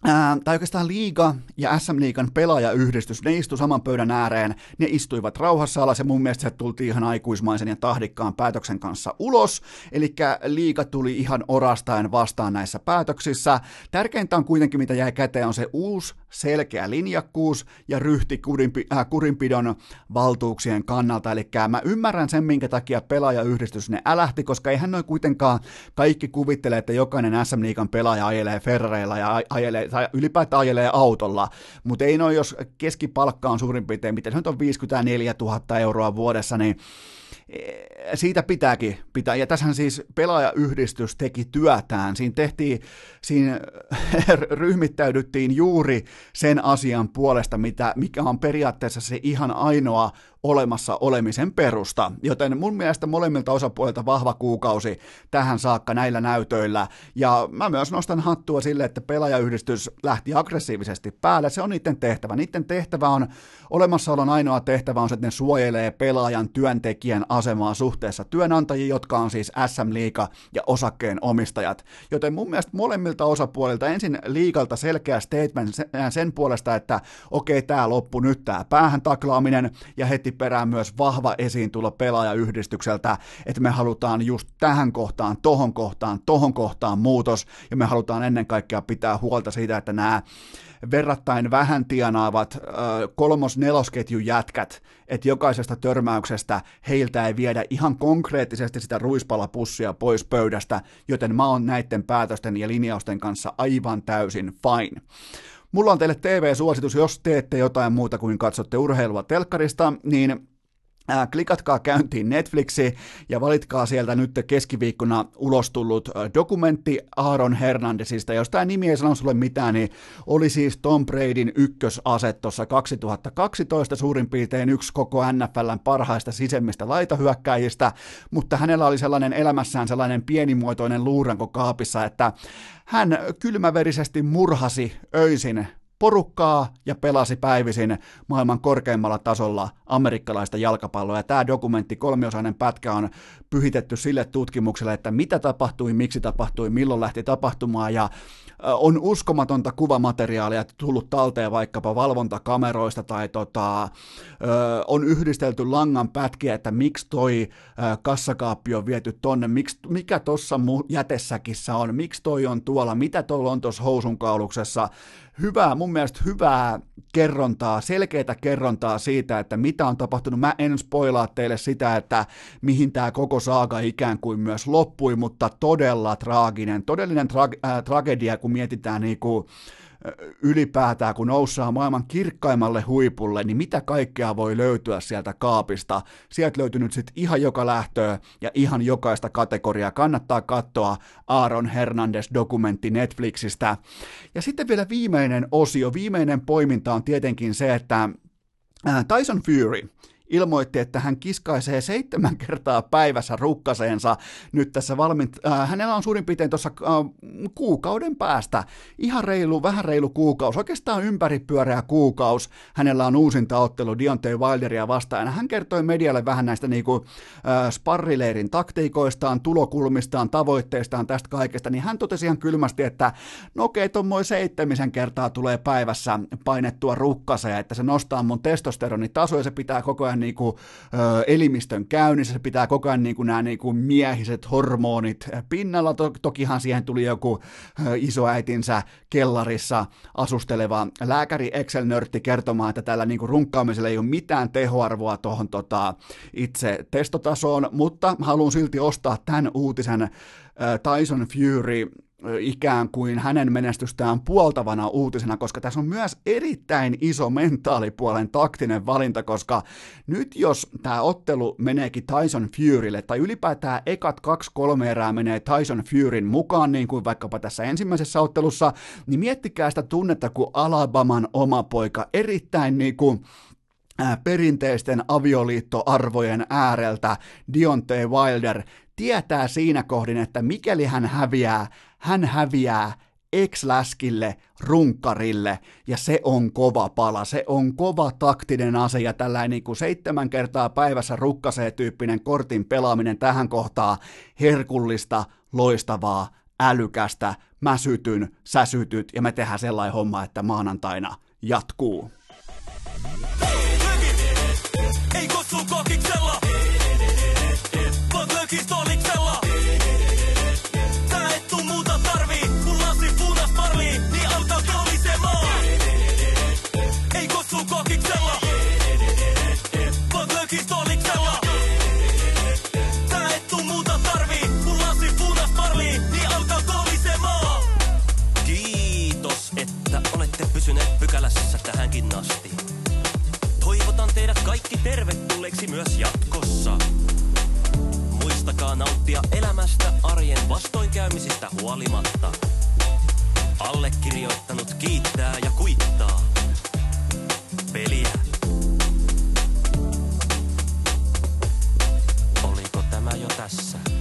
Ää, tai oikeastaan liiga ja SM-liigan pelaajayhdistys, ne istu saman pöydän ääreen, ne istuivat rauhassa alas ja mun mielestä se tultiin ihan aikuismaisen ja tahdikkaan päätöksen kanssa ulos, eli liiga tuli ihan orastaen vastaan näissä päätöksissä. Tärkeintä on kuitenkin, mitä jäi käteen, on se uusi selkeä linjakkuus ja ryhti kurinpi, äh, kurinpidon valtuuksien kannalta, eli mä ymmärrän sen, minkä takia pelaajayhdistys ne älähti, koska eihän noin kuitenkaan kaikki kuvittele, että jokainen SM-liigan pelaaja ajelee Ferrareilla ja ajelee tai ylipäätään ajelee autolla, mutta ei noin, jos keskipalkka on suurin piirtein, miten se nyt on 54 000 euroa vuodessa, niin siitä pitääkin pitää. Ja tässähän siis pelaajayhdistys teki työtään. Siinä tehtiin, siinä (laughs) ryhmittäydyttiin juuri sen asian puolesta, mitä, mikä on periaatteessa se ihan ainoa olemassa olemisen perusta. Joten mun mielestä molemmilta osapuolilta vahva kuukausi tähän saakka näillä näytöillä. Ja mä myös nostan hattua sille, että pelaajayhdistys lähti aggressiivisesti päälle. Se on niiden tehtävä. Niiden tehtävä on, olemassaolon ainoa tehtävä on se, että ne suojelee pelaajan työntekijän asemaa suhteessa työnantajiin, jotka on siis SM-liiga ja osakkeen omistajat. Joten mun mielestä molemmilta osapuolilta ensin liikalta selkeä statement sen puolesta, että okei, okay, tämä loppu nyt, tämä päähän taklaaminen, ja heti perään myös vahva esiin tulla pelaajayhdistykseltä, että me halutaan just tähän kohtaan, tohon kohtaan, tohon kohtaan muutos, ja me halutaan ennen kaikkea pitää huolta siitä, että nämä verrattain vähän tienaavat kolmos-nelosketjun jätkät, että jokaisesta törmäyksestä heiltä ei viedä ihan konkreettisesti sitä ruispalapussia pois pöydästä, joten mä oon näiden päätösten ja linjausten kanssa aivan täysin fine. Mulla on teille TV-suositus, jos teette jotain muuta kuin katsotte urheilua telkkarista, niin Klikatkaa käyntiin Netflixi ja valitkaa sieltä nyt keskiviikkona ulos tullut äh, dokumentti Aaron Hernandezista. Jos tämä nimi ei sano sulle mitään, niin oli siis Tom Bradyn ykkösase tuossa 2012 suurin piirtein yksi koko NFLn parhaista sisemmistä laitahyökkäjistä, mutta hänellä oli sellainen elämässään sellainen pienimuotoinen luuranko kaapissa, että hän kylmäverisesti murhasi öisin porukkaa ja pelasi päivisin maailman korkeimmalla tasolla amerikkalaista jalkapalloa. Ja tämä dokumentti, kolmiosainen pätkä, on pyhitetty sille tutkimukselle, että mitä tapahtui, miksi tapahtui, milloin lähti tapahtumaan ja on uskomatonta kuvamateriaalia tullut talteen vaikkapa valvontakameroista tai tota, on yhdistelty langan pätkiä, että miksi toi kassakaappi on viety tonne, miksi, mikä tuossa jätesäkissä on, miksi toi on tuolla, mitä tuolla on tuossa housunkauluksessa, hyvää, mun mielestä hyvää kerrontaa, selkeitä kerrontaa siitä, että mitä on tapahtunut. Mä en spoilaa teille sitä, että mihin tämä koko saaga ikään kuin myös loppui, mutta todella traaginen, todellinen tra- äh, tragedia, kun mietitään niinku, ylipäätään, kun noussaa maailman kirkkaimmalle huipulle, niin mitä kaikkea voi löytyä sieltä kaapista. Sieltä löytyy nyt sitten ihan joka lähtöä ja ihan jokaista kategoriaa. Kannattaa katsoa Aaron Hernandez-dokumentti Netflixistä. Ja sitten vielä viimeinen osio, viimeinen poiminta on tietenkin se, että Tyson Fury, ilmoitti, että hän kiskaisee seitsemän kertaa päivässä rukkaseensa nyt tässä valmiin. Äh, hänellä on suurin piirtein tuossa äh, kuukauden päästä, ihan reilu, vähän reilu kuukausi, oikeastaan ympäripyöreä kuukausi. Hänellä on uusinta ottelu Deontay Wilderia vastaan. Hän kertoi medialle vähän näistä niinku, äh, sparrileirin taktiikoistaan, tulokulmistaan, tavoitteistaan, tästä kaikesta, niin hän totesi ihan kylmästi, että no okei, okay, seitsemisen kertaa tulee päivässä painettua rukkaseen, että se nostaa mun testosteronitasoa ja se pitää koko ajan niin kuin, ö, elimistön käynnissä, se pitää koko ajan niin kuin, nämä niin kuin miehiset hormonit pinnalla. To- tokihan siihen tuli joku ö, isoäitinsä kellarissa asusteleva lääkäri Excel-nörtti kertomaan, että tällä niin kuin runkkaamisella ei ole mitään tehoarvoa tuohon tota, itse testotasoon, mutta haluan silti ostaa tämän uutisen Tyson Fury ikään kuin hänen menestystään puoltavana uutisena, koska tässä on myös erittäin iso mentaalipuolen taktinen valinta, koska nyt jos tämä ottelu meneekin Tyson Furylle, tai ylipäätään ekat kaksi-kolme erää menee Tyson Furyn mukaan, niin kuin vaikkapa tässä ensimmäisessä ottelussa, niin miettikää sitä tunnetta, kun Alabaman oma poika erittäin niin kuin perinteisten avioliittoarvojen ääreltä Dionte Wilder tietää siinä kohdin, että mikäli hän häviää, hän häviää ex-läskille, runkkarille, ja se on kova pala, se on kova taktinen ase, ja tällainen niin kuin seitsemän kertaa päivässä rukkasee tyyppinen kortin pelaaminen tähän kohtaa herkullista, loistavaa, älykästä, mä sytyn, sä sytyt, ja me tehdään sellainen homma, että maanantaina jatkuu. Ei kutsu kokiksella, vaan tähänkin asti. Toivotan teidät kaikki tervetulleiksi myös jatkossa. Muistakaa nauttia elämästä arjen vastoinkäymisistä huolimatta. Allekirjoittanut kiittää ja kuittaa. Peliä. Oliko tämä jo tässä?